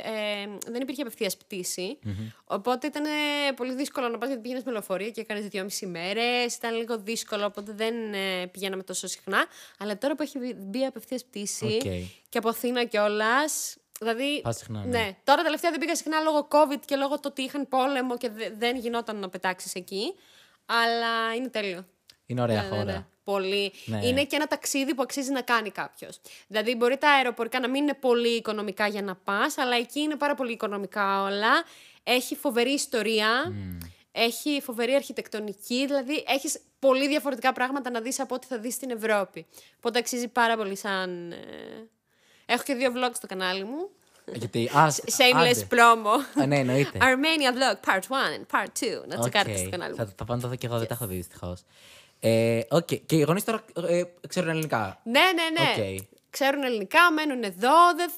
δεν υπήρχε απευθείας πτήση. Οπότε ήταν ε, πολύ δύσκολο να πας γιατί πήγαινες με λεωφορείο και έκανες δυόμιση μέρες. Ήταν λίγο δύσκολο, οπότε δεν ε, πηγαίναμε τόσο συχνά. Αλλά τώρα που έχει μπει απευθείας πτήση Οκ. και από Αθήνα κιόλας. Δηλαδή. Πας συχνά, ναι. ναι. Τώρα τελευταία δεν πήγα συχνά λόγω COVID και λόγω του ότι είχαν πόλεμο και δε- δεν γινόταν να πετάξεις εκεί. Αλλά είναι τέλειο. Είναι ωραία Ναι, χώρα. ναι, ναι. Πολύ. Ναι. Είναι και ένα ταξίδι που αξίζει να κάνει κάποιος. Δηλαδή, μπορεί τα αεροπορικά να μην είναι πολύ οικονομικά για να πας, αλλά εκεί είναι πάρα πολύ οικονομικά όλα. Έχει φοβερή ιστορία. Έχει φοβερή αρχιτεκτονική. Δηλαδή, έχεις πολύ διαφορετικά πράγματα να δεις από ό,τι θα δεις στην Ευρώπη. Οπότε αξίζει πάρα πολύ σαν. Ε, Έχω και δύο vlogs στο κανάλι μου. Γιατί. Α, Shameless άντε. promo. Α, ναι, εννοείται. Armenia vlog part 1 and part 2. Να τσεκάρετε Οκ. στο κανάλι μου. Θα, θα πάω να το δω και εγώ, δεν τα έχω δει δυστυχώς. Ε, οκ. Και οι γονείς τώρα ε, ξέρουν ελληνικά; Ναι, ναι, ναι. Οκ. Ξέρουν ελληνικά, μένουν εδώ. Δεν,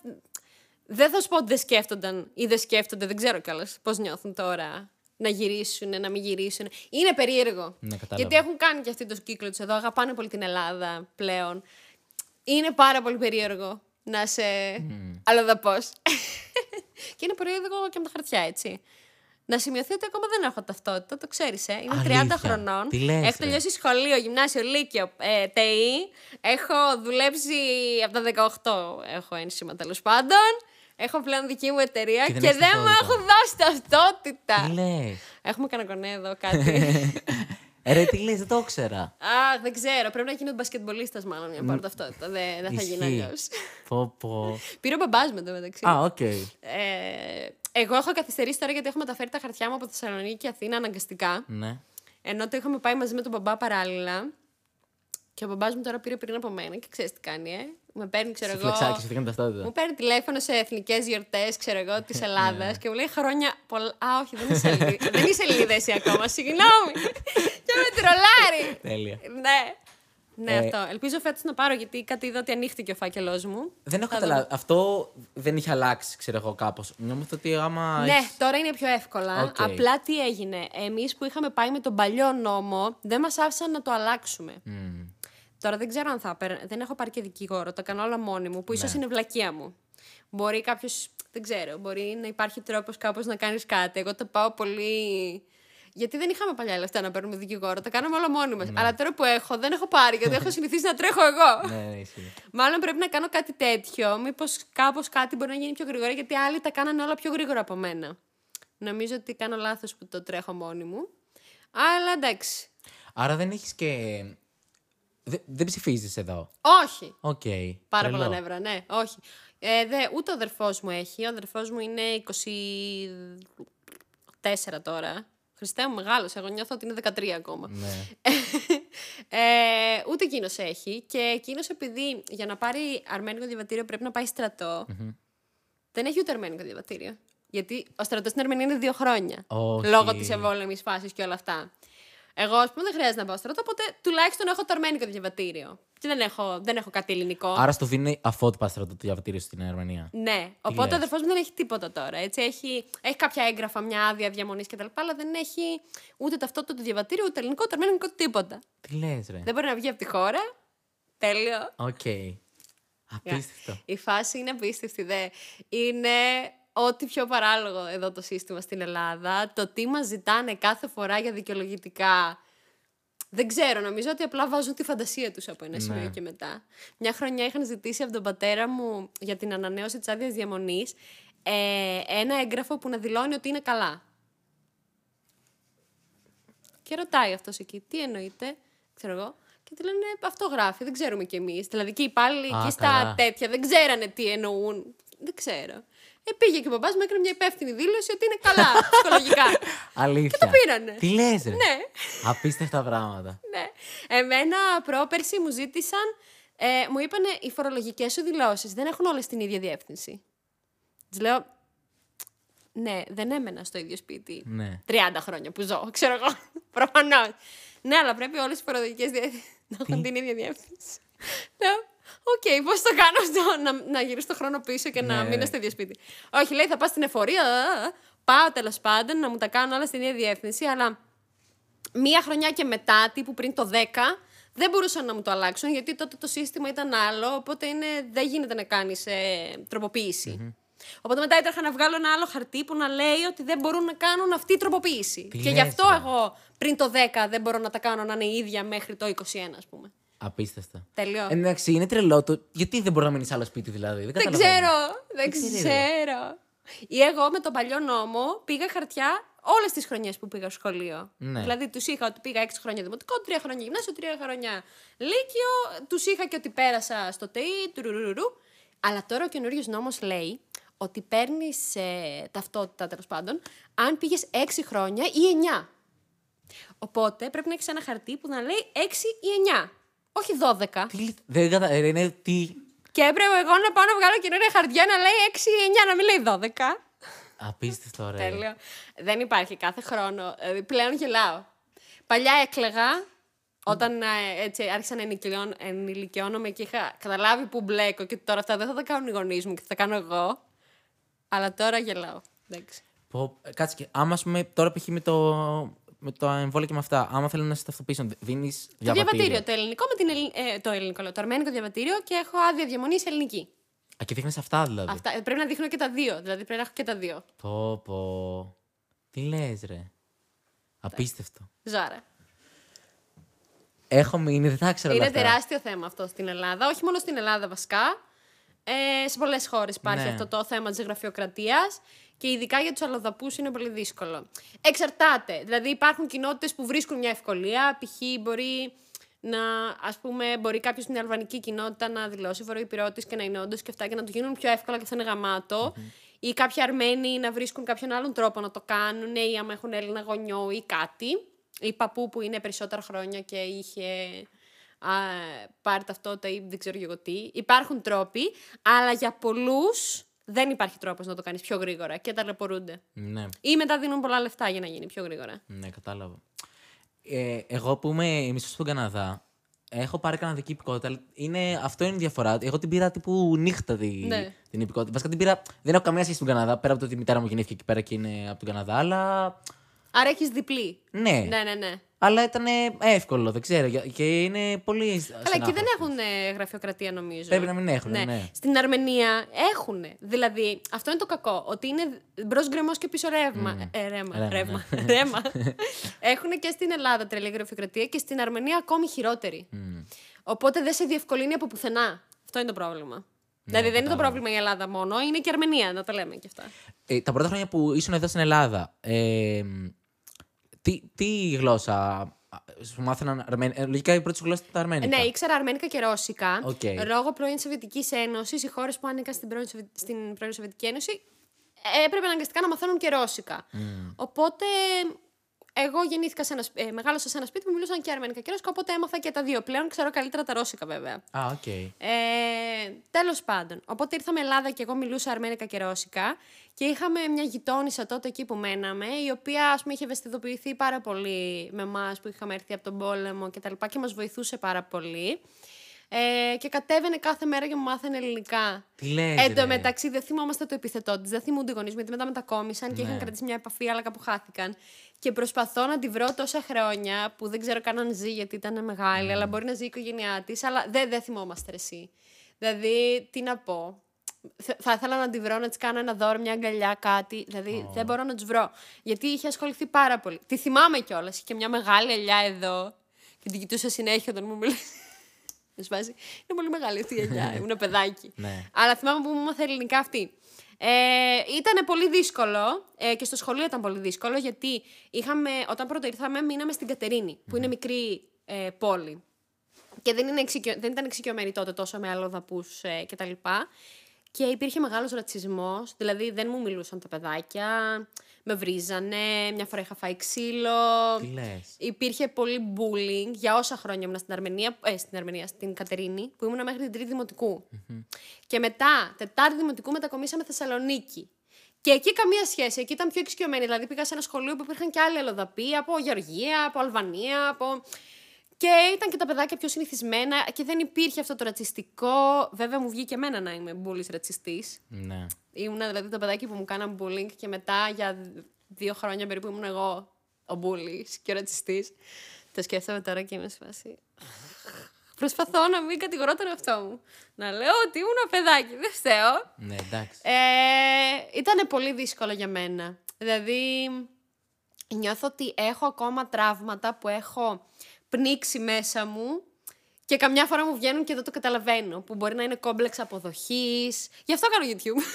δεν θα σου πω ότι δεν σκέφτονταν ή δεν σκέφτονται, δεν ξέρω κιόλας πώς νιώθουν τώρα. Να γυρίσουν, να μην γυρίσουν. Είναι περίεργο. Ναι, κατάλαβα. Γιατί έχουν κάνει και αυτοί το κύκλο τους εδώ. Αγαπάνε πολύ την Ελλάδα πλέον. Είναι πάρα πολύ περίεργο να σε αλλοδαπός. και είναι περίεργο και με τα χαρτιά, έτσι. Να σημειωθεί ότι ακόμα δεν έχω ταυτότητα, το ξέρεις, ε. Είμαι 30 Αλήθεια. χρονών. Τι λες, έχω ρε. τελειώσει σχολείο, γυμνάσιο, λύκειο, ε, ΤΕΙ. Έχω δουλέψει από τα 18. Έχω ένσημα τέλος πάντων. Έχω πλέον δική μου εταιρεία Και και, δεν δεν, έχεις μου ταυτότητα. έχουν δώσει ταυτότητα. Τι λες. Έχουμε κανένα κονέ εδώ κάτι. Ε, Ρε, τι λες, δεν το ήξερα. Α, δεν ξέρω. Πρέπει να γίνω μπασκετμπολίστας μάλλον για να πάρω ταυτότητα. Δεν, δεν θα γίνει Ισχύει. αλλιώς. Πω, πω. Πήρε ο μπαμπάς με το μεταξύ. Α, οκ. Ε, εγώ έχω καθυστερήσει τώρα γιατί έχω μεταφέρει τα χαρτιά μου από Θεσσαλονίκη και Αθήνα αναγκαστικά. Ναι. Ενώ το είχαμε πάει μαζί με τον μπαμπά παράλληλα. Και ο μπαμπάς μου τώρα πήρε πριν από μένα και ξέρεις τι κάνει, ε. Με παίρνει, ξέρω Σε εγώ. flexάκι, σε φύγανε ταυτότητα. Μου παίρνει τηλέφωνο σε εθνικές γιορτές, ξέρω εγώ, Ναι. της Ελλάδας και μου λέει χρόνια πολλά. Α, όχι, δεν είσαι Ελλήνη. δεν είσαι Ελληνίδα εσύ ακόμα, συγγνώμη. και με τρολάρει. Τέλεια. ναι. Ναι, Ε, αυτό. Ελπίζω φέτος να πάρω γιατί κάτι είδα ότι ανοίχτηκε ο φάκελός μου. Δεν έχω Θα καταλάβει. Αυτό δεν είχε αλλάξει, ξέρω εγώ, κάπως. Νιώθω ότι άμα. Ναι, έχεις- τώρα είναι πιο εύκολα. Οκ. Απλά τι έγινε. Εμείς που είχαμε πάει με τον παλιό νόμο, δεν μας άφησαν να το αλλάξουμε. Μμμ. Τώρα δεν ξέρω αν θα έπαιρνα. Δεν έχω πάρει και δικηγόρο. Τα κάνω όλα μόνη μου, που ίσως Ναι. είναι βλακεία μου. Μπορεί κάποιος. Δεν ξέρω. Μπορεί να υπάρχει τρόπος κάπως να κάνεις κάτι. Εγώ το πάω πολύ. Γιατί δεν είχαμε παλιά λεφτά να παίρνουμε δικηγόρο. Τα κάναμε όλα μόνοι μας. Αλλά τώρα που έχω, δεν έχω πάρει γιατί έχω συνηθίσει να τρέχω εγώ. Ναι, ναι, ισχύει. Μάλλον πρέπει να κάνω κάτι τέτοιο. Μήπως κάπως κάτι μπορεί να γίνει πιο γρήγορα, γιατί άλλοι τα κάνανε όλα πιο γρήγορα από μένα. Νομίζω ότι κάνω λάθος που το τρέχω μόνη μου. Αλλά εντάξει. Άρα δεν έχεις και. Δε- δεν ψηφίζεις εδώ. Όχι. Οκ. Πάρα τρελό. πολλά νεύρα, ναι, όχι. Ε, δε, ούτε ο αδερφός μου έχει. Ο αδερφός μου είναι 24 τώρα. Χριστέ μου, μεγάλος. Εγώ νιώθω ότι είναι 13 ακόμα. Ναι. ε, ούτε εκείνος έχει. Και εκείνος, επειδή για να πάρει αρμένικο διαβατήριο πρέπει να πάει στρατό, δεν έχει ούτε αρμένικο διαβατήριο. Γιατί ο στρατός στην Αρμενία είναι δύο χρόνια. Όχι. Λόγω της ευόλεμη φάσης και όλα αυτά. Εγώ, ας πούμε, δεν χρειάζεται να πάω στρατό, οπότε τουλάχιστον έχω το αρμένικο διαβατήριο. Και δεν έχω, δεν έχω κάτι ελληνικό. Άρα στο δίνει αφότου πας το διαβατήριο στην Αρμενία. Ναι. Οπότε λες; ο αδερφός μου δεν έχει τίποτα τώρα. Έτσι. Έχει, έχει κάποια έγγραφα, μια άδεια διαμονής κτλ. Αλλά δεν έχει ούτε ταυτότητα ούτε διαβατήριο, ούτε ελληνικό, ούτε αρμένικο, τίποτα. Τι λες, ρε; Δεν μπορεί να βγει από τη χώρα. Τέλειο. Οκ. Απίστευτο. Η φάση είναι απίστευτη, δε. Είναι ό,τι πιο παράλογο εδώ το σύστημα στην Ελλάδα. Το τι μας ζητάνε κάθε φορά για δικαιολογητικά. Δεν ξέρω, νομίζω ότι απλά βάζουν τη φαντασία τους από ένα Ναι. σημείο και μετά. Μια χρονιά είχαν ζητήσει από τον πατέρα μου για την ανανέωση της άδειας διαμονής ε, ένα έγγραφο που να δηλώνει ότι είναι καλά. Και ρωτάει αυτός εκεί, τι εννοείται, ξέρω εγώ. Και τη λένε, αυτό γράφει, δεν ξέρουμε κι εμείς. Δηλαδή και οι υπάλληλοι Α, εκεί στα καλά. τέτοια δεν ξέρανε τι εννοούν. Δεν ξέρω. Ε, πήγε και ο μπαμπάς μου έκανε μια υπεύθυνη δήλωση ότι είναι καλά ψυχολογικά. Αλήθεια. το πήρανε. Τι λες, ρε. ναι, Απίστευτα πράγματα. ναι. Εμένα πρόπερση μου ζήτησαν, ε, μου είπανε οι φορολογικές σου δηλώσεις δεν έχουν όλες την ίδια διεύθυνση. Της λέω, ναι, δεν έμενα στο ίδιο σπίτι. Ναι. 30 χρόνια που ζω, ξέρω εγώ. Προφανώς. Ναι, αλλά πρέπει όλες οι φορολογικές να έχουν την ίδια διεύθυνση. Λέω, οκ, πώς το κάνω αυτό, να, να γυρίσω το χρόνο πίσω και να Ναι, μείνω ναι. στο ίδιο σπίτι. Όχι, λέει, θα πας στην εφορία. α, α, Πάω τέλος πάντων να μου τα κάνουν όλα στην ίδια διεύθυνση, αλλά μία χρονιά και μετά, τύπου πριν το 10, δεν μπορούσαν να μου το αλλάξουν γιατί τότε το σύστημα ήταν άλλο. Οπότε είναι, δεν γίνεται να κάνεις ε, τροποποιηση Οπότε μετά έτρεχα να βγάλω ένα άλλο χαρτί που να λέει ότι δεν μπορούν να κάνουν αυτή η τροποποίηση. Τι και λες, γι' αυτό ρε. εγώ πριν το 10 δεν μπορώ να τα κάνω να είναι η ίδια μέχρι το 21, ας πούμε. Απίστευτο. Τελειώ. Ε, Εντάξει, είναι τρελό το. Γιατί δεν μπορεί να μείνεις σε άλλο σπίτι, δηλαδή; Δεν, δεν καταλαβαίνω. ξέρω. Δεν περίεργο. ξέρω. Ή εγώ με τον παλιό νόμο πήγα χαρτιά όλες τις χρονιές που πήγα στο σχολείο. Ναι. Δηλαδή, τους είχα ότι πήγα 6 χρόνια δημοτικό, 3 χρόνια γυμνάσιο, 3 χρόνια λύκειο. Τους είχα και ότι πέρασα στο ΤΕΙ, τουρουρουρου. Αλλά τώρα ο καινούριος νόμος λέει ότι παίρνεις ε, ταυτότητα τέλος πάντων αν πήγες 6 χρόνια ή 9. Οπότε πρέπει να έχεις ένα χαρτί που να λέει 6 ή 9. Όχι 12. Τι, λι- δεν κατα... ε, είναι τι... Και έπρεπε εγώ να πάω να βγάλω καινούργια χαρτιά να λέει 6 ή 9, να μην λέει 12. Απίστευτο, ρε. Τέλειο. Δεν υπάρχει κάθε χρόνο. Ε, πλέον γελάω. Παλιά έκλεγα όταν ε, έτσι, άρχισα να ενηλικιών- ενηλικιώνομαι και είχα καταλάβει που μπλέκω και τώρα αυτά δεν θα τα κάνουν οι γονείς μου και θα τα κάνω εγώ. Αλλά τώρα γελάω. Εντάξει. Πω, ε, κάτσε και άμα ας πούμε, τώρα π.χ. με το, με το εμβόλιο και με αυτά, άμα θέλουν να σε ταυτοποιήσουν, δίνεις Το διαβατήριο. διαβατήριο, το ελληνικό με την Ελλη- ε, το ελληνικό, λέω, το αρμένικο διαβατήριο και έχω άδεια διαμονή σε ελληνική. Α, και δείχνεις αυτά δηλαδή. Αυτά, ε, πρέπει να δείχνω και τα δύο. Δηλαδή πρέπει να έχω και τα δύο. Πω, πω. Τι λες, ρε. Απίστευτο. Ζάρα. Έχω μείνει, δεν τα ήξερα όλα Είναι αυτά. τεράστιο θέμα αυτό στην Ελλάδα. Όχι μόνο στην Ελλάδα βασικά. Ε, σε πολλές χώρες υπάρχει Ναι. αυτό το θέμα της γραφειοκρατίας. Και ειδικά για τους αλλοδαπούς είναι πολύ δύσκολο. Εξαρτάται. Δηλαδή υπάρχουν κοινότητες που βρίσκουν μια ευκολία. Π.χ. μπορεί να, ας πούμε, μπορεί κάποιος στην αλβανική κοινότητα να δηλώσει βορειοπυρώτη και να είναι όντως και αυτά και να του γίνουν πιο εύκολα και αυτό είναι γαμάτο. Ή κάποιοι Αρμένοι να βρίσκουν κάποιον άλλον τρόπο να το κάνουν, ή άμα έχουν Έλληνα γονιό ή κάτι. Ή παππού που είναι περισσότερα χρόνια και είχε α, πάρει ταυτότητα ή δεν ξέρω και εγώ τι. Υπάρχουν τρόποι, αλλά για πολλούς δεν υπάρχει τρόπος να το κάνεις πιο γρήγορα και ταλαιπωρούνται. Ναι, Ή μετά δίνουν πολλά λεφτά για να γίνει πιο γρήγορα. ναι, κατάλαβα. Ε, εγώ που είμαι μισό στον Καναδά, έχω πάρει καναδική υπηκότητα. αλλά Είναι, αυτό είναι η διαφορά. Εγώ την πήρα τύπου νύχτα τη, Ναι. την υπηκότητα. Βασικά την πήρα. Δεν έχω καμία σχέση με τον Καναδά, πέρα από το ότι η μητέρα μου γεννήθηκε εκεί πέρα και είναι από τον Καναδά, αλλά. Άρα έχεις διπλή. Ναι. Ναι, ναι, ναι. Αλλά ήταν εύκολο, δεν ξέρω. για- Και είναι πολύ. Αλλά εκεί δεν έχουν ε, γραφειοκρατία, νομίζω. Πρέπει να μην έχουν, ναι. Στην Αρμενία έχουν. Δηλαδή, αυτό είναι το κακό. Ότι είναι μπρος γκρεμός και πίσω ρεύμα. Ε, ρέμα. Ρέμα, Ρέμα. ναι. ρέμα. έχουν και στην Ελλάδα τρελή γραφειοκρατία και στην Αρμενία ακόμη χειρότερη. Οπότε δεν σε διευκολύνει από πουθενά. Αυτό είναι το πρόβλημα. δηλαδή δεν είναι το Ναι, κατάλαβα. πρόβλημα η Ελλάδα μόνο, είναι και η Αρμενία, να τα λέμε και αυτά. Ε, τα πρώτα χρόνια που ήσουν εδώ στην Ελλάδα, ε, τι, τι γλώσσα α, σου μάθαιναν αρμένικα. Λογικά η πρώτη σου γλώσσα ήταν τα αρμένικα. Ναι, ήξερα αρμένικα και ρώσικα. Οκ. Λόγω πρώην Σοβιετικής Ένωσης, οι χώρες που ανήκαν στην πρώην, Σοβιε- στην πρώην Σοβιετική Ένωση έπρεπε αναγκαστικά να μαθαίνουν και ρώσικα. Οπότε εγώ γεννήθηκα σε ένα, σπ- ε, μεγάλωσα σε ένα σπίτι που μιλούσαν και αρμένικα και ρώσικα, οπότε έμαθα και τα δύο. Πλέον ξέρω καλύτερα τα ρώσικα βέβαια. Α, οκ. Ε, Τέλος πάντων. Οπότε ήρθαμε Ελλάδα και εγώ μιλούσα αρμένικα και ρώσικα. Και είχαμε μια γειτόνισσα τότε εκεί που μέναμε, η οποία ας πούμε είχε ευαισθητοποιηθεί πάρα πολύ με εμάς που είχαμε έρθει από τον πόλεμο και τα λοιπά και μας βοηθούσε πάρα πολύ. Ε, και κατέβαινε κάθε μέρα και μου μάθαινε ελληνικά. Τι λες, Εν τω ρε. μεταξύ δεν θυμόμαστε το επιθετό της, δεν θυμούνται οι γονείς μου, γιατί μετά μετακόμισαν και είχαν Ναι. κρατήσει μια επαφή, αλλά κάπου χάθηκαν. Και προσπαθώ να τη βρω τόσα χρόνια που δεν ξέρω καν αν ζει, γιατί ήταν μεγάλη, Ναι. αλλά μπορεί να ζει η οικογένειά της, αλλά δεν, δεν θυμόμαστε ρε, εσύ. Δηλαδή, τι να πω. Θε- Θα ήθελα να τη βρω, να της κάνω ένα δώρο, μια αγκαλιά, κάτι. Δηλαδή, δεν μπορώ να του βρω. Γιατί είχε ασχοληθεί πάρα πολύ. Τη θυμάμαι κιόλας. Είχε και μια μεγάλη ελιά εδώ. Και την κοιτούσα συνέχεια όταν μου μιλούσε. Με σπάσει. Είναι πολύ μεγάλη αυτή η ελιά. Ήμουν παιδάκι. Ναι. Αλλά θυμάμαι που μου έμαθε ελληνικά αυτή. Ε, ήταν πολύ δύσκολο ε, και στο σχολείο ήταν πολύ δύσκολο γιατί είχαμε, όταν πρώτο ήρθαμε μείναμε στην Κατερίνη που είναι μικρή ε, πόλη και δεν, είναι εξοικειο... δεν ήταν εξοικειωμένη τότε τόσο με αλλοδαπούς ε, κτλ. Και υπήρχε μεγάλος ρατσισμός, δηλαδή δεν μου μιλούσαν τα παιδάκια, με βρίζανε, μια φορά είχα φάει ξύλο. Τι λες; Υπήρχε πολύ bullying για όσα χρόνια ήμουν στην Αρμενία, ε, στην Αρμενία, στην Κατερίνη, που ήμουν μέχρι την τρίτη δημοτικού. Και μετά, τετάρτη δημοτικού, μετακομίσαμε Θεσσαλονίκη. Και εκεί καμία σχέση. Εκεί ήταν πιο εξοικειωμένη. Δηλαδή πήγα σε ένα σχολείο που υπήρχαν και άλλοι αλλοδαποί από Γεωργία, από Αλβανία, από. Και ήταν και τα παιδάκια πιο συνηθισμένα και δεν υπήρχε αυτό το ρατσιστικό. Βέβαια, μου βγήκε εμένα να είμαι μπουλή ρατσιστής. Ναι. Ήμουνα δηλαδή το παιδάκι που μου κάναν bullying και μετά για δύο χρόνια περίπου ήμουν εγώ ο μπουλή και ο ρατσιστής. Το σκέφτομαι τώρα και είμαι σε φάση. Προσπαθώ να μην κατηγορώ τον εαυτό μου. Να λέω ότι ήμουν παιδάκι, δεν φταίω. Ναι, εντάξει. Ε, ήταν πολύ δύσκολο για μένα. Δηλαδή, νιώθω ότι έχω ακόμα τραύματα που έχω πνίξει μέσα μου και καμιά φορά μου βγαίνουν και δεν το καταλαβαίνω. Που μπορεί να είναι κόμπλεξ αποδοχής. Γι' αυτό κάνω YouTube.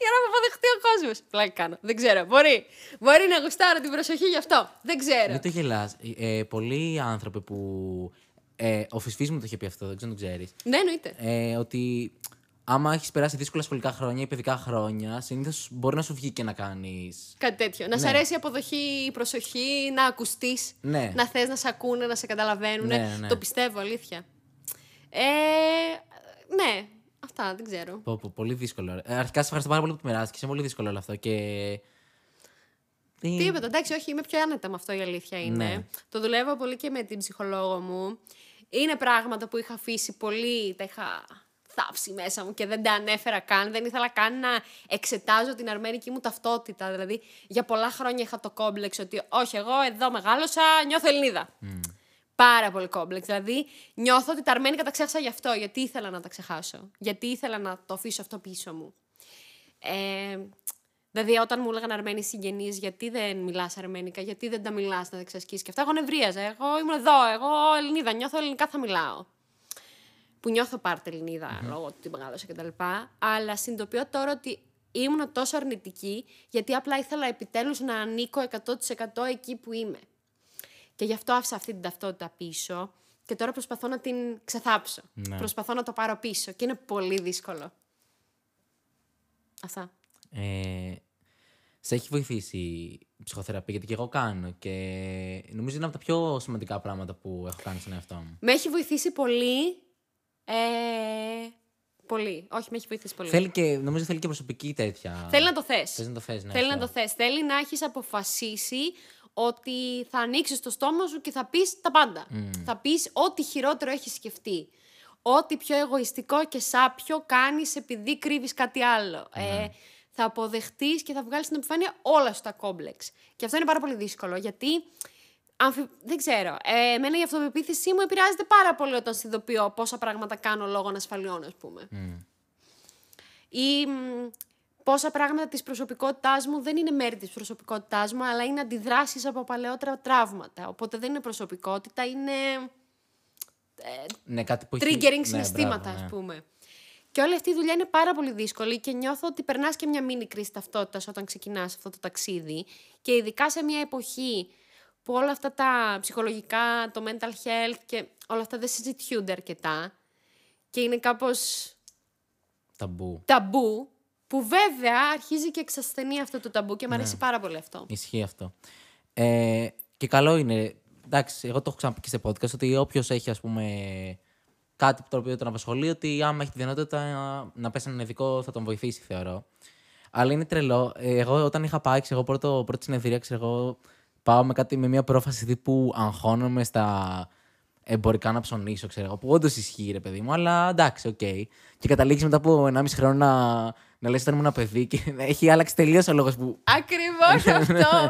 για να πω αποδεχτεί ο κόσμος. Πλάκα κάνω. Δεν ξέρω. Μπορεί. Μπορεί να γουστάρω την προσοχή γι' αυτό. Δεν ξέρω. Δεν το γελάς. Ε, πολλοί άνθρωποι που. Ε, ο Φυσφής μου το είχε πει αυτό, δεν ξέρω αν το ξέρεις. Ναι, εννοείται. Ε, ότι άμα έχεις περάσει δύσκολα σχολικά χρόνια ή παιδικά χρόνια, συνήθως μπορεί να σου βγει και να κάνεις. Κάτι τέτοιο. Να σ' Ναι. αρέσει η αποδοχή, η προσοχή, να ακουστείς. Ναι. Να θες να σε ακούνε, να σε καταλαβαίνουν. Ναι, ναι. Το πιστεύω, αλήθεια. Ε, ναι, αυτά δεν ξέρω. Πω, πω, πολύ δύσκολο. Ε, αρχικά σε ευχαριστώ πάρα πολύ που το μοιράστηκες. Είναι πολύ δύσκολο όλο αυτό. Και. Τίποτα, εντάξει, όχι, είμαι πιο άνετα με αυτό η αλήθεια είναι. Ναι. Το δουλεύω πολύ και με την ψυχολόγο μου. Είναι πράγματα που είχα αφήσει πολύ, τα είχα θάψει μέσα μου και δεν τα ανέφερα καν. Δεν ήθελα καν να εξετάζω την αρμένικη μου ταυτότητα. Δηλαδή, για πολλά χρόνια είχα το κόμπλεξ ότι όχι, εγώ εδώ μεγάλωσα, νιώθω Ελληνίδα. Πάρα πολύ κόμπλεξ. Δηλαδή, νιώθω ότι τα αρμένικα τα ξέχασα γι' αυτό. Γιατί ήθελα να τα ξεχάσω. Γιατί ήθελα να το αφήσω αυτό πίσω μου. Ε, δηλαδή, όταν μου έλεγαν Αρμένοι συγγενείς, γιατί δεν μιλάς Αρμένικα, γιατί δεν τα μιλάς να τα εξασκήσει και αυτά, εγώ νευρίαζα. Εγώ ήμουν εδώ, εγώ Ελληνίδα, νιώθω ελληνικά θα μιλάω. Που νιώθω πάρτε Ελληνίδα λόγω του ότι μεγάλωσα κτλ. Αλλά συνειδητοποιώ τώρα ότι ήμουν τόσο αρνητική, γιατί απλά ήθελα επιτέλους να ανήκω 100% εκεί που είμαι. Και γι' αυτό άφησα αυτή την ταυτότητα πίσω και τώρα προσπαθώ να την ξεθάψω. Ναι. Προσπαθώ να το πάρω πίσω και είναι πολύ δύσκολο. Αυτά. Ε, σε έχει βοηθήσει η ψυχοθεραπεία, γιατί και εγώ κάνω. Και νομίζω είναι από τα πιο σημαντικά πράγματα που έχω κάνει στον εαυτό μου. Με έχει βοηθήσει πολύ. Ε, πολύ. Όχι, με έχει βοηθήσει πολύ. Θέλει και, νομίζω θέλει και προσωπική τέτοια. Θέλει να το θες. Θες να το θες, ναι, Θέλει να αυτό. το θες. Θέλει να έχεις αποφασίσει ότι θα ανοίξεις το στόμα σου και θα πεις τα πάντα. Θα πεις ό,τι χειρότερο έχεις σκεφτεί. Ό,τι πιο εγωιστικό και σάπιο κάνεις επειδή κρύβεις κάτι άλλο. Ε, θα αποδεχτείς και θα βγάλεις στην επιφάνεια όλα σου τα κόμπλεξ. Και αυτό είναι πάρα πολύ δύσκολο γιατί αμφι... δεν ξέρω. Ε, εμένα η αυτοπεποίθησή μου επηρεάζεται πάρα πολύ όταν συνειδητοποιώ πόσα πράγματα κάνω λόγω ανασφαλιών, ας πούμε. Ή μ, πόσα πράγματα της προσωπικότητάς μου δεν είναι μέρη της προσωπικότητάς μου, αλλά είναι αντιδράσεις από παλαιότερα τραύματα. Οπότε δεν είναι προσωπικότητα, είναι Ναι, κάτι που έχει... triggering ναι, συναισθήματα, μπράβο, ναι. ας πούμε. Και όλη αυτή η δουλειά είναι πάρα πολύ δύσκολη και νιώθω ότι περνάς και μια μίνι κρίση ταυτότητας όταν ξεκινάς αυτό το ταξίδι. Και ειδικά σε μια εποχή που όλα αυτά τα ψυχολογικά, το mental health και όλα αυτά δεν συζητιούνται αρκετά και είναι κάπως Ταμπού. ταμπού, που βέβαια αρχίζει και εξασθενεί αυτό το ταμπού και μου αρέσει πάρα πολύ αυτό. Ισχύει αυτό. Ε, και καλό είναι. Εντάξει, εγώ το έχω ξαναπεί και σε podcast ότι όποιος έχει ας πούμε κάτι το οποίο τον απασχολεί, ότι άμα έχει τη δυνατότητα να, να πέσει έναν ειδικό θα τον βοηθήσει, θεωρώ. Αλλά είναι τρελό. Ε, Εγώ όταν είχα πάει, ξέρω, εγώ πρώτο, πρώτη συνεδρία, ξέρω εγώ, πάω με, κάτι, με μια πρόφαση τύπου αγχώνομαι στα εμπορικά να ψωνίσω, ξέρω εγώ, που όντως ισχύει, ρε παιδί μου, αλλά εντάξει, οκ. Και καταλήγεις μετά από 1,5 χρόνο να, να λες ότι ήμουν ένα παιδί και έχει αλλάξει τελείως ο λόγος που Ακριβώς αυτό!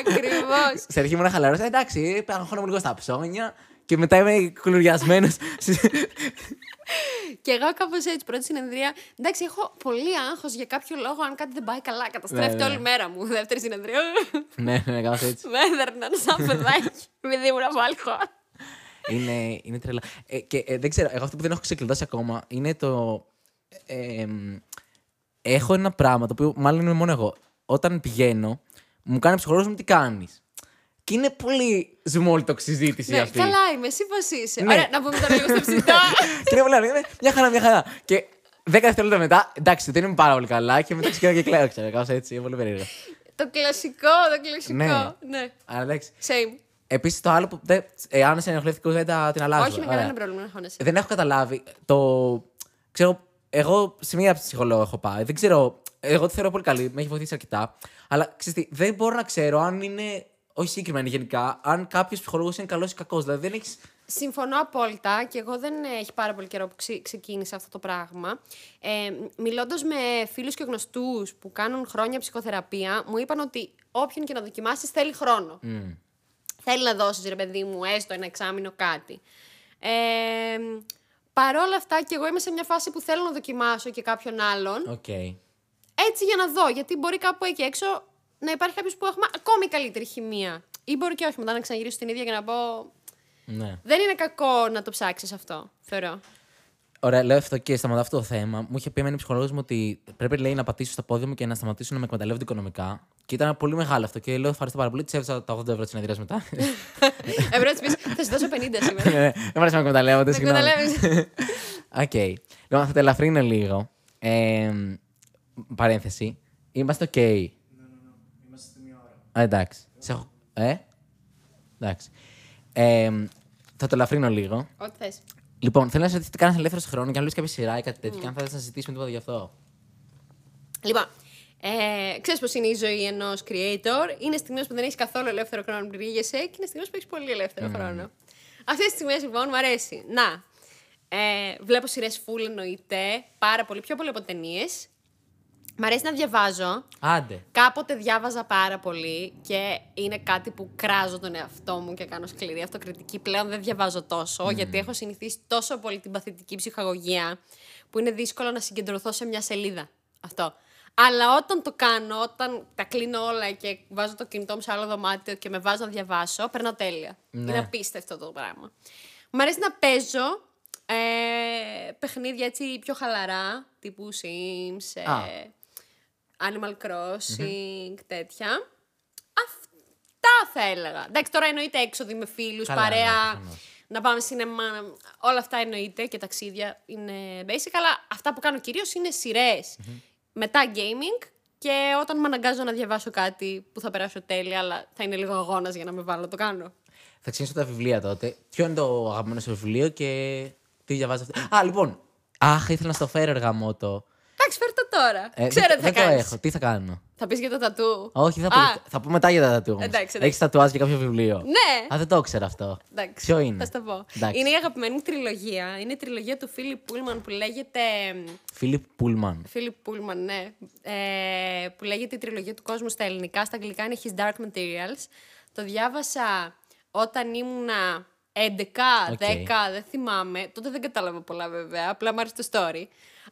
Ακριβώς! στην αρχή ήμουν χαλαρό. Ε, εντάξει, αγχώνομαι λίγο στα ψώνια. Και μετά είμαι κουλουριασμένος. Και εγώ κάπως έτσι, πρώτη συνεδρία. Εντάξει, έχω πολύ άγχος για κάποιο λόγο. Αν κάτι δεν πάει καλά, καταστρέφεται Ναι, ναι. όλη μέρα μου. Δεύτερη συνεδρία. ναι, ναι, κάπως έτσι. Με έδερναν σαν παιδάκι. Επειδή ήμουν από άλλη χώρα. είναι, είναι τρελά. Ε, και ε, δεν ξέρω, εγώ αυτό που δεν έχω ξεκλειδώσει ακόμα είναι το. ε, εμ, έχω ένα πράγμα το οποίο μάλλον είναι μόνο εγώ. Όταν πηγαίνω, μου κάνει ψυχολόγο μου τι κάνεις. Και είναι πολύ small talk συζήτηση Ναι, αυτή. καλά είμαι. Εσύ πώ είσαι. Ναι. Ωραία, να πούμε τώρα λίγο στο ψητό. και είναι πολύ ωραία. Μια χαρά, μια χαρά. Και 10 δευτερόλεπτα μετά, εντάξει, δεν είμαι πάρα πολύ καλά. Και μετά ξεκινάω και κλαίω, ξέρω. Κάπως έτσι, είναι πολύ περίεργο. το κλασικό, το κλασικό. Ναι. ναι. Αλλά εντάξει. Same. Επίσης το άλλο που. Δεν, εάν σε ενοχλήθηκα, δεν τα, την αλλάζω. Όχι, με Ωραία. κανένα πρόβλημα να χώνεσαι. Δεν έχω καταλάβει. Το. Ξέρω, εγώ σε μία ψυχολόγο έχω πάει. Δεν ξέρω. Εγώ τη θεωρώ πολύ καλή, με έχει βοηθήσει αρκετά. Αλλά ξέρεις τι, δεν μπορώ να ξέρω αν είναι. Όχι συγκεκριμένα γενικά, αν κάποιος ψυχολόγος είναι καλός ή κακός. Δηλαδή δεν έχει. Συμφωνώ απόλυτα και εγώ δεν έχει πάρα πολύ καιρό που ξε- ξεκίνησα αυτό το πράγμα. Ε, μιλώντας με φίλους και γνωστούς που κάνουν χρόνια ψυχοθεραπεία, μου είπαν ότι όποιον και να δοκιμάσεις θέλει χρόνο. Θέλει να δώσεις, ρε παιδί μου, έστω ένα εξάμεινο κάτι. Ε, Παρ' όλα αυτά και εγώ είμαι σε μια φάση που θέλω να δοκιμάσω και κάποιον άλλον. Οκ. Έτσι για να δω, γιατί μπορεί κάπου εκεί έξω να υπάρχει κάποιος που έχουμε ακόμη καλύτερη χημεία. Ή μπορεί και όχι μετά να ξαναγυρίσω στην ίδια και να πω. Ναι. Δεν είναι κακό να το ψάξεις αυτό, θεωρώ. Ωραία, λέω αυτό και σταματάω αυτό το θέμα. Μου είχε πει εμένα η ψυχολόγο μου ότι πρέπει λέει, να πατήσω στα πόδια μου και να σταματήσω να με εκμεταλλεύονται οικονομικά. Και ήταν πολύ μεγάλο αυτό. Και λέω ευχαριστώ πάρα πολύ. Της έβρισα τα 80 ευρώ της συνεδρίας μετά. Ευρώ της πεις, θα σου δώσω 50 σήμερα. Ναι, Δεν μου αρέσει να με εκμεταλλεύονται, Δεν συγγνώμη. καταλαβαίνεις. Οκ. Λοιπόν, θα το ελαφρύνω λίγο. Ε, παρένθεση. Είμαστε οκ. Είμαστε στη μία ώρα. Α, εντάξει. Σε έχω... Ε; Εντάξει. Ε, θα το ελαφρύνω λίγο. Ό,τι θες. Λοιπόν, θέλω να σε ρωτήσω τι κάνεις ελεύθερο χρόνο και αν βλέπει κάποια σειρά ή κάτι τέτοιο. Και αν θέλει να συζητήσουμε τίποτα γι' αυτό. Λοιπόν, ε, ξέρεις πώς είναι η ζωή ενός creator; Είναι στιγμές που δεν έχεις καθόλου ελεύθερο χρόνο να πληγείσαι και είναι στιγμές που έχεις πολύ ελεύθερο χρόνο. Αυτές τις στιγμές λοιπόν μου αρέσει να ε, βλέπω σειρές full εννοείται, πάρα πολύ, πιο πολύ από ταινίες. Μ' αρέσει να διαβάζω. Άντε. Κάποτε διάβαζα πάρα πολύ και είναι κάτι που κράζω τον εαυτό μου και κάνω σκληρή αυτοκριτική. Πλέον δεν διαβάζω τόσο, γιατί έχω συνηθίσει τόσο πολύ την παθητική ψυχαγωγία που είναι δύσκολο να συγκεντρωθώ σε μια σελίδα. Αυτό. Αλλά όταν το κάνω, όταν τα κλείνω όλα και βάζω το κινητό μου σε άλλο δωμάτιο και με βάζω να διαβάσω, περνάω τέλεια. Ναι. Είναι απίστευτο το πράγμα. Μ' αρέσει να παίζω ε, παιχνίδια έτσι πιο χαλαρά, τύπου Sims, ε, Α. Animal Crossing, τέτοια. Αυτά θα έλεγα. Εντάξει, τώρα εννοείται έξοδοι με φίλους, Καλά, παρέα, ναι, προφανώς. να πάμε σινεμά, όλα αυτά εννοείται και ταξίδια είναι basic, αλλά αυτά που κάνω κυρίως είναι σειρές. Μετά gaming και όταν με αναγκάζω να διαβάσω κάτι που θα περάσω τέλεια, αλλά θα είναι λίγο αγώνας για να με βάλω να το κάνω. Θα ξεκινήσω τα βιβλία τότε. Ποιο είναι το αγαπημένο σου βιβλίο και τι διαβάζεις αυτό. Α, λοιπόν. Αχ, ήθελα να στο φέρω εργαμότο. Εντάξει, φέρ' το τώρα. Ε, Ξέρω δεν, τι θα δεν το κάνεις. έχω. Τι θα κάνω; Θα πεις για το τατού. Όχι, θα, πω, Α, θα πω μετά για τα τατού. όμως. Εντάξει, εντάξει. Έχεις τατουάζ για κάποιο βιβλίο. Ναι. Α, δεν το ήξερα αυτό. Εντάξει, Ποιο είναι; Θα σου το πω. Εντάξει. Είναι η αγαπημένη μου τριλογία. Είναι η τριλογία του Φίλιπ Πούλμαν που λέγεται. Φίλιπ Πούλμαν. Φίλιπ Πούλμαν, ναι. Ε, που λέγεται η τριλογία του κόσμου στα ελληνικά. Στα αγγλικά είναι His Dark Materials. Το διάβασα όταν ήμουνα 11, 10, δεν θυμάμαι. Τότε δεν κατάλαβα πολλά βέβαια. Απλά μου άρεσε το story.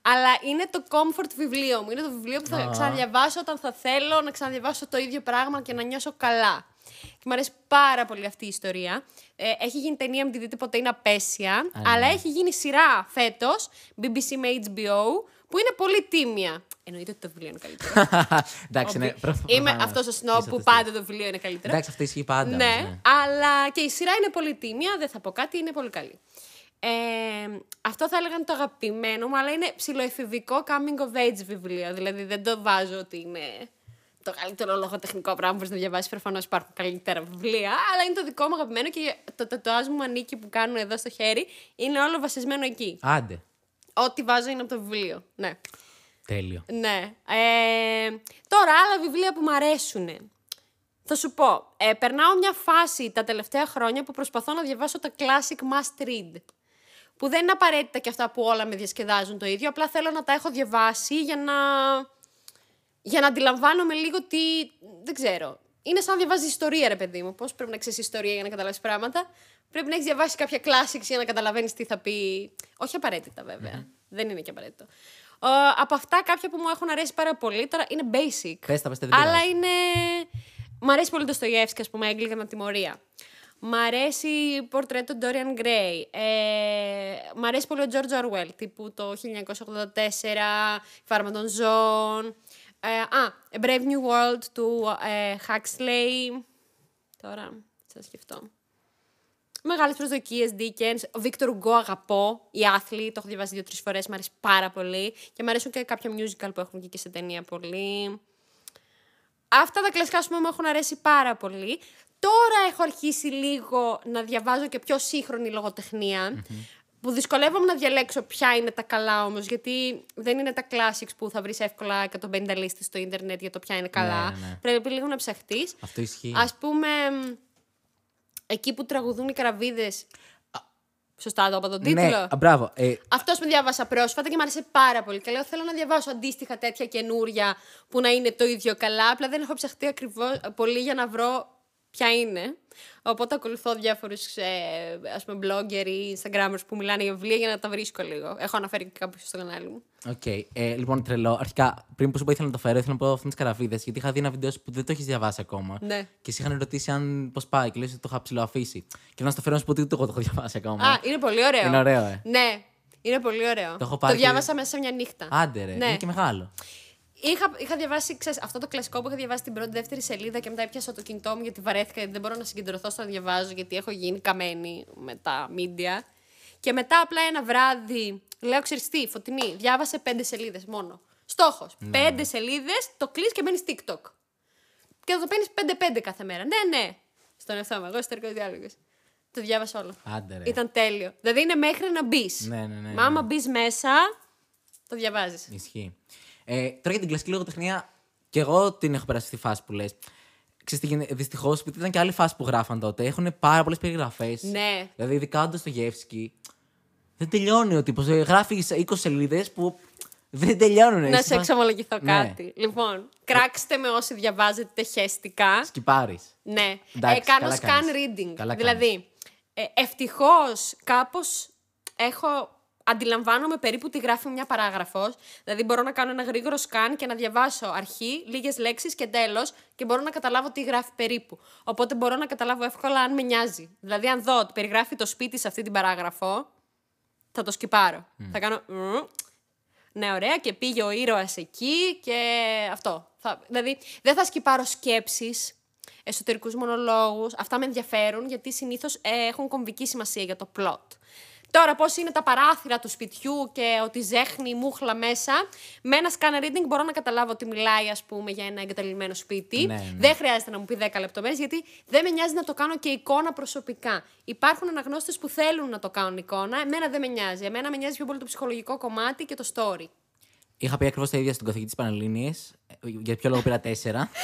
Αλλά είναι το comfort βιβλίο μου. Είναι το βιβλίο που θα Α. ξαναδιαβάσω όταν θα θέλω να ξαναδιαβάσω το ίδιο πράγμα και να νιώσω καλά. Και μου αρέσει πάρα πολύ αυτή η ιστορία. Ε, έχει γίνει ταινία, μην τη δείτε ποτέ, είναι απέσια. αλλά έχει γίνει σειρά φέτος, BBC με HBO, που είναι πολύ τίμια. Εννοείται ότι το βιβλίο είναι καλύτερο. Εντάξει, ναι. προφ- Είμαι προφανώς. αυτός ο σνόπ Είσαι που αυτός. πάντα το βιβλίο είναι καλύτερο. Εντάξει, αυτό ισχύει πάντα. ναι, όμως, ναι. αλλά και η σειρά είναι πολύ τίμια, δεν θα πω κάτι, είναι πολύ καλή. Ε, αυτό θα έλεγα είναι το αγαπημένο μου, αλλά είναι ψηλοεφηβικό coming of age βιβλίο. Δηλαδή δεν το βάζω ότι είναι το καλύτερο λογοτεχνικό πράγμα που μπορείς να διαβάσεις. Προφανώς υπάρχουν καλύτερα βιβλία, αλλά είναι το δικό μου αγαπημένο και το τατουάζ μου ανήκει που κάνουν εδώ στο χέρι είναι όλο βασισμένο εκεί. Άντε. Ό,τι βάζω είναι από το βιβλίο. Ναι. Τέλειο. Ναι. Ε, τώρα, άλλα βιβλία που μου αρέσουν. Θα σου πω, ε, περνάω μια φάση τα τελευταία χρόνια που προσπαθώ να διαβάσω τα classic must read. Που δεν είναι απαραίτητα και αυτά που όλα με διασκεδάζουν το ίδιο, απλά θέλω να τα έχω διαβάσει για να, για να αντιλαμβάνομαι λίγο τι, δεν ξέρω. Είναι σαν να διαβάζεις ιστορία, ρε παιδί μου. Πώς πρέπει να ξέρεις ιστορία για να καταλάβεις πράγματα. Πρέπει να έχεις διαβάσει κάποια classics για να καταλαβαίνεις τι θα πει. Όχι απαραίτητα, βέβαια. Δεν είναι και απαραίτητο. Ε, από αυτά, κάποια που μου έχουν αρέσει πάρα πολύ τώρα είναι basic. Πες τα, πες τα, δεν Αλλά πειράζει. είναι. Μ' αρέσει πολύ το Στογεύσκη, ας πούμε, έγκλημα με τιμωρία. Μ' αρέσει η πορτρέτο Dorian Gray. Ε, μ' αρέσει πολύ ο George Orwell, τύπου το 1984, Φάρμα των Ζώων. Ε, α, A Brave New World του ε, Huxley. Τώρα, θα σκεφτώ. Μεγάλες προσδοκίες, Dickens. Ο Victor Hugo αγαπώ. Οι άθλοι, το έχω διαβάσει δύο-τρεις φορές, μου αρέσει πάρα πολύ. Και μου αρέσουν και κάποια musical που έχουν βγει και σε ταινία πολύ. Αυτά τα κλασικά, ας πούμε, μου έχουν αρέσει πάρα πολύ. Τώρα έχω αρχίσει λίγο να διαβάζω και πιο σύγχρονη λογοτεχνία, Που δυσκολεύομαι να διαλέξω ποια είναι τα καλά όμως, γιατί δεν είναι τα classics που θα βρεις εύκολα 150 λίστες στο ίντερνετ για το ποια είναι καλά. Ναι, ναι. Πρέπει λίγο να ψαχτείς. Αυτό ισχύει. Α πούμε, μ, εκεί που τραγουδούν οι καραβίδες. Σωστά το είπα τον τίτλο; Ναι, α, μπράβο. Ε, Αυτός που διάβασα πρόσφατα και μου άρεσε πάρα πολύ. Και λέω: Θέλω να διαβάσω αντίστοιχα τέτοια καινούρια που να είναι το ίδιο καλά. Απλά δεν έχω ψαχτεί ακριβώς πολύ για να βρω ποια είναι. Οπότε ακολουθώ διάφορους ε, ας πούμε blogger ή instagrammers που μιλάνε για βιβλία για να τα βρίσκω λίγο. Έχω αναφέρει και κάπου στο κανάλι μου. Οκ. Ε, λοιπόν, τρελό. Αρχικά, πριν που σου πω ήθελα να το φέρω, ήθελα να πω αυτές τις καραβίδες. Γιατί είχα δει ένα βίντεο σου που δεν το έχεις διαβάσει ακόμα. Ναι. Και σε είχαν ρωτήσει αν πώς πάει. Και λες ότι το είχα ψιλοαφήσει. Και να στο φέρω να σου πω ότι ούτε εγώ το έχω διαβάσει ακόμα. Α, είναι πολύ ωραίο. Είναι ωραίο, ε. Ναι. Είναι πολύ ωραίο. Το έχω πάρει και- διάβασα μέσα σε μια νύχτα. Άντε ρε, Ναι. είναι και μεγάλο. Είχα, είχα διαβάσει, ξέρεις, αυτό το κλασικό που είχα διαβάσει την πρώτη, δεύτερη σελίδα και μετά έπιασα το κινητό μου γιατί βαρέθηκα, γιατί δεν μπορώ να συγκεντρωθώ στο να διαβάζω, γιατί έχω γίνει καμένη με τα media. Και μετά απλά ένα βράδυ, λέω, ξέρεις τι, φωτεινή, διάβασε πέντε σελίδες μόνο. Στόχος, Ναι. πέντε σελίδες, το κλείς και μπαίνεις TikTok. Και θα το παίρνεις πέντε-πέντε κάθε μέρα. Ναι, ναι. Στον εαυτό μου, εγώ εσωτερικό διάλογος. Το διάβασα όλο. Άντε ρε. Ήταν τέλειο. Δηλαδή είναι μέχρι να μπεις. Ναι, ναι, ναι, Μα άμα ναι. μπεις μέσα, το διαβάζεις. Ισχύει. Ε, τώρα για την κλασική λογοτεχνία, και εγώ την έχω περάσει στη φάση που λες. Δυστυχώς, επειδή ήταν και άλλη φάση που γράφαν τότε, έχουν πάρα πολλές περιγραφές. Ναι. Δηλαδή, ειδικά το Γεύσκι, δεν τελειώνει ο τύπος. Γράφει 20 σελίδες που δεν τελειώνουν. Να σε εξομολογηθώ Ναι. κάτι. Λοιπόν, κράξτε με όσοι διαβάζετε χεστικά. Σκυπάρεις. Ναι. Εντάξει, ε, κάνω καλά scan κάνεις. reading. Καλά δηλαδή, ε, ευτυχώς κάπως έχω. Αντιλαμβάνομαι περίπου τι γράφει μια παράγραφος. Δηλαδή, μπορώ να κάνω ένα γρήγορο scan και να διαβάσω αρχή, λίγες λέξεις και τέλος και μπορώ να καταλάβω τι γράφει περίπου. Οπότε μπορώ να καταλάβω εύκολα αν με νοιάζει. Δηλαδή, αν δω ότι περιγράφει το σπίτι σε αυτή την παράγραφο, θα το σκυπάρω. Θα κάνω. «Μμμ». Ναι, ωραία, και πήγε ο ήρωας εκεί και αυτό. Θα, δηλαδή, δεν θα σκυπάρω σκέψεις, εσωτερικούς μονολόγους. Αυτά με ενδιαφέρουν γιατί συνήθως έχουν κομβική σημασία για το plot. Τώρα, πώς είναι τα παράθυρα του σπιτιού και ότι ζέχνει μούχλα μέσα. Με ένα scanner reading μπορώ να καταλάβω ότι μιλάει, ας πούμε, για ένα εγκαταλειμμένο σπίτι. Ναι, ναι. Δεν χρειάζεται να μου πει 10 λεπτομέρειες, γιατί δεν με νοιάζει να το κάνω και εικόνα προσωπικά. Υπάρχουν αναγνώστες που θέλουν να το κάνουν εικόνα. Εμένα δεν με νοιάζει. Εμένα με νοιάζει πιο πολύ το ψυχολογικό κομμάτι και το story. Είχα πει ακριβώς τα ίδια στον καθηγητή της Πανελλήνιε. Για ποιο λόγο πήρα τέσσερα.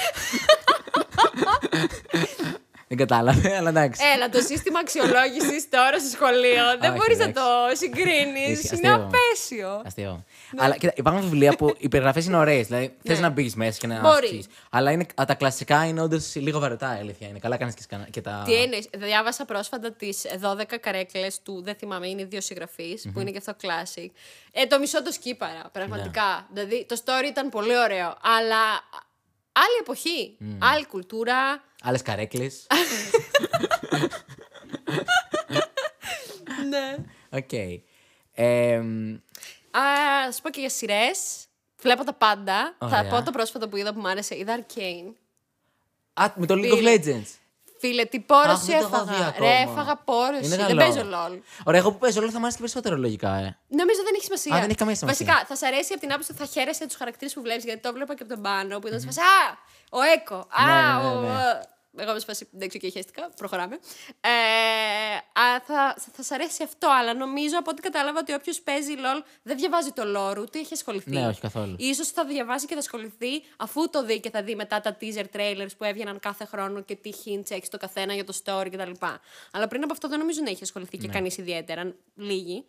Δεν κατάλαβε, αλλά εντάξει. Έλα, το σύστημα αξιολόγησης τώρα στο σχολείο. δεν Όχι, μπορείς να εντάξει. το συγκρίνεις. Ισχύει, Είναι αστείο. απέσιο. Αστείο. Αλλά κοίτα, υπάρχουν βιβλία που οι περιγραφές είναι ωραίες. Δηλαδή θες να μπεις μέσα και να Ναι. Μπορεί. αυξήσεις. Αλλά είναι, α, τα κλασικά είναι όντως λίγο βαρετά, η αλήθεια είναι. Καλά κάνεις και, σκανα- και τα. Τι εννοείς, διάβασα πρόσφατα τις 12 καρέκλες του, δεν θυμάμαι, είναι δύο συγγραφείς, που είναι και αυτό classic. Ε, το μισό το σκίπαρα, πραγματικά. Ναι. Δηλαδή, το story ήταν πολύ ωραίο, αλλά άλλη εποχή, άλλη κουλτούρα. Άλλες καρέκλες. ναι. Οκ. Ε, μ, Να σου πω και για σειρές. Βλέπω τα πάντα. Θα Ωραία. πω το πρόσφατο που είδα που μου άρεσε. Είδα Arcane. Α, με το League of Φίλε. Legends. Φίλε, τι Αχ, πόρωση δεν το έχω δει έφαγα. ακόμα. Ρε, έφαγα πόρωση. Είναι Δεν καλό. παίζω LOL. Ωραία, εγώ που παίζω όλο θα μου άρεσε και περισσότερο λογικά, ε. Νομίζω δεν έχει σημασία. Α, δεν έχει καμία σημασία. Βασικά, θα σ' αρέσει από την άποψη ότι θα χαίρεσαι τους χαρακτήρες που βλέπεις. Γιατί το βλέπα και από τον πάνω που ήταν σε φάση, Α, ο Έκο. Α, Ναι, ναι, ο. Ναι. Εγώ με σπάσει, δεν ξέρω και χαίστηκα. Προχωράμε. Ε, α, θα, θα σ' αρέσει αυτό, αλλά νομίζω από ό,τι κατάλαβα ότι όποιος παίζει LOL δεν διαβάζει το lore, ούτε έχει ασχοληθεί. Ναι, όχι καθόλου. Ίσως θα διαβάσει και θα ασχοληθεί αφού το δει και θα δει μετά τα teaser trailers που έβγαιναν κάθε χρόνο και τι hints έχει το καθένα για το story κτλ. Αλλά πριν από αυτό δεν νομίζω να έχει ασχοληθεί και κανείς ιδιαίτερα. Λίγοι.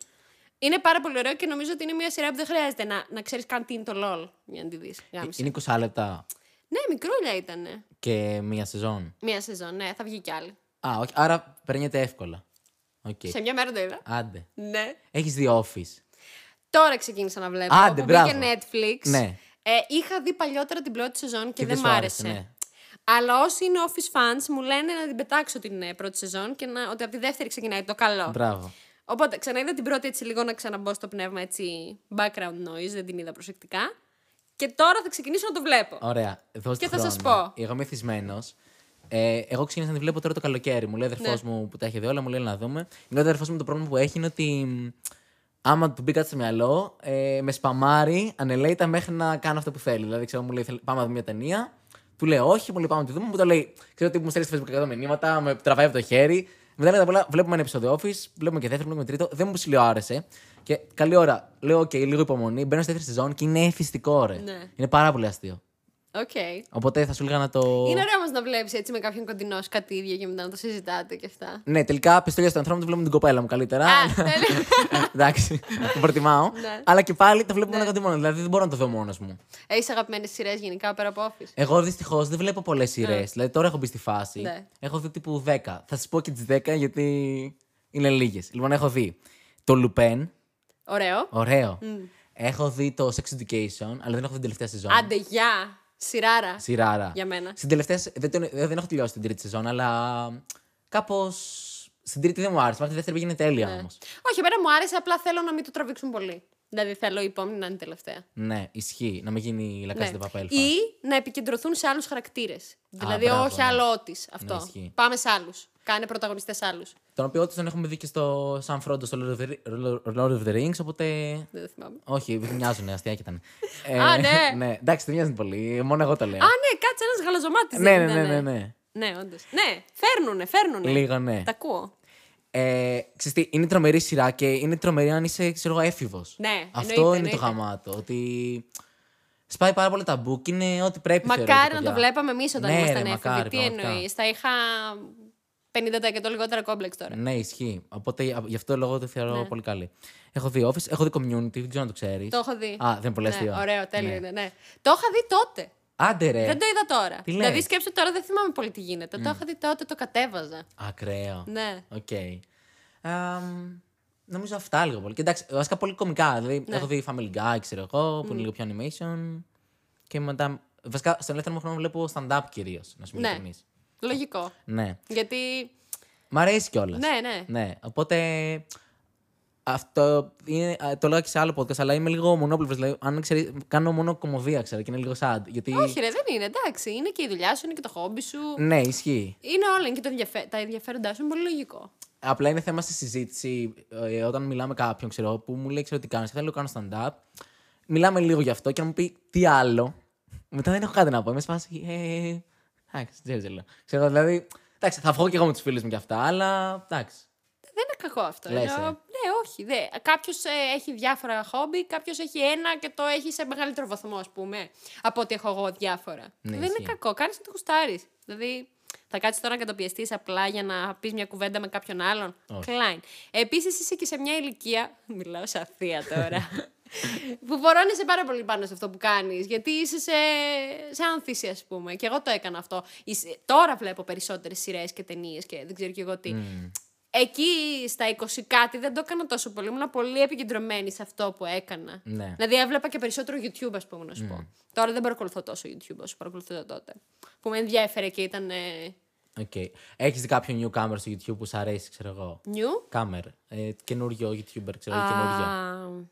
Είναι πάρα πολύ ωραίο και νομίζω ότι είναι μια σειρά που δεν χρειάζεται να, να ξέρεις καν τι είναι το LOL για να τη δεις. Είναι 20 λεπτά Ναι, μικρούλια ήταν. Και μία σεζόν. Μία σεζόν, ναι, θα βγει κι άλλη. Α, όχι, άρα παίρνετε εύκολα. Οκ. Σε μια μέρα το είδα. Άντε. Ναι. Έχεις The Office. Τώρα ξεκίνησα να βλέπω. Άντε, που μπράβο. μπήκε Netflix. Ναι. Ε, είχα δει παλιότερα την πρώτη σεζόν και, Και δεν δεν σου μ' άρεσε, άρεσε. ναι. Αλλά όσοι είναι Office fans μου λένε να την πετάξω την ε, πρώτη σεζόν και να, ότι από τη δεύτερη ξεκινάει το καλό. Μπράβο. Οπότε ξαναείδα την πρώτη έτσι λίγο να ξαναμπω στο πνεύμα έτσι background noise, δεν την είδα προσεκτικά. Και τώρα θα ξεκινήσω να το βλέπω. Ωραία. Δώστε Και θα σας χρόνο. πω. Εγώ είμαι θυσμένος. Ε, εγώ ξεκίνησα να τη βλέπω τώρα το καλοκαίρι. Μου λέει ο αδερφός Ναι. μου που τα έχει δει όλα, μου λέει να δούμε. Μου λέει ο αδερφός μου το πρόβλημα που έχει είναι ότι μ, άμα του μπει κάτι στο μυαλό, ε, με σπαμάρει ανελέητα μέχρι να κάνω αυτό που θέλει. Δηλαδή, ξέρω, μου λέει «Θέλ- πάμε να δούμε μια ταινία. Του λέω όχι, μου λέει πάμε να τη δούμε. Μου το λέει, ξέρω ότι μου στέλνεις στο Facebook 100 μηνύματα, με τραβάει από το χέρι. Μετά μετά πολλά, βλέπουμε ένα επεισόδιο office, βλέπουμε και δεύτερο, βλέπουμε τρίτο. Δεν μου ψηλό άρεσε. Και καλή ώρα. Λέω, OK, λίγο υπομονή. Μπαίνω στη δεύτερη σεζόν και είναι εθιστικό, ρε. Ναι. Είναι πάρα πολύ αστείο. Οκ. Οπότε θα σου έλεγα να το. Είναι ωραίο όμως να βλέπεις έτσι με κάποιον κοντινό σου κάτι ίδιο και μετά να το συζητάτε και αυτά. Ναι, τελικά πιστόλια στον ανθρώπου το βλέπουμε την κοπέλα μου καλύτερα. Α, τέλεια. Εντάξει, το προτιμάω. Ναι. Αλλά και πάλι το βλέπουμε ένα κάτι μόνο. Δηλαδή δεν μπορώ να το δω μόνος μου. Έχει αγαπημένες σειρές γενικά πέρα από Office; Εγώ δυστυχώς δεν βλέπω πολλές σειρές. Δηλαδή τώρα έχω μπει στη φάση. Ναι. Έχω δει τύπου 10. Θα σας πω και τις 10 γιατί είναι λίγες. Λοιπόν, έχω δει το Lupin. Ωραίο. Ωραίο. Έχω δει το Sex Education, αλλά δεν έχω δει την τελευταία σεζόν. Άντε, γεια. Σειράρα. Σειράρα. Για μένα. Στην τελευταία. σε- Δεν, τον- δεν έχω τελειώσει την τρίτη σεζόν, αλλά κάπως Στην τρίτη δεν μου άρεσε. Μέχρι τη δεύτερη πήγαινε τέλεια Ναι. όμως. Όχι, εμένα μου άρεσε, απλά θέλω να μην το τραβήξουν πολύ. Δηλαδή θέλω η επόμενη να είναι η τελευταία. Ναι, ισχύει. Να μην γίνει η Λακάση Ναι. Παπέλφα. Ή να επικεντρωθούν σε άλλους χαρακτήρες. Δηλαδή, μπράβο, όχι ναι. άλλο της. Αυτό. Ναι, ισχύει. Πάμε σε άλλους. Κάνε πρωταγωνιστές άλλους. Τον οποίο όντως τον έχουμε δει και στο Σαν Φρόντο στο Lord of the- Lord of the Rings, οπότε. Δεν το θυμάμαι. Όχι, δεν μοιάζουν, αστιάκι ήταν. Α, ναι. ναι. Εντάξει, δεν μοιάζουν πολύ. Μόνο εγώ το λέω. Α, ναι, κάτσε ένας γαλαζομάτι. ναι, ναι, ναι, ναι, ναι. Ναι, όντως. Ναι, φέρνουνε, φέρνουνε. Λίγο, ναι. Τα ακούω. Ε, ξέρεις τι, είναι τρομερή σειρά και είναι τρομερή αν είσαι, ξέρω εγώ, έφηβος. Ναι, Αυτό εννοείται, είναι το εννοείται. γαμάτο. Ότι σπάει πάρα πολύ ταμπού και είναι ό,τι πρέπει. θεωρώ, Μακάρι για να παιδιά. το βλέπαμε εμείς όταν Ναι, ήμασταν ρε, έφηβοι. μακάρι, Τι πραγματικά. εννοείς. Θα είχα 50% λιγότερα κόμπλεξ τώρα. Ναι, ισχύει. Οπότε α, γι' αυτό λόγο το θεωρώ Ναι. πολύ καλή. Έχω δει Office, έχω δει Community, δεν ξέρω αν το ξέρεις. Το έχω δει. Α, δεν είναι πολύ ναι, αστείο. Ωραίο, τέλειο Ναι. είναι. Ναι. Το είχα δει τότε. Άντε ρε. Δεν το είδα τώρα. Τι δηλαδή λες; σκέψου τώρα δεν θυμάμαι πολύ τι γίνεται. Το είχα δει τότε, το κατέβαζα. Ακραίο. Ναι. Οκ. Αμ, νομίζω αυτά λίγο πολύ. Και εντάξει, βασικά πολύ κωμικά. Δηλαδή, Ναι. έχω δει Family Guy, ξέρω εγώ, που είναι λίγο πιο animation. Και μετά. Βασικά, στον ελεύθερο μου χρόνο βλέπω stand-up κυρίως, να σου είμαι Ναι. Ειλικρινής. Λογικό. Ναι. Γιατί. Μ' αρέσει κιόλας. Ναι, ναι. ναι. Οπότε. Αυτό είναι, α, το λέω και σε άλλο podcast, αλλά είμαι λίγο μονόπλευρος. Δηλαδή, αν ξέρει, κάνω μόνο κωμωδία, ξέρω, και είναι λίγο sad. Γιατί... Όχι, ρε, δεν είναι. Εντάξει. Είναι και η δουλειά σου, είναι και το χόμπι σου. Ναι, ισχύει. Είναι όλα. Είναι και το ενδιαφέ... τα ενδιαφέροντά σου. Είναι πολύ λογικό. Απλά είναι θέμα στη συζήτηση ε, όταν μιλάμε με κάποιον, ξέρω, που μου λέει, ξέρω τι κάνεις, θέλω να κάνω stand-up. Μιλάμε λίγο γι' αυτό και να μου πει τι άλλο. Μετά δεν έχω κάτι να πω. Είμαι σε φάση. Ε, εντάξει, δεν ξέρω. Ξέρω, δηλαδή. Εντάξει, θα βγω και εγώ με τους φίλους μου κι αυτά, αλλά εντάξει. Δεν είναι κακό αυτό. Λες, Ενώ- ε. Ναι, όχι. Κάποιος έχει διάφορα χόμπι, κάποιος έχει ένα και το έχει σε μεγαλύτερο βαθμό, ας πούμε, από ότι έχω εγώ διάφορα. Ναι, δεν ισχύει. είναι κακό. Κάνεις να το γουστάρεις. Δηλαδή, θα κάτσεις τώρα να καταπιεστείς απλά για να πεις μια κουβέντα με κάποιον άλλον. Όχι. Κλάιν. Επίσης, είσαι και σε μια ηλικία. Μιλάω σαν θεία τώρα. που μπορώνεσαι πάρα πολύ πάνω σε αυτό που κάνεις. Γιατί είσαι σε, σε άνθηση, ας πούμε. Και εγώ το έκανα αυτό. Είσαι- Τώρα βλέπω περισσότερες σειρές και ταινίες και δεν ξέρω κι εγώ τι. Εκεί στα 20 κάτι δεν το έκανα τόσο πολύ. Ήμουν πολύ επικεντρωμένη σε αυτό που έκανα. Ναι. Δηλαδή έβλεπα και περισσότερο YouTube, ας πούμε, να σου πω. Τώρα δεν παρακολουθώ τόσο YouTube όσο παρακολουθούσα τότε. Που με ενδιέφερε και ήταν. Ε, Οκ. Έχεις δει κάποιο newcomer στο YouTube που σου αρέσει, ξέρω εγώ; newcomer. Ε, καινούριο YouTuber, ξέρω εγώ, καινούριο.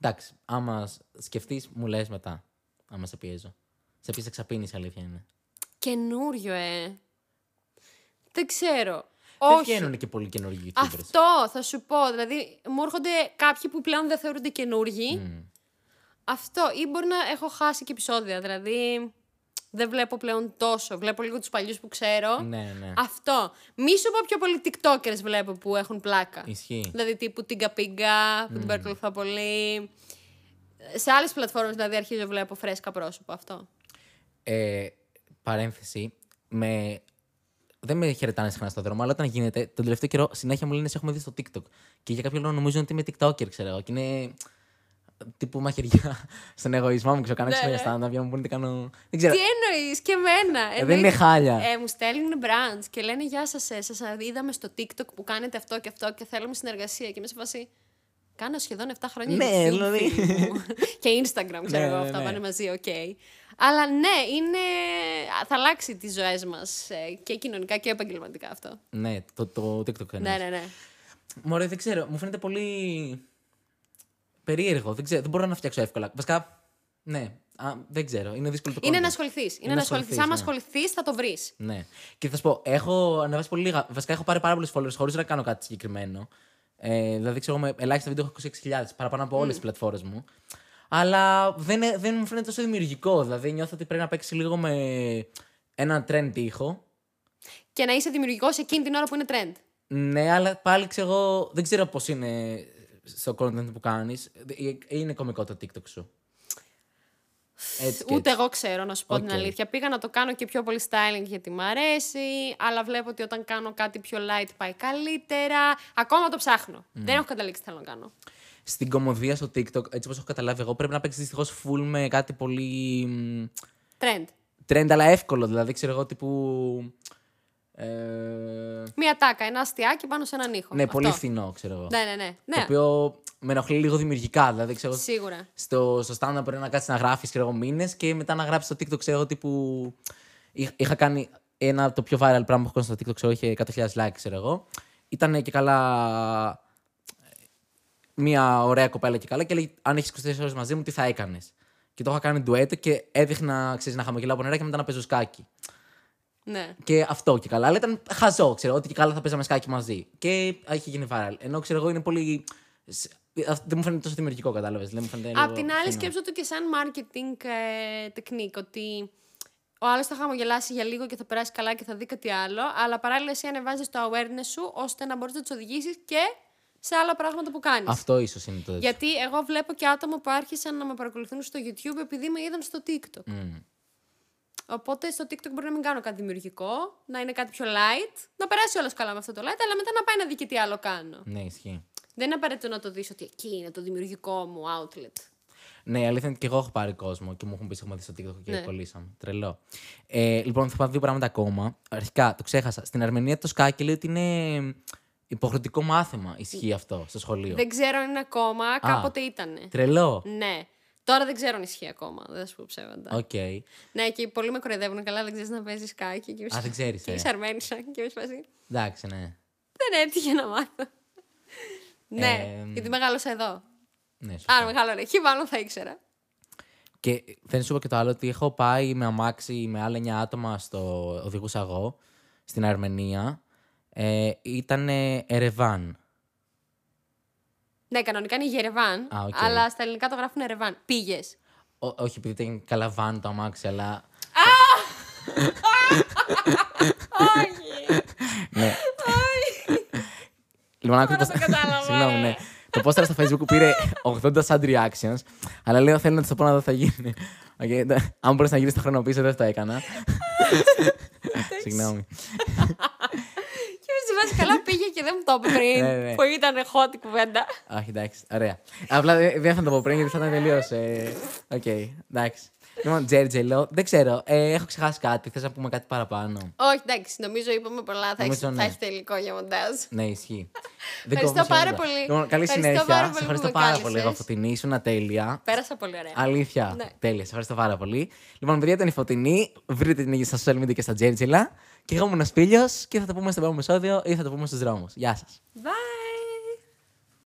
Α, Εντάξει, άμα σκεφτείς, μου λες μετά. Άμα σε πιέζω. Με πιάνεις εξαπίνης, αλήθεια είναι. καινούριο, ε. Δεν ξέρω. Δεν Όχι. βγαίνουν και πολύ καινούργιοι YouTubers. Αυτό θα σου πω. Δηλαδή, μου έρχονται κάποιοι που πλέον δεν θεωρούνται καινούργοι. Αυτό. Ή μπορεί να έχω χάσει και επεισόδια. Δηλαδή, δεν βλέπω πλέον τόσο. Βλέπω λίγο τους παλιούς που ξέρω. Ναι, ναι. Αυτό. Μη σου πω πιο πολύ TikTokers βλέπω που έχουν πλάκα. Ισχύει. Δηλαδή τύπου Τίγκα Πίγκα, που την παρακολουθώ πολύ. Σε άλλες πλατφόρμες δηλαδή αρχίζω βλέπω φρέσκα πρόσωπα αυτό. Ε, παρένθεση. Με... Δεν με χαιρετάνε συχνά στον δρόμο, αλλά όταν γίνεται, τον τελευταίο καιρό συνέχεια μου λένε σε έχουμε δει στο TikTok. Και για κάποιο λόγο νομίζουν ότι είμαι TikToker, ξέρω εγώ. Και είναι τύπου μαχαιριά στον εγωισμό μου. Ξέρω, κάνω Ναι, ξέρω ναι. stand-up για να μου πούνε τι κάνω. Δεν ξέρω. Τι εννοείς και εμένα. δεν είναι χάλια. Ε, μου στέλνουν brands και λένε Γεια σας, ε, σας είδαμε στο TikTok που κάνετε αυτό και αυτό και θέλουμε συνεργασία. Και είμαι σε φάση. Κάνω σχεδόν 7 χρόνια Ναι, YouTube, δηλαδή. φίλοι μου. και Instagram, ξέρω Ναι, εγώ, ναι, αυτά ναι. πάνε μαζί, οκ. Αλλά ναι, είναι... θα αλλάξει τις ζωές μας και κοινωνικά και επαγγελματικά αυτό. Ναι, το, το TikTok Ναι, εννοείς. ναι, ναι. Μωρέ, δεν ξέρω. Μου φαίνεται πολύ περίεργο. Δεν, ξέρω, δεν μπορώ να φτιάξω εύκολα. Βασικά, ναι. Α, δεν ξέρω. Είναι δύσκολο το Είναι content. να ασχοληθείς. Είναι, να να ασχοληθείς. ασχοληθείς, Άμα ναι. ασχοληθείς, θα το βρεις. Ναι. Και θα σου πω, έχω ανεβάσει πολύ λίγα. Βασικά έχω πάρει πάρα πολλού followers χωρίς να κάνω κάτι συγκεκριμένο. Ε, δηλαδή, ξέρω, με ελάχιστα βίντεο έχω 26.000 παραπάνω από όλες τις πλατφόρμες μου. Αλλά δεν, ε- δεν μου φαίνεται τόσο δημιουργικό. Δηλαδή, νιώθω ότι πρέπει να παίξει λίγο με ένα trend ήχο. Και να είσαι δημιουργικός εκείνη την ώρα που είναι trend. Ναι, αλλά πάλι ξέρω εγώ, δεν ξέρω πώς είναι στο content που κάνεις. Είναι κωμικό το TikTok σου. Έτσι και Ούτε έτσι. εγώ ξέρω, να σου πω την Οκ. αλήθεια. Πήγα να το κάνω και πιο πολύ styling γιατί μου αρέσει, αλλά βλέπω ότι όταν κάνω κάτι πιο light πάει καλύτερα. Ακόμα το ψάχνω. Δεν έχω καταλήξει τι θέλω να κάνω. Στην κωμωδία στο TikTok, έτσι όπως έχω καταλάβει εγώ, πρέπει να παίξεις δυστυχώς full με κάτι πολύ. μ, Trend. trend, αλλά εύκολο. Δηλαδή, ξέρω εγώ τύπου. Ε, Μία τάκα, ένα αστιάκι πάνω σε έναν ήχο. ναι, Αυτό. πολύ φθηνό, ξέρω εγώ. Ναι, ναι, ναι. Το ναι. οποίο με ενοχλεί λίγο δημιουργικά. Δηλαδή, ξέρω, Σίγουρα. στο, στο stand-up μπορεί να κάτσεις να γράφεις μήνες και μετά να γράψεις στο TikTok, ξέρω εγώ τύπου. Είχα, είχα κάνει ένα από το πιο viral πράγμα που έχω κάνει στο TikTok, ξέρω, είχε 100.000 likes, ξέρω εγώ. Ήταν και καλά. Μια ωραία κοπέλα και καλά και λέει: Αν έχεις 24 ώρες μαζί μου, τι θα έκανες; Και το είχα κάνει ντουέτο και έδειχνα ξέρεις, να χαμογελάω από νερά και μετά να παίζω σκάκι. Ναι. Και αυτό και καλά. Αλλά ήταν χαζό, ξέρω, ότι και καλά θα παίζαμε σκάκι μαζί. Και είχε γίνει viral. Ενώ ξέρω εγώ είναι πολύ. σ- αυτό Δεν μου φαίνεται τόσο δημιουργικό, κατάλαβες. Δεν μου φαίνεται. Απ' λίγο την άλλη, φθηνό. σκέψω το και σαν marketing ε, technique, ότι ο άλλος θα χαμογελάσει για λίγο και θα περάσει καλά και θα δει κάτι άλλο, αλλά παράλληλα εσύ ανεβάζεις το awareness σου ώστε να μπορείς να τους οδηγήσεις και σε άλλα πράγματα που κάνεις. Αυτό ίσως είναι το. Γιατί εγώ βλέπω και άτομα που άρχισαν να με παρακολουθούν στο YouTube επειδή με είδαν στο TikTok. Μμ. Οπότε στο TikTok μπορεί να μην κάνω κάτι δημιουργικό, να είναι κάτι πιο light, να περάσει όλος καλά με αυτό το light, αλλά μετά να πάει να δει και τι άλλο κάνω. Ναι, ισχύει. Δεν είναι απαραίτητο να το δεις ότι εκεί είναι το δημιουργικό μου outlet. Ναι, η αλήθεια είναι ότι και εγώ έχω πάρει κόσμο και μου έχουν πει έχουμε δει στο TikTok και Ναι. κολλήσαμε. Τρελό. Ε, λοιπόν, θα πάω δύο πράγματα ακόμα. Αρχικά, το ξέχασα. Στην Αρμενία το σκάκι λέει ότι είναι υποχρεωτικό μάθημα. Ισχύει αυτό στο σχολείο. Δεν ξέρω αν είναι ακόμα, κάποτε ήτανε. Τρελό. Ναι. Τώρα δεν ξέρω αν ισχύει ακόμα. Δεν θα σου πω ψέματα. Οκ. Ναι, και πολλοί με κοροϊδεύουν καλά, δεν ξέρεις να παίζεις σκάκι. Και Α, δεν ξέρεις, Και ε. είσαι Αρμένισσα και είμαι σπασί. Εντάξει, ναι. Δεν έτυχε να μάθω. ναι, Ε, γιατί μεγάλωσα εδώ. ναι σωστά. Αν μεγάλωνε εκεί, μάλλον θα ήξερα. Και δεν σου είπα και το άλλο ότι έχω πάει με αμάξι με άλλα 9 άτομα στο οδηγούσα εγώ στην Αρμενία. Ε, ήταν Ερεβάν. Ναι, κανονικά είναι Γερεβάν, Α, οκ. αλλά στα ελληνικά το γράφουν Ερεβάν. Πήγες. Ό- όχι επειδή ήταν καλά van το αμάξι, αλλά. Όχι. ναι. λοιπόν, άκου Τώρα πώς- το κατάλαβα, Συγγνώμη, ε. ναι. Το post στο facebook πήρε 80 sad reactions, αλλά λέω θέλω να το πω να δω τι θα γίνει. Okay, δε- αν μπορείς να γυρίσεις το χρόνο πίσω, δεν θα το έκανα. Συγγνώμη. Και με στη βάση καλά πήγε και δεν μου το είπε πριν. Ναι, ναι. Που ήταν hot η κουβέντα. Όχι, εντάξει, ωραία. Απλά δεν δεν θα το πω πριν γιατί θα ήταν τελείως. Οκ, εντάξει. Λοιπόν, Τζέρτζε, λέω, δεν ξέρω, ε, έχω ξεχάσει κάτι. Θες να πούμε κάτι παραπάνω; Όχι, εντάξει, νομίζω είπαμε πολλά. Θα Νομίζω, έχει ναι. θα έχεις τελικό για μοντάζ. Ναι, ισχύει. Δεν Ευχαριστώ κόβουμε πάρα σίγουρα. πολύ. Λοιπόν, καλή Ευχαριστώ συνέχεια. πάρα Σε πολύ ευχαριστώ που με πάρα πολύ, κάλεσες. εγώ Φωτεινή. Ήσουν τέλεια. Πέρασα πολύ ωραία. Αλήθεια. Ναι. Τέλεια. Σε ευχαριστώ πάρα πολύ. Λοιπόν, παιδιά, ήταν η Φωτεινή. Βρείτε την στα social media και στα Τζέρτζελα. Και εγώ ήμουν ο Σπίλιος και θα το πούμε στο επόμενο επεισόδιο ή θα το πούμε στους δρόμους. Γεια σας. Bye!